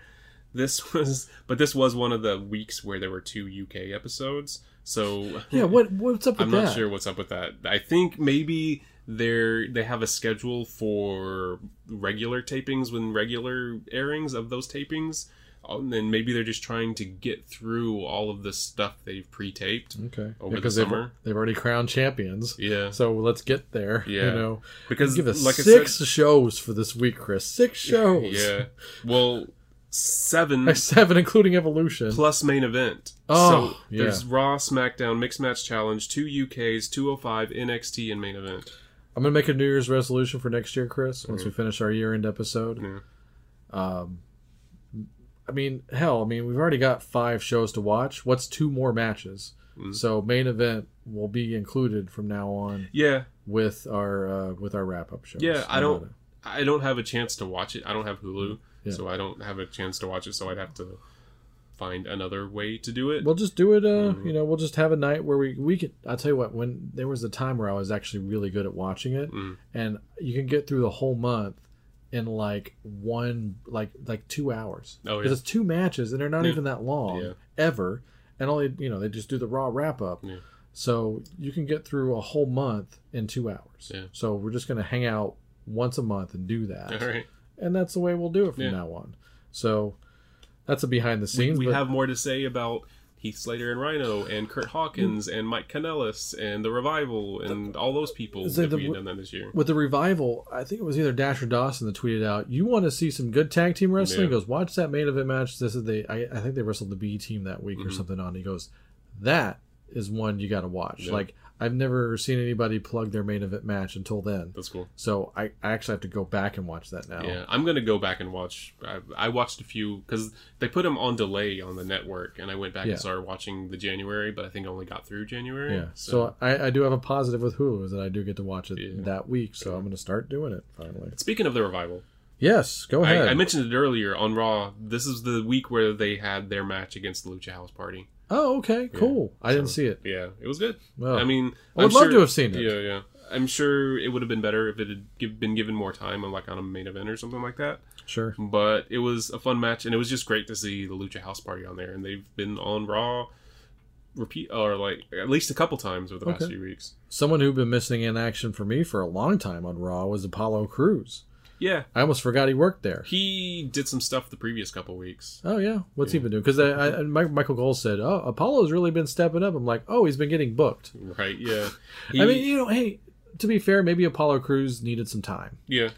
This *laughs* was, but this was one of the weeks where there were two UK episodes. So *laughs* yeah, what what's up with I'm that? not sure what's up with that. I think maybe they're they have a schedule for regular tapings when regular airings of those tapings. And then maybe they're just trying to get through all of the stuff they've pre-taped. Okay, over the because they've, they've already crowned champions. Yeah, So let's get there. Yeah. you know, because give us like six said, shows for this week, Chris. Six *laughs* shows. yeah. Well, seven Like seven, including Evolution. plus main event. Oh, so yeah. there's Raw, SmackDown, Mixed Match Challenge, two UKs, 205, NXT, and main event. I'm gonna make a New Year's resolution for next year, Chris. Once we finish our year-end episode. Yeah. Um, I mean, hell, I mean, we've already got five shows to watch. What's two more matches? Mm-hmm. So main event will be included from now on Yeah, with our uh, with our wrap-up show. yeah. I don't. I don't have a chance to watch it. I don't have Hulu, Yeah. so I don't have a chance to watch it. So I'd have to find another way to do it. We'll just do it. Uh, Mm-hmm. you know, we'll just have a night where we we could. I'll tell you what. When there was a time where I was actually really good at watching it, Mm. and you can get through the whole month in like one like like two hours. Oh, because yeah. it's two matches and they're not Yeah. even that long Yeah. ever, and only you know they just do the raw wrap up. Yeah. So you can get through a whole month in two hours. Yeah. So we're just gonna hang out once a month and do that, All right. And that's the way we'll do it from Yeah. now on. So that's a behind the scenes. we but- have more to say about Heath Slater and Rhyno and Kurt Hawkins and Mike Kanellis and the Revival and all those people if the- we had done that this year. with the revival, I think it was either Dash or Dawson that tweeted out, "You want to see some good tag team wrestling?" Yeah. He goes, "Watch that main event match." This is the I, I think they wrestled the B team that week or Mm-hmm. something on. He goes, "That is one you got to watch." Yeah. Like I've never seen anybody plug their main event match until then. That's cool. So I, I actually have to go back and watch that now. Yeah, I'm gonna go back and watch. I, I watched a few because they put them on delay on the network, and I went back Yeah. and started watching the January, but I think I only got through January. Yeah. So I, I do have a positive with Hulu is that I do get to watch it Yeah. that week. So I'm going to start doing it finally. speaking of the revival, Yes, go ahead. I, I mentioned it earlier on Raw. This is the week where they had their match against the Lucha House Party. Oh, okay, cool. I didn't see it. Yeah, it was good. Well, I mean, I would I'm love sure- to have seen it. Yeah, yeah. I'm sure it would have been better if it had give, been given more time on like on a main event or something like that. Sure. But it was a fun match, and it was just great to see the Lucha House Party on there, and they've been on Raw repeat or like at least a couple times over the past few weeks. Someone who'd been missing in action for me for a long time on Raw was Apollo Crews. Yeah, I almost forgot he worked there. he did some stuff the previous couple weeks. Oh yeah, what's he been doing? Because I, I, Michael Cole said, "Oh, Apollo's really been stepping up." I'm like, "Oh, he's been getting booked." Right? Yeah. *laughs* I mean, you know, hey, to be fair, maybe Apollo Crews needed some time. yeah,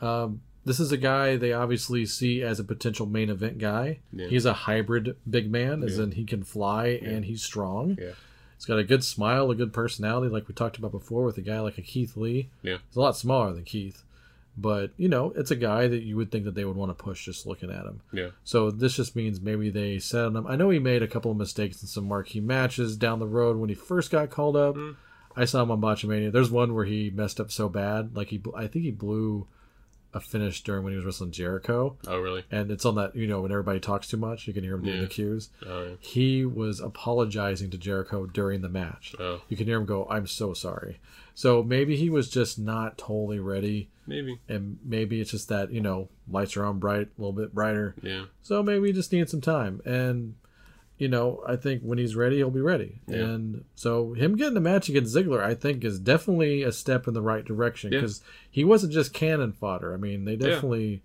um, this is a guy they obviously see as a potential main event guy. Yeah. He's a hybrid big man, as Yeah. in he can fly and he's strong. Yeah. He's got a good smile, a good personality, like we talked about before with a guy like a Keith Lee. Yeah. He's a lot smaller than Keith. But, you know, it's a guy that you would think that they would want to push just looking at him. Yeah. So this just means maybe they set him. I know he made a couple of mistakes in some marquee matches down the road when he first got called up. Mm. I saw him on Botchamania. There's one where he messed up so bad, like he, I think he blew a finish during when he was wrestling Jericho, Oh, really? and it's on that you know when everybody talks too much, you can hear him doing Yeah. the cues. Oh, yeah. He was apologizing to Jericho during the match. Oh. You can hear him go, "I'm so sorry." So maybe he was just not totally ready, Maybe. and maybe it's just that you know lights are on bright, a little bit brighter. Yeah. So maybe he just needs some time. And, you know, I think when he's ready, he'll be ready. Yeah. And so him getting the match against Ziggler, I think, is definitely a step in the right direction Yeah. because he wasn't just cannon fodder. I mean, they definitely.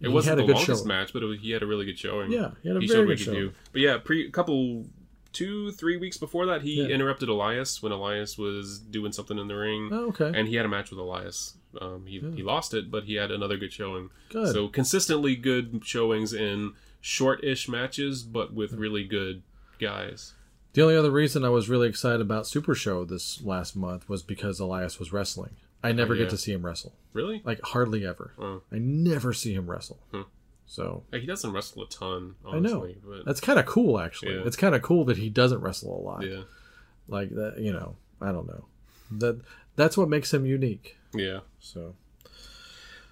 It he wasn't had a the good longest show. match, but it was, he had a really good showing. Yeah, he had a he very good he could showing. do. But yeah, pre couple two three weeks before that, he Yeah. interrupted Elias when Elias was doing something in the ring, Oh, okay. and he had a match with Elias. Um, he he lost it, but he had another good showing. Good. So consistently good showings in short-ish matches, but with really good guys. The only other reason I was really excited about Super Show this last month was because Elias was wrestling. I never Oh, yeah. get to see him wrestle. Really? Like, hardly ever. Oh. I never see him wrestle. Hmm. So Like, he doesn't wrestle a ton, I know. But that's kind of cool, actually. Yeah. It's kind of cool that he doesn't wrestle a lot. yeah, like that you know i don't know that that's what makes him unique yeah. so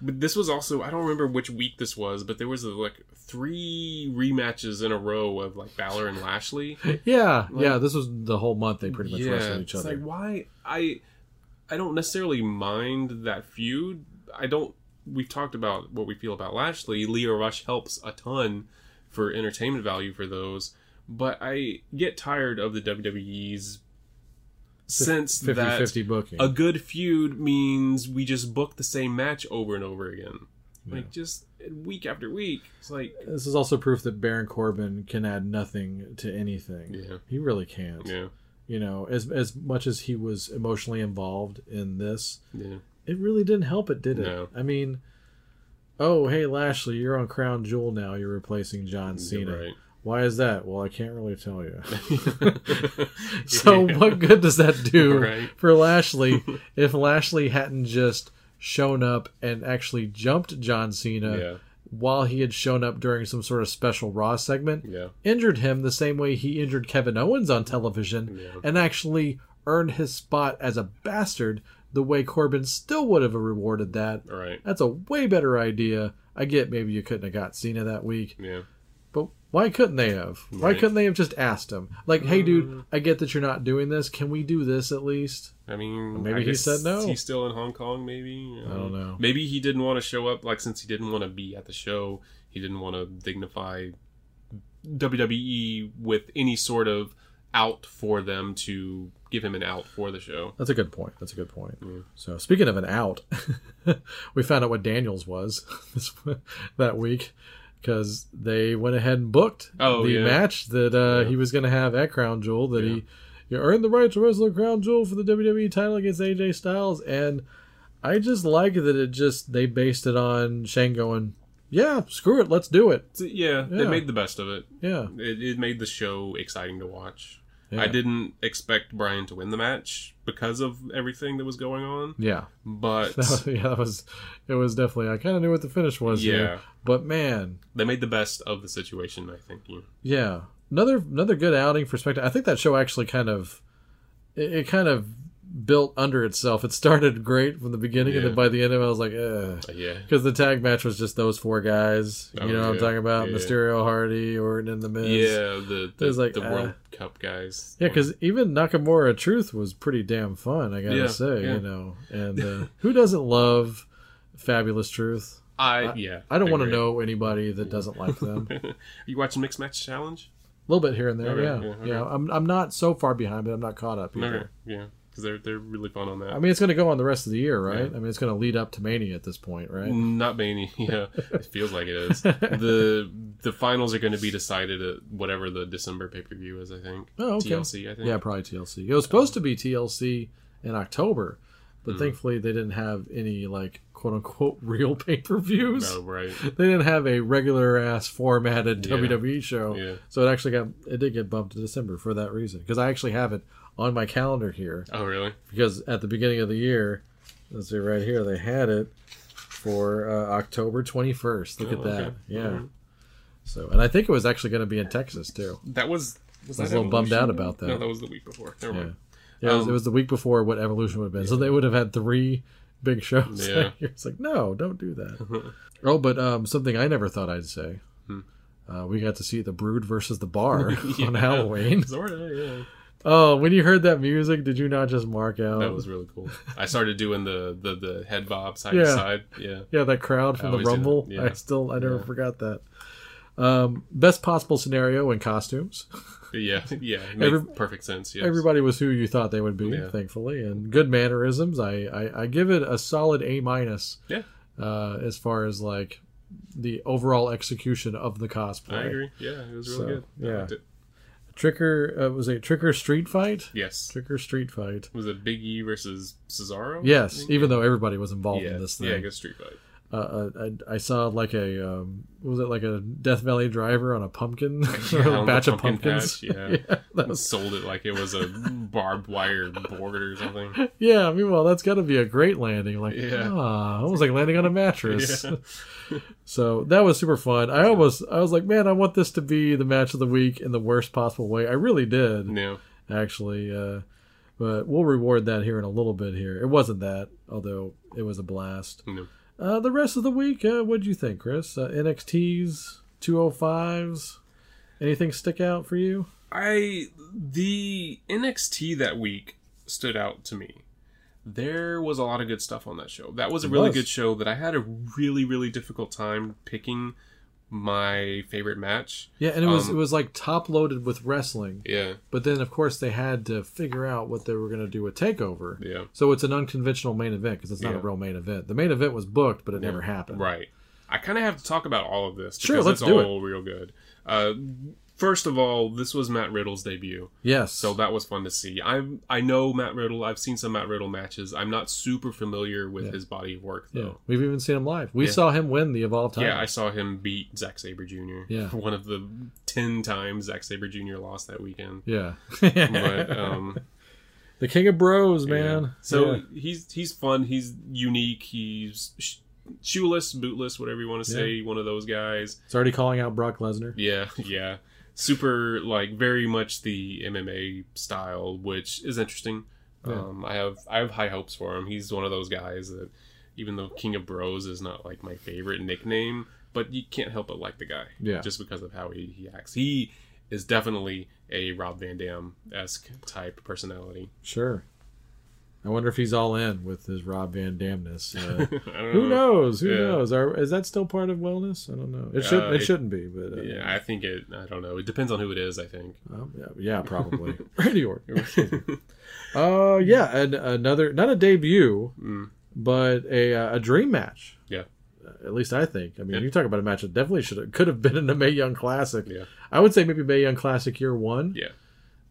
But this was also I don't remember which week this was, but there was like three rematches in a row of like Balor and Lashley. *laughs* yeah yeah this was the whole month they pretty much yeah, wrestled each other like why I I don't necessarily mind that feud. I don't. We've talked about what we feel about Lashley. Lio Rush helps a ton for entertainment value for those, but I get tired of the WWE's sense 50 that 50 booking a good feud means we just book the same match over and over again. Like just week after week. It's like this is also proof that baron corbin can add nothing to anything Yeah. he really can't yeah, you know as as much as he was emotionally involved in this yeah, it really didn't help it did it No. i mean oh hey lashley you're on crown jewel now you're replacing john cena right. why is that well i can't really tell you *laughs* *laughs* So what good does that do *laughs* Right. for Lashley if Lashley hadn't just shown up and actually jumped John Cena Yeah. while he had shown up during some sort of special Raw segment, Yeah. injured him the same way he injured Kevin Owens on television, Yeah. and actually earned his spot as a bastard the way Corbin still would have rewarded that. Right. That's a way better idea. I get maybe you couldn't have got Cena that week, Yeah. but why couldn't they have? Why couldn't they have just asked him? Like, hey, dude, mm. I get that you're not doing this. Can we do this at least? I mean, Maybe I he said no. He's still in Hong Kong, maybe. I don't know. Maybe he didn't want to show up. Like since he didn't want to be at the show, he didn't want to dignify WWE with any sort of out for them to give him an out for the show. That's a good point. That's a good point. So, speaking of an out, *laughs* we found out what Daniels was *laughs* this, that week because they went ahead and booked Oh, the yeah. match that uh, Yeah. he was going to have at Crown Jewel. That he, he earned the right to wrestle at Crown Jewel for the WWE title against AJ Styles, and I just like that it just they based it on Shane going, "Yeah, screw it, let's do it." So, yeah, they made the best of it. Yeah, It, it made the show exciting to watch. Yeah. I didn't expect Brian to win the match because of everything that was going on, yeah. but *laughs* yeah, that was it. Was definitely I kind of knew what the finish was. Yeah. here. but man, they made the best of the situation. I think. Yeah. Yeah, another another good outing for Spectre. I think that show actually kind of it, it kind of built under itself. It started great from the beginning, and then by the end of it, I was like, ugh. Yeah. Because the tag match was just those four guys. Oh, you know what I'm talking about? Yeah. Mysterio, Hardy, Orton, and the Miz. Yeah, the the, like, the uh, World Cup guys. Yeah, because even Nakamura Truth was pretty damn fun. I gotta Yeah, say, yeah. you know, and uh, *laughs* who doesn't love Fabulous Truth? I, yeah. I don't want to know anybody that doesn't like them. *laughs* You watching Mixed Match Challenge? A little bit here and there, Okay, yeah, yeah, yeah. okay. I'm I'm not so far behind, but I'm not caught up either. Okay, yeah, because they're they're really fun on that. I mean, it's going to go on the rest of the year, right? Yeah. I mean, it's going to lead up to Mania at this point, right? Not many. *laughs* Yeah, it feels like it is. *laughs* the The finals are going to be decided at whatever the December pay per view is. I think. Oh, okay. TLC. I think. Yeah, probably TLC. It was supposed to be TLC in October, but mm-hmm. thankfully they didn't have any like quote unquote *laughs* real pay per views. Oh, right. They didn't have a regular ass formatted Yeah. WWE show, Yeah. so it actually got it did get bumped to December for that reason. Because I actually have it on my calendar here. Oh, really? Because at the beginning of the year, let's see right here, they had it for uh, October twenty first. Look Oh, at that, okay. yeah. So, and I think it was actually going to be in Texas too. That was. Was I was that a little bummed out about that. No, that was the week before. Never Yeah. mind. Yeah, it was, Um, it was the week before what Evolution would have been. So they would have had three big shows. Yeah. *laughs* it's like, no, don't do that. *laughs* oh, but um, something I never thought I'd say. Uh, we got to see the Brood versus the Bar *laughs* on Hmm. Halloween. Sorta, yeah. Oh, when you heard that music, did you not just mark out? That was really cool. I started doing the the, the head bob side Yeah. to side. Yeah. yeah, that crowd from I the always do that, Rumble. yeah. I still, I never Yeah. forgot that. Um, best possible scenario in costumes. Yeah. *laughs* Yeah. *laughs* Every- perfect sense. Yes. Everybody was who you thought they would be, Yeah. thankfully, and good mannerisms. I, I, I give it a solid A minus. Yeah. Uh, as far as like the overall execution of the cosplay. I agree. Yeah, it was really So, good. I yeah. Tricker uh, was it Tricker Street Fight? Yes. Tricker Street Fight. Was it Big E versus Cesaro? Yes, even though everybody was involved yeah. in this thing. Yeah, I guess Street Fight. Uh, I, I saw like a um, was it like a Death Valley driver on a pumpkin, *laughs* Yeah, a batch of pumpkin pumpkins. patch, *laughs* yeah. that was Sold it like it was a barbed wire board or something. yeah. Meanwhile, that's got to be a great landing. Like Yeah. ah, almost like landing on a mattress. *laughs* Yeah. So that was super fun. I almost I was like, man, I want this to be the match of the week in the worst possible way. I really did. Yeah, actually. Uh, but we'll reward that here in a little bit. Here, it wasn't that, although it was a blast. No. Uh, the rest of the week, uh, what'd you think, Chris? Uh, NXT's, 205s, anything stick out for you? I the NXT that week stood out to me. There was a lot of good stuff on that show. That was a It really was. good show that I had a really really difficult time picking my favorite match. Yeah, and it was Um, it was like top loaded with wrestling, Yeah. but then of course they had to figure out what they were going to do with Takeover. Yeah. So it's an unconventional main event because it's not a real main event. The main event was booked, but it never happened. Right. I kind of have to talk about all of this Sure, let's it's do it. all real good. Uh, first of all, this was Matt Riddle's debut. Yes. So that was fun to see. I I know Matt Riddle. I've seen some Matt Riddle matches. I'm not super familiar with his body of work yeah, though. we've even seen him live. We Yeah. saw him win the Evolve title. Yeah, I saw him beat Zack Sabre Jr. Yeah. *laughs* one of the ten times Zack Sabre Jr. lost that weekend. yeah. But *laughs* um, the King of Bros, yeah. man. So Yeah. he's he's fun. He's unique. He's sh- shoeless, bootless, whatever you want to say. One of those guys. it's already calling out Brock Lesnar. Yeah, *laughs* yeah. Super like very much the MMA style, which is interesting. Yeah. Um, I have I have high hopes for him. He's one of those guys that even though King of Bros is not like my favorite nickname, but you can't help but like the guy. Yeah. Just because of how he, he acts. He is definitely a Rob Van Dam esque type personality. Sure. I wonder if he's all in with his Rob Van Damness. Uh, *laughs* who knows? Who Yeah. knows? Are, is that still part of wellness? I don't know. It should. Uh, it, it- shouldn't be, but uh, Yeah, I think it. I don't know. It depends on who it is. I think. um, yeah, yeah, probably. *laughs* Randy Orton. *laughs* Uh, yeah, and another not a debut, Mm. but a uh, a dream match. Yeah. Uh, At least I think. I mean, Yeah. you talk about a match that definitely should have could have been in the Mae Young Classic. Yeah. I would say maybe Mae Young Classic year one. Yeah.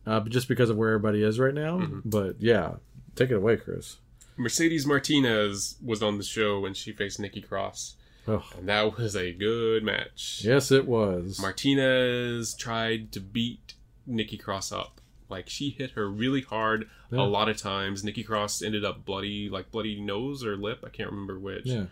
Uh, but just because of where everybody is right now. Mm-hmm. But yeah, take it away, Chris. Mercedes Martinez was on the show when she faced Nikki Cross, Oh, and that was a good match. yes, it was. Martinez tried to beat Nikki Cross up. Like she hit her really hard Yeah. a lot of times. Nikki Cross ended up bloody, like bloody nose or lip. I can't remember which. yeah,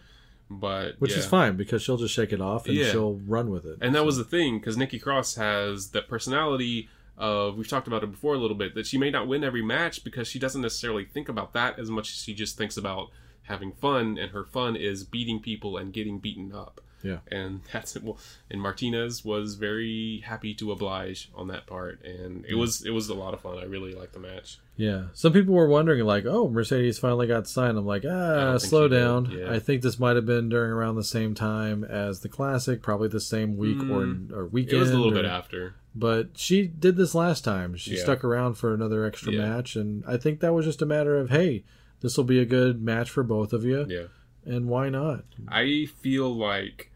But which yeah. is fine because she'll just shake it off and Yeah. she'll run with it. And that was the thing because Nikki Cross has that personality of we've talked about it before a little bit that she may not win every match because she doesn't necessarily think about that as much as she just thinks about having fun and her fun is beating people and getting beaten up. Yeah. And that's it. Well, and Martinez was very happy to oblige on that part, and it was it was a lot of fun. I really liked the match. Yeah, some people were wondering, like, "Oh, Mercedes finally got signed." I'm like, ah, slow down. yeah. I think this might have been during around the same time as the classic, probably the same week or or weekend. Mm. It was a little or- bit after. but she did this last time. She Yeah. stuck around for another extra Yeah. match, and I think that was just a matter of, hey, this will be a good match for both of you, Yeah. and why not? I feel like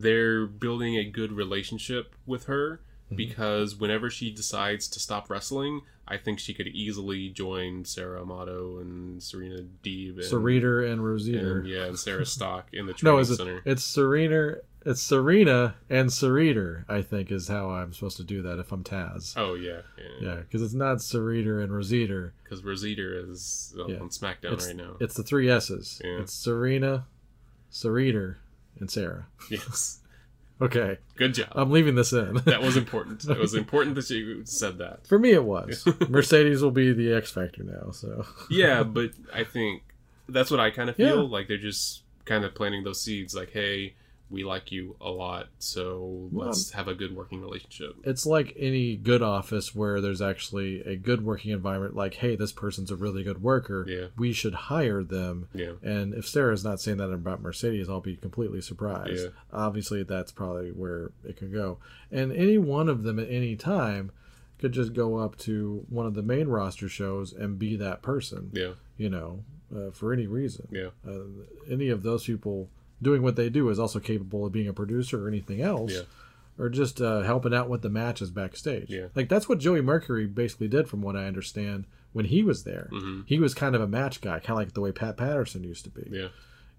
they're building a good relationship with her because whenever she decides to stop wrestling, I think she could easily join Sara Amato and Serena Deeb and Sarita and Rosita. and, yeah, and Sarah Stock in the *laughs* training No, is it? center. It's Serena. It's Serena and Sarita. I think is how I'm supposed to do that if I'm Taz. Oh yeah, Yeah, because it's not Sarita and Rosita. Because Rosita is uh, Yeah. on SmackDown It's right now. it's the three S's. Yeah. It's Serena, Sarita, and Sarah. yes, *laughs* Okay, good job. I'm leaving this in. *laughs* that was important. It was *laughs* important that you said that. For me, it was. Mercedes will be the X Factor now. So Yeah, but I think that's what I kind of feel Yeah. like. They're just kind of planting those seeds. Like, hey, we like you a lot, so let's have a good working relationship. it's like any good office where there's actually a good working environment. Like, hey, this person's a really good worker. Yeah. We should hire them. Yeah. And if Sarah's not saying that about Mercedes, I'll be completely surprised. Yeah. Obviously, that's probably where it could go. And any one of them at any time could just go up to one of the main roster shows and be that person. Yeah, You know, uh, for any reason. yeah, Uh, any of those people doing what they do is also capable of being a producer or anything else. Yeah. Or just uh, helping out with the matches backstage. Yeah. Like that's what Joey Mercury basically did, from what I understand, when he was there. Mhm. He was kind of a match guy, kind of like the way Pat Patterson used to be. yeah,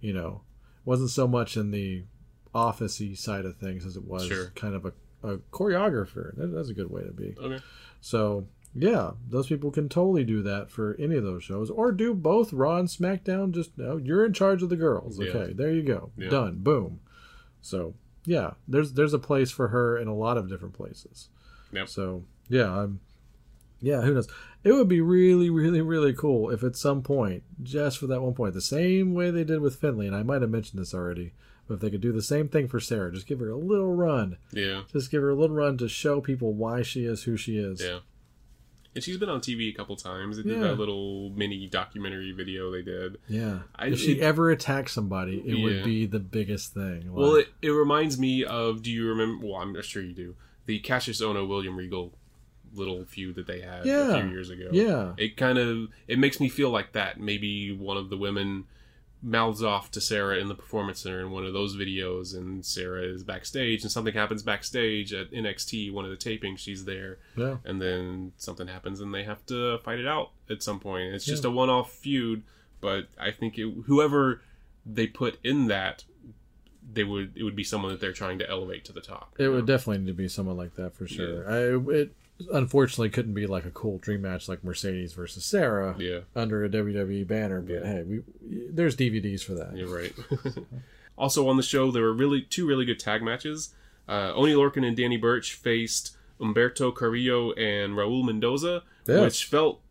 You know, wasn't so much in the officey side of things as it was Sure. kind of a, a choreographer. That, that's a good way to be. okay, So yeah, those people can totally do that for any of those shows, or do both Raw and SmackDown. Just no, you're in charge of the girls. Yeah. Okay, there you go, Yeah. done, boom. So yeah, there's there's a place for her in a lot of different places. Yep. So yeah, I'm. Yeah, who knows? It would be really, really, really cool if at some point, just for that one point, the same way they did with Finlay, and I might have mentioned this already, but if they could do the same thing for Sarah, just give her a little run, yeah, just give her a little run to show people why she is who she is. yeah. And she's been on TV a couple times. They did Yeah. that little mini documentary video they did. Yeah. I- if she it- ever attacked somebody, it Yeah. would be the biggest thing. Well, it, it reminds me of. Do you remember? Well, I'm sure you do. The Kassius Ohno William Regal little feud that they had a few years ago. Yeah. It kind of it makes me feel like that. Maybe one of the women mouths off to Sarah in the performance center in one of those videos, and Sarah is backstage, and something happens backstage at NXT, one of the tapings. She's there, yeah. and then something happens, and they have to fight it out at some point. It's just Yeah. a one-off feud, but I think it, whoever they put in that, they would it would be someone that they're trying to elevate to the top. It would definitely need to be someone like that for sure. I, it unfortunately couldn't be like a cool dream match like Mercedes versus Sarah Yeah, under a WWE banner, but Yeah. hey, we there's DVDs for that. you're right. *laughs* also on the show, there were really two really good tag matches. Uh, Oney Lorcan and Danny Burch faced Humberto Carrillo and Raul Mendoza, Yes. which felt.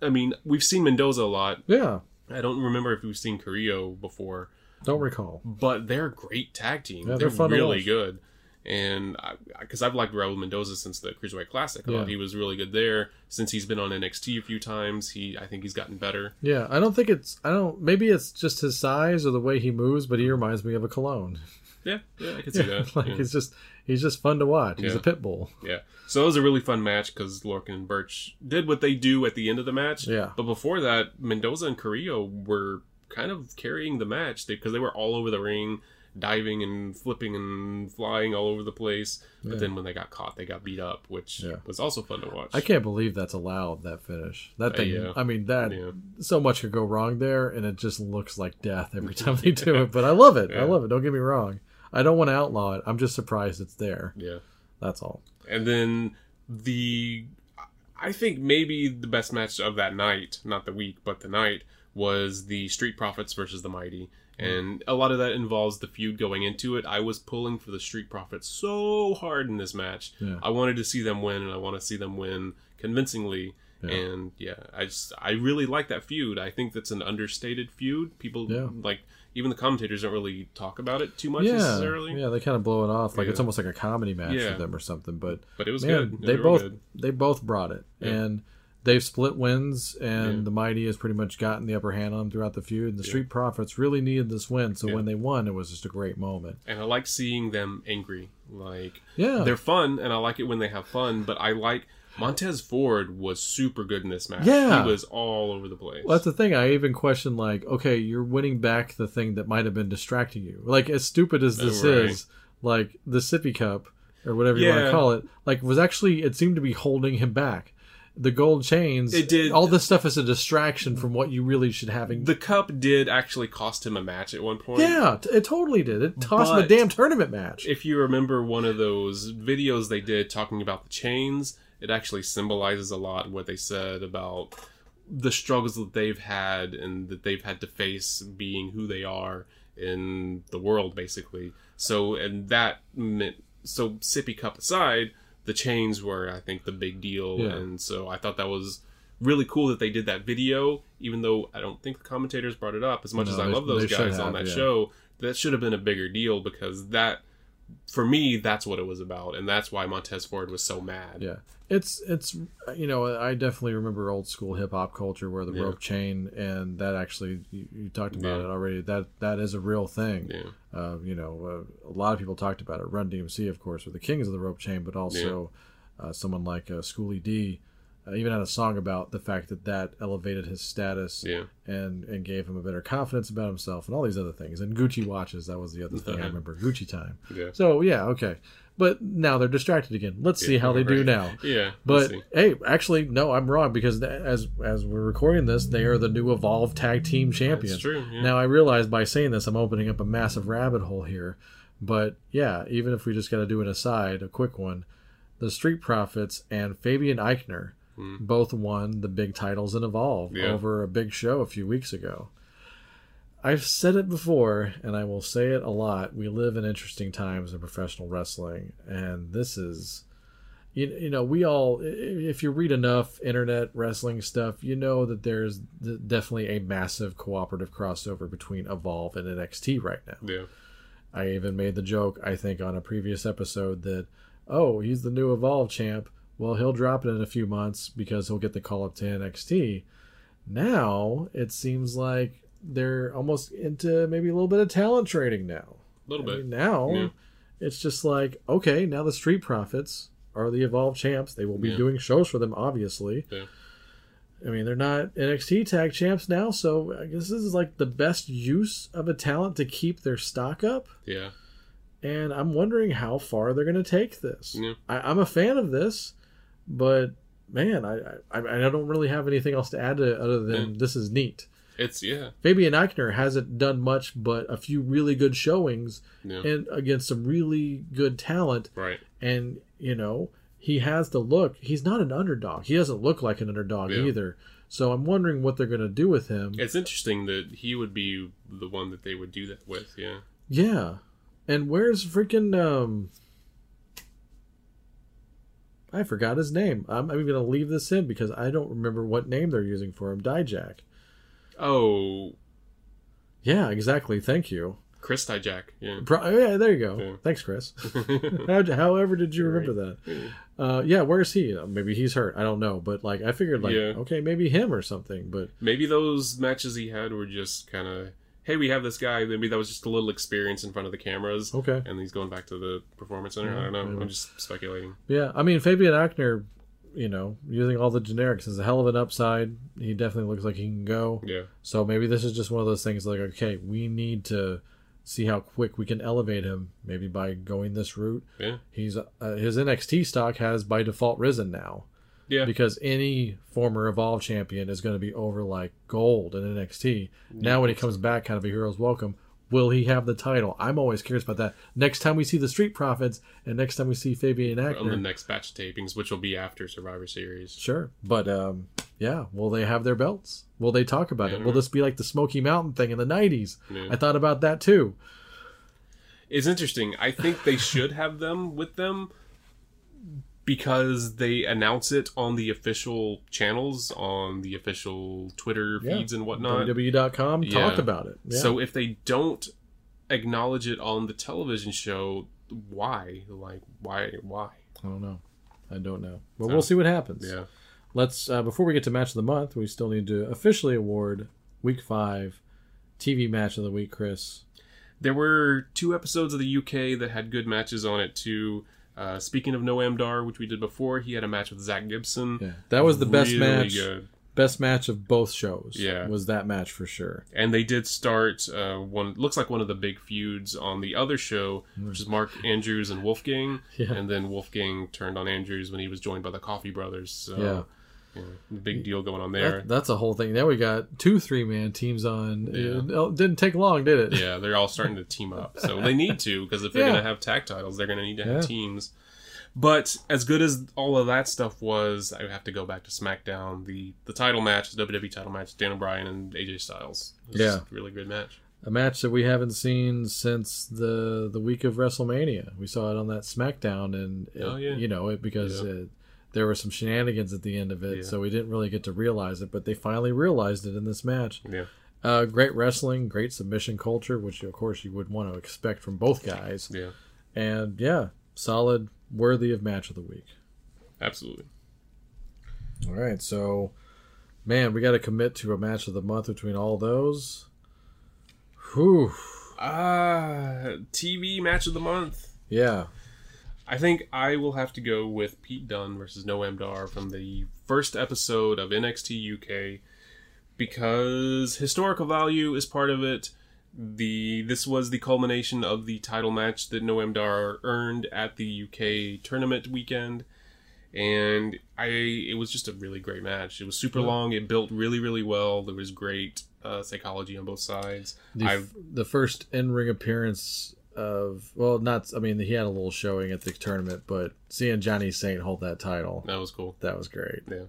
I mean, we've seen Mendoza a lot. Yeah. I don't remember if we've seen Carrillo before. Don't recall. but they're great tag team. Yeah, they're they're really good. And because I've liked Raul Mendoza since the Cruiserweight Classic, Yeah. he was really good there. Since he's been on NXT a few times, he I think he's gotten better. Yeah, I don't think it's I don't maybe it's just his size or the way he moves, but he reminds me of a cologne. Yeah, yeah, I can *laughs* see that. like yeah. he's just he's just fun to watch. He's Yeah. a pit bull. yeah. So it was a really fun match because Lorcan and Burch did what they do at the end of the match. Yeah. But before that, Mendoza and Carrillo were kind of carrying the match because they, were all over the ring, diving and flipping and flying all over the place. But then when they got caught, they got beat up, which Yeah. was also fun to watch. I can't believe that's allowed that finish. That Uh, thing. yeah. I mean that Yeah. so much could go wrong there, and it just looks like death every *laughs* time they do it. But I love it. Yeah. I love it. Don't get me wrong. I don't want to outlaw it. I'm just surprised it's there. Yeah. That's all. And then the I think maybe the best match of that night, not the week, but the night, was the Street Profits versus the Mighty. Mm. And a lot of that involves the feud going into it. I was pulling for the Street Profits so hard in this match. Yeah. I wanted to see them win, and I want to see them win convincingly. Yeah. And yeah, I just I really like that feud. I think that's an understated feud. People Yeah. like even the commentators don't really talk about it too much yeah, necessarily. yeah. They kind of blow it off like Yeah. it's almost like a comedy match for them or something. But But it was man, good. It they both good. they both brought it, and they've split wins, and Yeah. the Mighty has pretty much gotten the upper hand on them throughout the feud. And the Street Profits really needed this win, so Yeah. when they won, it was just a great moment. and I like seeing them angry. Like Yeah. they're fun, and I like it when they have fun. But I like Montez Ford was super good in this match. Yeah. he was all over the place. Well, that's the thing. I even question, like, okay, you're winning back the thing that might have been distracting you. Like, as stupid as this Right. is, like the sippy cup or whatever you want to call it, like was actually it seemed to be holding him back. The gold chains, It did- all this stuff is a distraction from what you really should having. The cup did actually cost him a match at one point. yeah, it totally did. It cost him a damn tournament match. If you remember one of those videos they did talking about the chains, it actually symbolizes a lot what they said about the struggles that they've had and that they've had to face being who they are in the world, basically. So, and that meant, so Sippy Cup aside, the chains were, I think, the big deal. Yeah. And so I thought that was really cool that they did that video, even though I don't think the commentators brought it up as much No, as I they- love those guys on that yeah. show. That should have been a bigger deal because that, for me, that's what it was about. And that's why Montez Ford was so mad. Yeah, it's it's you know I definitely remember old school hip hop culture where the Yeah. rope chain and that actually you, you talked about Yeah. it already. That that is a real thing. Yeah. Uh, you know, uh, a lot of people talked about it. Run DMC, of course, were the kings of the rope chain, but also uh, someone like uh, Schoolly D uh, even had a song about the fact that that elevated his status Yeah. and and gave him a better confidence about himself and all these other things. And Gucci watches, that was the other thing I remember. Gucci time. Yeah. So yeah, okay. But now they're distracted again. Let's see how they do now. Yeah. But hey, actually, no, I'm wrong because as as we're recording this, they are the new Evolve Tag Team Champions. true, yeah. Now I realize by saying this, I'm opening up a massive rabbit hole here. But yeah, even if we just got to do an aside, a quick one, the Street Profits and Fabian Aichner Mm-hmm. both won the big titles in Evolve. Yeah. over a big show a few weeks ago. I've said it before, and I will say it a lot. We live in interesting times in professional wrestling, and this is you, you know we all if you read enough internet wrestling stuff you know that there's definitely a massive cooperative crossover between evolve and nxt right now Yeah. i even made the joke i think on a previous episode that oh he's the new evolve champ well he'll drop it in a few months because he'll get the call up to nxt now it seems like they're almost into maybe a little bit of talent trading now A little I bit. mean, now Yeah. it's just like okay, now the Street Profits are the Evolved champs. They will be Yeah. doing shows for them, obviously. Yeah. I mean, they're not NXT tag champs now, so I guess this is like the best use of a talent to keep their stock up. Yeah. And I'm wondering how far they're going to take this. Yeah. I, I'm a fan of this, but man, I, I I don't really have anything else to add to it other than Yeah. this is neat. It's yeah. Fabian Aichner hasn't done much but a few really good showings Yeah. and against some really good talent Right. and you know he has the look he's not an underdog he doesn't look like an underdog Yeah. either so i'm wondering what they're going to do with him It's interesting that he would be the one that they would do that with. Yeah. yeah and where's freaking um i forgot his name. I'm, I'm going to leave this in because i don't remember what name they're using for him. Dijak. Oh, yeah exactly. Thank you. Chris Dijak. Yeah. Pro- yeah there you go. Yeah. thanks chris. *laughs* However did you remember that? Uh yeah where's he? Uh, maybe he's hurt. I don't know but like i figured like Yeah. okay maybe him or something but Maybe those matches he had were just kind of, hey, we have this guy. Maybe that was just a little experience in front of the cameras. Okay. And he's going back to the performance center. I don't know. maybe. I'm just speculating. Yeah, I mean Fabian Aichner, you know, using all the generics is a hell of an upside. He definitely looks like he can go. Yeah. So maybe this is just one of those things like, okay, we need to see how quick we can elevate him. Maybe by going this route. Yeah. He's uh, his NXT stock has by default risen now Yeah. because any former Evolve champion is going to be over like gold in NXT. Now when he comes back, kind of a hero's welcome. Will he have the title? I'm always curious about that. Next time we see the Street Profits, and next time we see Fabian on the next batch of tapings, which will be after Survivor Series. Sure, but um, yeah, will they have their belts? Will they talk about it? Will this be like the Smoky Mountain thing in the '90s? Yeah. I thought about that too. It's interesting. I think they should have them with them because they announce it on the official channels, on the official Twitter Yeah. feeds and whatnot. WWE.com Yeah. talked about it. Yeah. So if they don't acknowledge it on the television show, why? Like, why? Why? I don't know. I don't know, but we'll see what happens. Yeah. Let's uh, before we get to match of the month, we still need to officially award Week Five TV match of the week. Chris, There were two episodes of the UK that had good matches on it too. Uh, speaking of Noam Dar, which we did before, he had a match with Zack Gibson. yeah, that was the best match. good. best match of both shows. Yeah. was that match for sure. and they did start uh, one looks like one of the big feuds on the other show which is mark andrews and wolfgang *laughs* Yeah. and then wolfgang turned on andrews when he was joined by the Coffey Brothers so Yeah. You know, big deal going on there That, that's a whole thing. Now we got two three man teams on. Yeah. It didn't take long, did it? yeah they're all starting to team up so they need to because if they're Yeah. going to have tag titles they're going to need to have Yeah. teams but as good as all of that stuff was i have to go back to smackdown the the title match the wwe title match dan bryan and aj styles Yeah. a really good match A match that we haven't seen since the the week of WrestleMania. We saw it on that SmackDown, and it- Oh, yeah. you know it because it, there were some shenanigans at the end of it, Yeah. so we didn't really get to realize it. But they finally realized it in this match. yeah Uh, great wrestling, great submission culture, which of course you would want to expect from both guys, yeah and yeah, solid, worthy of match of the week. absolutely All right, so man, we got to commit to a match of the month between all those. Whew. Uh, TV match of the month. Yeah. I think I will have to go with Pete Dunne versus Noam Dar from the first episode of NXT UK because historical value is part of it. The this was the culmination of the title match that Noam Dar earned at the UK tournament weekend, and I it was just a really great match. It was super long. It built really really well. There was great uh, psychology on both sides. The, f- the first in ring appearance of well, not I mean he had a little showing at the tournament, but seeing Johnny Saint hold that title, that was cool. that was great. Yeah.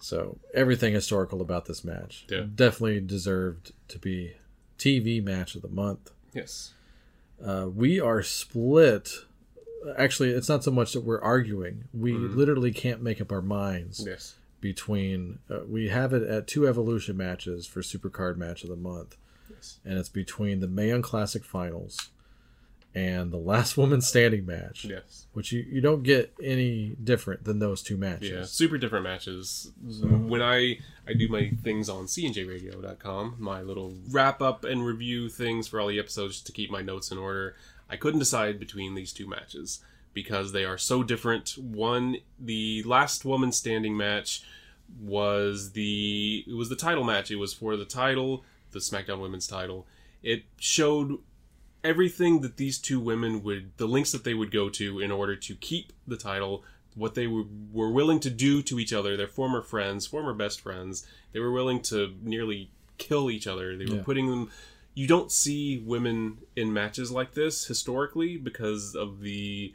So everything historical about this match, Yeah. definitely deserved to be TV match of the month. Yes. Uh, we are split. Actually, it's not so much that we're arguing. We literally can't make up our minds Yes. between. Uh, we have it at two Evolution matches for Supercard match of the month, Yes. and it's between the Mae Young Classic Finals and the Last *laughs* Woman Standing match, Yes. which you, you don't get any different than those two matches. Yeah, super different matches. Mm-hmm. When I I do my things on cnjradio.com, my little wrap up and review things for all the episodes to keep my notes in order, I couldn't decide between these two matches because they are so different. One, the last woman standing match was the it was the title match. It was for the title, the SmackDown Women's title. It showed everything that these two women would the links that they would go to in order to keep the title what they were, were willing to do to each other their former friends former best friends they were willing to nearly kill each other they were Yeah. putting them you don't see women in matches like this historically because of the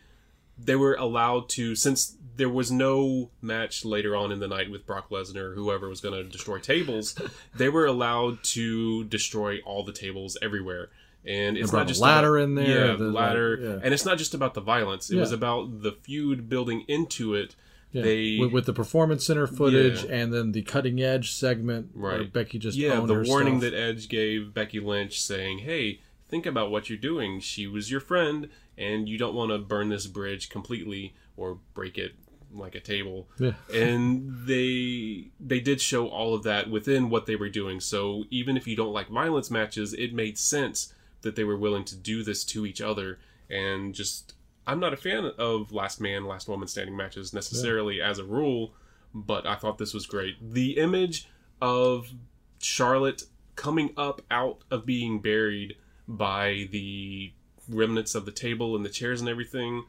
they were allowed to since there was no match later on in the night with Brock Lesnar or whoever was going to destroy tables *laughs* they were allowed to destroy all the tables everywhere and it's not a just ladder about- in there, yeah the, the like, ladder yeah. and it's not just about the violence it was about the feud building into it Yeah. they with, with the performance center footage Yeah. and then the cutting edge segment where Right. Becky just yeah the warning stuff. that edge gave becky lynch saying hey think about what you're doing she was your friend and you don't want to burn this bridge completely or break it like a table Yeah. and they they did show all of that within what they were doing so even if you don't like violence matches it made sense that they were willing to do this to each other and just i'm not a fan of last man last woman standing matches necessarily as a rule but i thought this was great the image of charlotte coming up out of being buried by the remnants of the table and the chairs and everything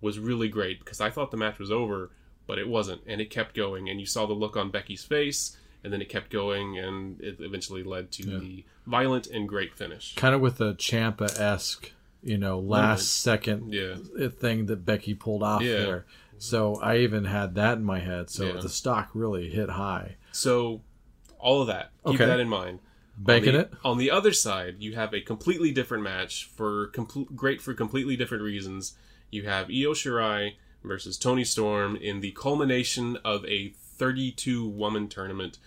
was really great because I thought the match was over, but it wasn't, and it kept going. And you saw the look on Becky's face, and then it kept going, and it eventually led to the violent and great finish. kind of with a Ciampa esque, you know, last second Yeah, thing that Becky pulled off Yeah. there. So I even had that in my head. So Yeah. the stock really hit high. so all of that, keep Okay. that in mind. Banking on the, it. On the other side, you have a completely different match for complete great for completely different reasons. You have Io Shirai versus Toni Storm in the culmination of a 32 woman tournament.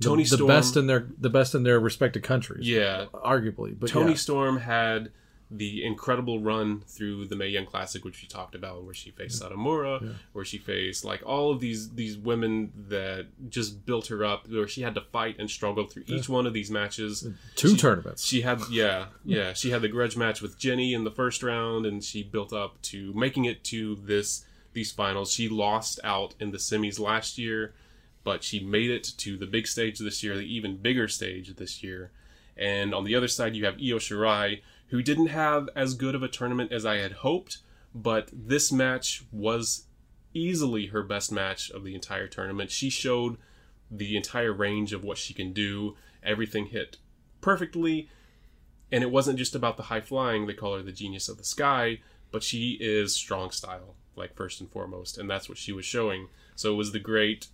Toni the, the Storm, best in their the best in their respective countries. yeah, arguably. But Toni yeah. Storm had the incredible run through the Mae Young Classic, which we talked about, where she faced Satomura, where she faced like all of these these women that just built her up, where she had to fight and struggle through each one of these matches. Uh, two She- tournaments. She had yeah *laughs* yeah she had the grudge match with Jenny in the first round, and she built up to making it to this these finals. She lost out in the semis last year but she made it to the big stage this year, the even bigger stage this year. And on the other side, you have Io Shirai, who didn't have as good of a tournament as I had hoped, but this match was easily her best match of the entire tournament. She showed the entire range of what she can do. Everything hit perfectly. And it wasn't just about the high flying, they call her the genius of the sky, but she is strong style, like first and foremost. And that's what she was showing. So it was the great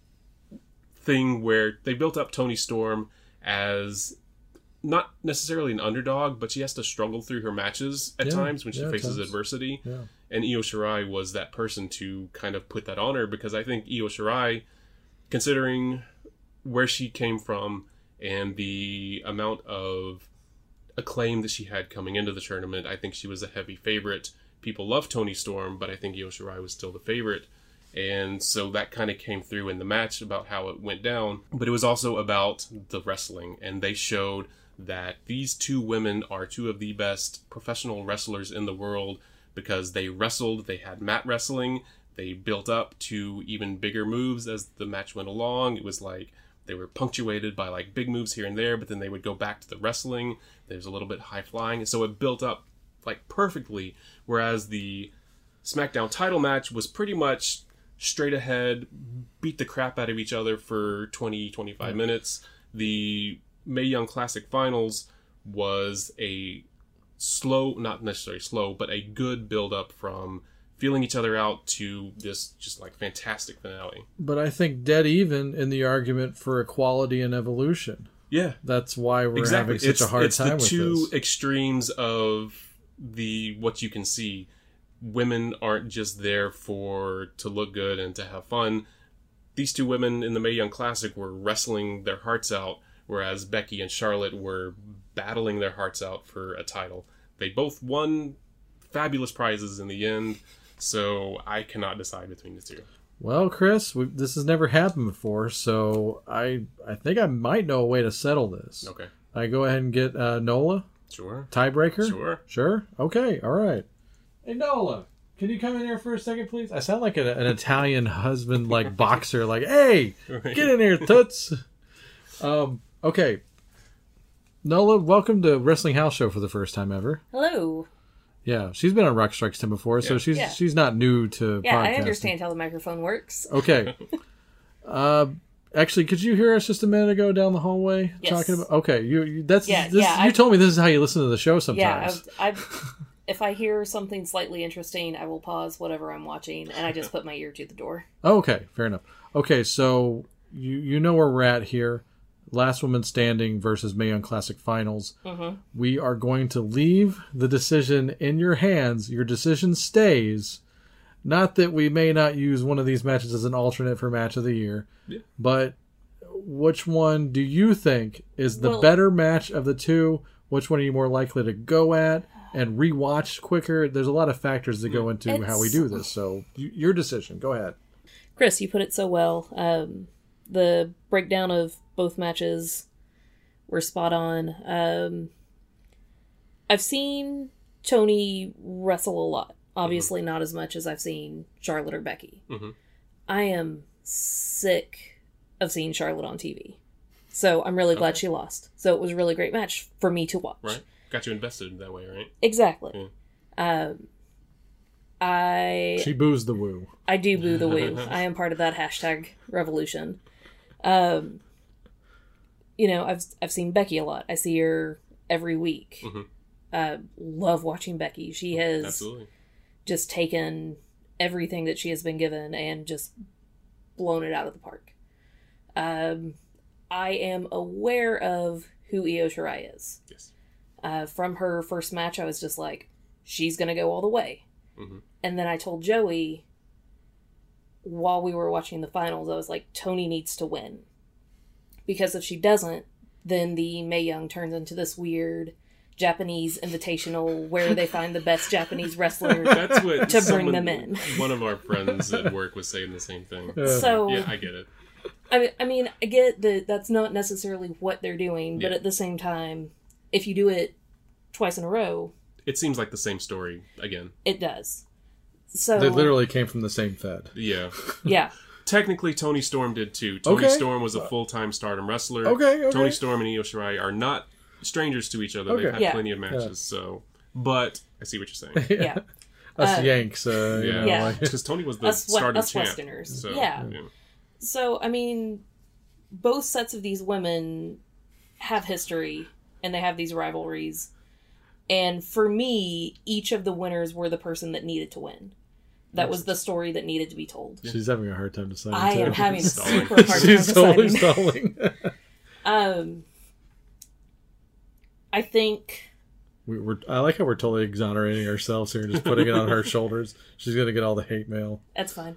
thing where they built up Toni Storm as not necessarily an underdog, but she has to struggle through her matches at Yeah, times when she yeah, faces adversity. Yeah. And Io Shirai was that person to kind of put that on her because I think Io Shirai, considering where she came from and the amount of acclaim that she had coming into the tournament, I think she was a heavy favorite. People love Toni Storm, but I think Io Shirai was still the favorite. And so that kind of came through in the match about how it went down. But it was also about the wrestling, and they showed that these two women are two of the best professional wrestlers in the world because they wrestled, they had mat wrestling, they built up to even bigger moves as the match went along. It was like they were punctuated by like big moves here and there, but then they would go back to the wrestling. There's a little bit high flying, so it built up like perfectly. Whereas the SmackDown title match was pretty much straight ahead, beat the crap out of each other for 20, 25 minutes. The Mae Young Classic Finals was a slow, not necessarily slow, but a good build up from feeling each other out to this just like fantastic finale. But I think dead even in the argument for equality and evolution. Yeah, That's why we're exactly. having such it's a hard it's time the with two this. extremes of the what you can see. Women aren't just there for to look good and to have fun. These two women in the Mae Young Classic were wrestling their hearts out, whereas Becky and Charlotte were battling their hearts out for a title. They both won fabulous prizes in the end, so I cannot decide between the two. Well, Chris, we, this has never happened before, so I I think I might know a way to settle this. Okay, I go ahead and get uh, Nola sure. tiebreaker. Sure. Sure. Okay. All right. Hey Nola, can you come in here for a second, please? I sound like an, an Italian husband, like *laughs* boxer. Like, hey, get in here, toots. Um. Okay. Nola, welcome to Wrestling House Show for the first time ever. Hello. Yeah, she's been on Rock Strikes 10 before, so she's Yeah. she's not new to Yeah, I understand how the microphone works. Okay. *laughs* uh, actually, could you hear us just a minute ago down the hallway Yes. talking about? Okay, you, you that's Yeah, this, yeah, you I- told me this is how you listen to the show Yeah, sometimes. I've, I've, *laughs* if I hear something slightly interesting, I will pause whatever I'm watching and I just put my ear to the door. okay, fair enough. Okay, so you you know where we're at here. Last Woman Standing versus Mae Young Classic Finals. Mm-hmm. We are going to leave the decision in your hands. Your decision stays. Not that we may not use one of these matches as an alternate for match of the year, Yeah. but which one do you think is the Well- better match of the two? Which one are you more likely to go at and rewatch quicker? There's a lot of factors that go into how we do this. So, your decision. Go ahead. Chris, you put it so well. Um, the breakdown of both matches were spot on. Um, I've seen Toni wrestle a lot. Obviously, not as much as I've seen Charlotte or Becky. Mhm. I am sick of seeing Charlotte on TV. So I'm really glad she lost. So it was a really great match for me to watch. Right, got you invested that way, right? Exactly. Um, I She boos the woo. I do boo the woo. *laughs* I am part of that hashtag revolution. Um, you know, I've I've seen Becky a lot. I see her every week. Mhm. Uh, love watching Becky. She has Absolutely. Just taken everything that she has been given and just blown it out of the park. Um, I am aware of who Io Shirai is. Yes. Uh, from her first match, I was just like, she's gonna go all the way. Mhm. And then I told Joey while we were watching the finals, I was like, Toni needs to win. Because if she doesn't, then the Mae Young turns into this weird Japanese invitational where they find the best Japanese *laughs* wrestler. That's what To bring them in. One of our friends at work was saying the same thing. so Yeah, I get it. I mean, I mean, I get that that's not necessarily what they're doing, but Yeah. at the same time, if you do it twice in a row, It seems like the same story again. it does. So They literally came from the same Fed. Yeah, *laughs* yeah, technically Toni Storm did too. Toni Okay. Storm was a full time Stardom wrestler. Okay, okay. Toni Storm and Io Shirai are not strangers to each other. They've had Yeah. plenty of matches. So, but I see what you're saying. *laughs* Yeah. *laughs* Us Uh, Yanks, uh, you Yeah, know, Yeah. like- because Toni was *laughs* the Us we- Stardom us champ. Westerners. So, Yeah. So, I mean, both sets of these women have history and they have these rivalries. And for me, each of the winners were the person that needed to win. That was the story that needed to be told. She's having a hard time deciding. I too. am having a Stalling. super hard time She's totally deciding. stalling. Um, I think we, we're, I like how we're totally exonerating ourselves here, just putting it on her *laughs* shoulders. She's gonna get all the hate mail. that's fine.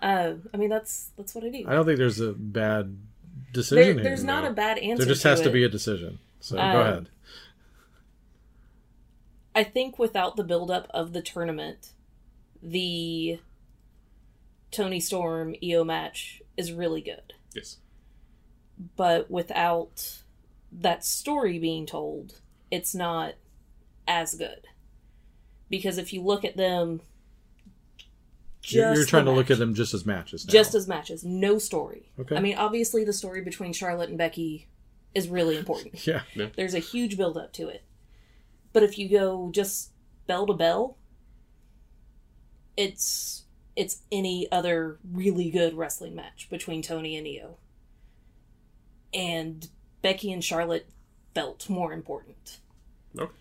Uh, I mean, that's that's what I do. I don't think there's a bad There, decision here. there's not no. a bad answer. There just has to be a decision. So Uh, go ahead. I think without the buildup of the tournament, the Toni Storm Io match is really good. Yes. But without that story being told, it's not as good. Because if you look at them, You're, you're trying the to look at them just as matches. Now. just as matches, no story. Okay. I mean, obviously, the story between Charlotte and Becky is really important. *laughs* yeah. There's a huge build up to it. But if you go just bell to bell, it's it's any other really good wrestling match between Toni and Io. And Becky and Charlotte felt more important.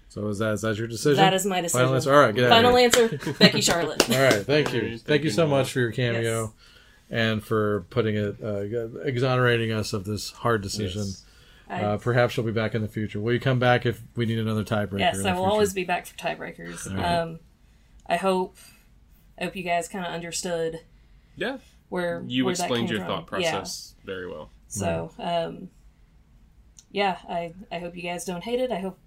So is that is that your decision? That is my decision. Final answer. All right, get out Final of here. answer, Becky Charlotte. All right, thank you, Thank thank you you, so much for your cameo, Yes. and for putting it, uh, exonerating us of this hard decision. Yes. Uh, perhaps you'll be back in the future. Will you come back if we need another tiebreaker? yes, I will future? always be back for tiebreakers. Um, I hope I hope you guys kind of understood Yeah. where You where that explained came your from. thought Yeah. process very well. So, um, yeah, I I hope you guys don't hate it. I hope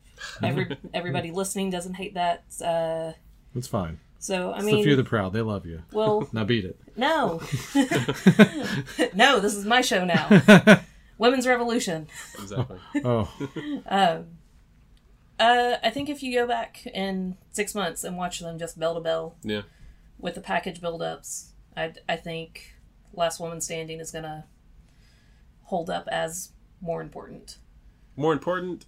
every *laughs* everybody listening doesn't hate that. Uh, It's fine. so I It's mean, the few, the proud. They love you. well, *laughs* Now beat it. no, *laughs* no, this is my show now. Women's Revolution. Exactly. Oh, Um, Uh, I think if you go back in six months and watch them just bell to bell yeah. with the package build-ups, I I think Last Woman Standing is gonna hold up as more important. More important,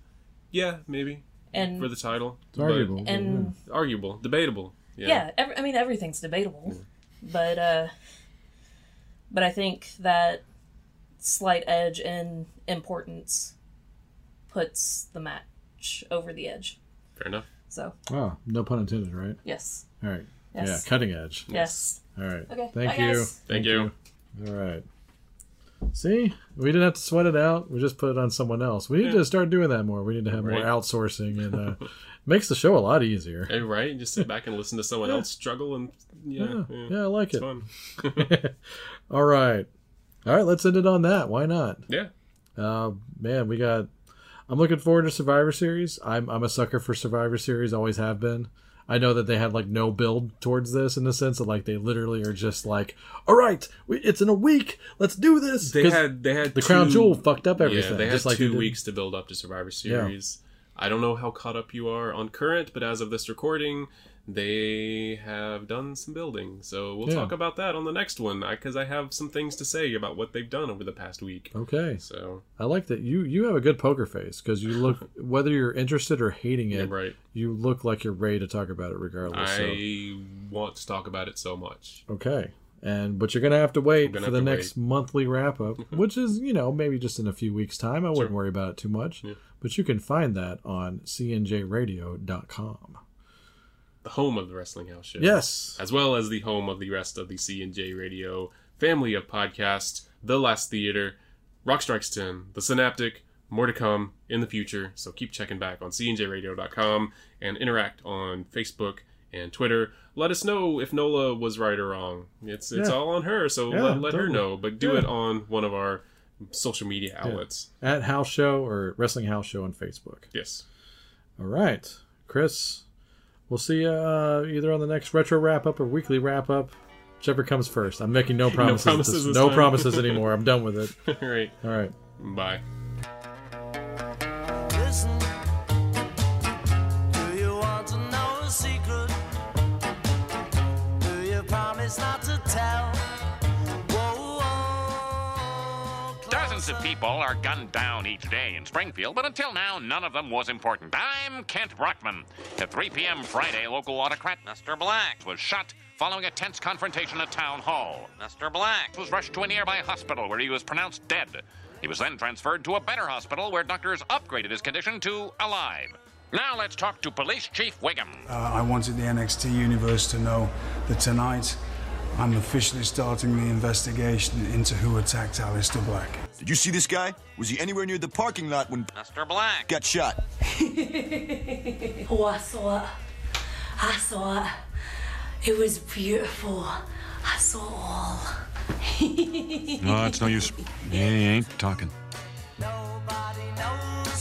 yeah, maybe And for the title. it's arguable. and yeah. Arguable, debatable. Yeah. yeah, ev I mean everything's debatable, but uh, but I think that slight edge in importance puts the match over the edge. Fair enough. So Oh, no pun intended, right? yes, All right. Yes. Yeah, cutting edge. yes. All right. Okay, Thank bye, you. guys. Thank you. All right. See, we didn't have to sweat it out. We just put it on someone else. We need to start doing that more. We need to have Right. more outsourcing, and uh, *laughs* makes the show a lot easier. Hey, right? Just sit back and listen to someone else struggle, and yeah, Yeah, yeah, yeah, I like it's it. fun. *laughs* *laughs* All right, all right. Let's end it on that. Why not? Yeah, Uh, man, we got. I'm looking forward to Survivor Series. I'm I'm a sucker for Survivor Series. Always have been. I know that they had like no build towards this in the sense that like they literally are just like, all right, we, it's in a week. Let's do this. They had they had the Crown Jewel fucked up everything. Yeah, they had just like they two weeks to build up to Survivor Series. I don't know how caught up you are on current, but as of this recording, they have done some building. So we'll Yeah. talk about that on the next one because I have some things to say about what they've done over the past week. Okay, So I like that you you have a good poker face because you look *laughs* whether you're interested or hating yeah, it, right. you look like you're ready to talk about it regardless. so. I want to talk about it so much. Okay. And but you're gonna have to wait for the next monthly wrap up, *laughs* which is you know maybe just in a few weeks' time. I wouldn't worry about it too much. Yeah. But you can find that on cnjradio.com. The home of the Wrestling House Show. Yes. as well as the home of the rest of the C and J Radio family of podcasts, The Last Theater, Rock Strikes 10, The Synaptic, more to come in the future. So keep checking back on cnjradio.com and interact on Facebook and Twitter. Let us know if Nola was right or wrong. It's it's Yeah. all on her, so Yeah, let, let her know. But do Yeah. it on one of our social media outlets. At House Show or Wrestling House Show on Facebook. Yes. All right, Chris. We'll see you uh, either on the next retro wrap up or weekly wrap up, whichever comes first. I'm making no *laughs* promises. promises this- no promises *laughs* anymore. I'm done with it. all right. All right. Bye. People are gunned down each day in Springfield, but until now, none of them was important. I'm Kent Brockman. At 3 p.m. Friday, local autocrat Mr. Black was shot following a tense confrontation at Town Hall. Mr. Black was rushed to a nearby hospital where he was pronounced dead. He was then transferred to a better hospital where doctors upgraded his condition to alive. Now let's talk to Police Chief Wiggum. Uh, I wanted the NXT universe to know that tonight I'm officially starting the investigation into who attacked Aleister Black. Did you see this guy? Was he anywhere near the parking lot when Mr. Black got shot? oh, I saw it. I saw it. It was beautiful. I saw it all. No, it's no use. He ain't talking. Just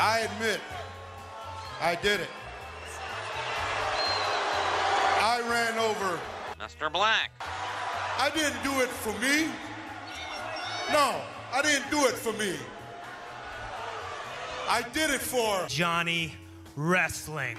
I admit, I did it. I ran over. Mr. Black. I didn't do it for me. No, I didn't do it for me. I did it for Johnny Wrestling.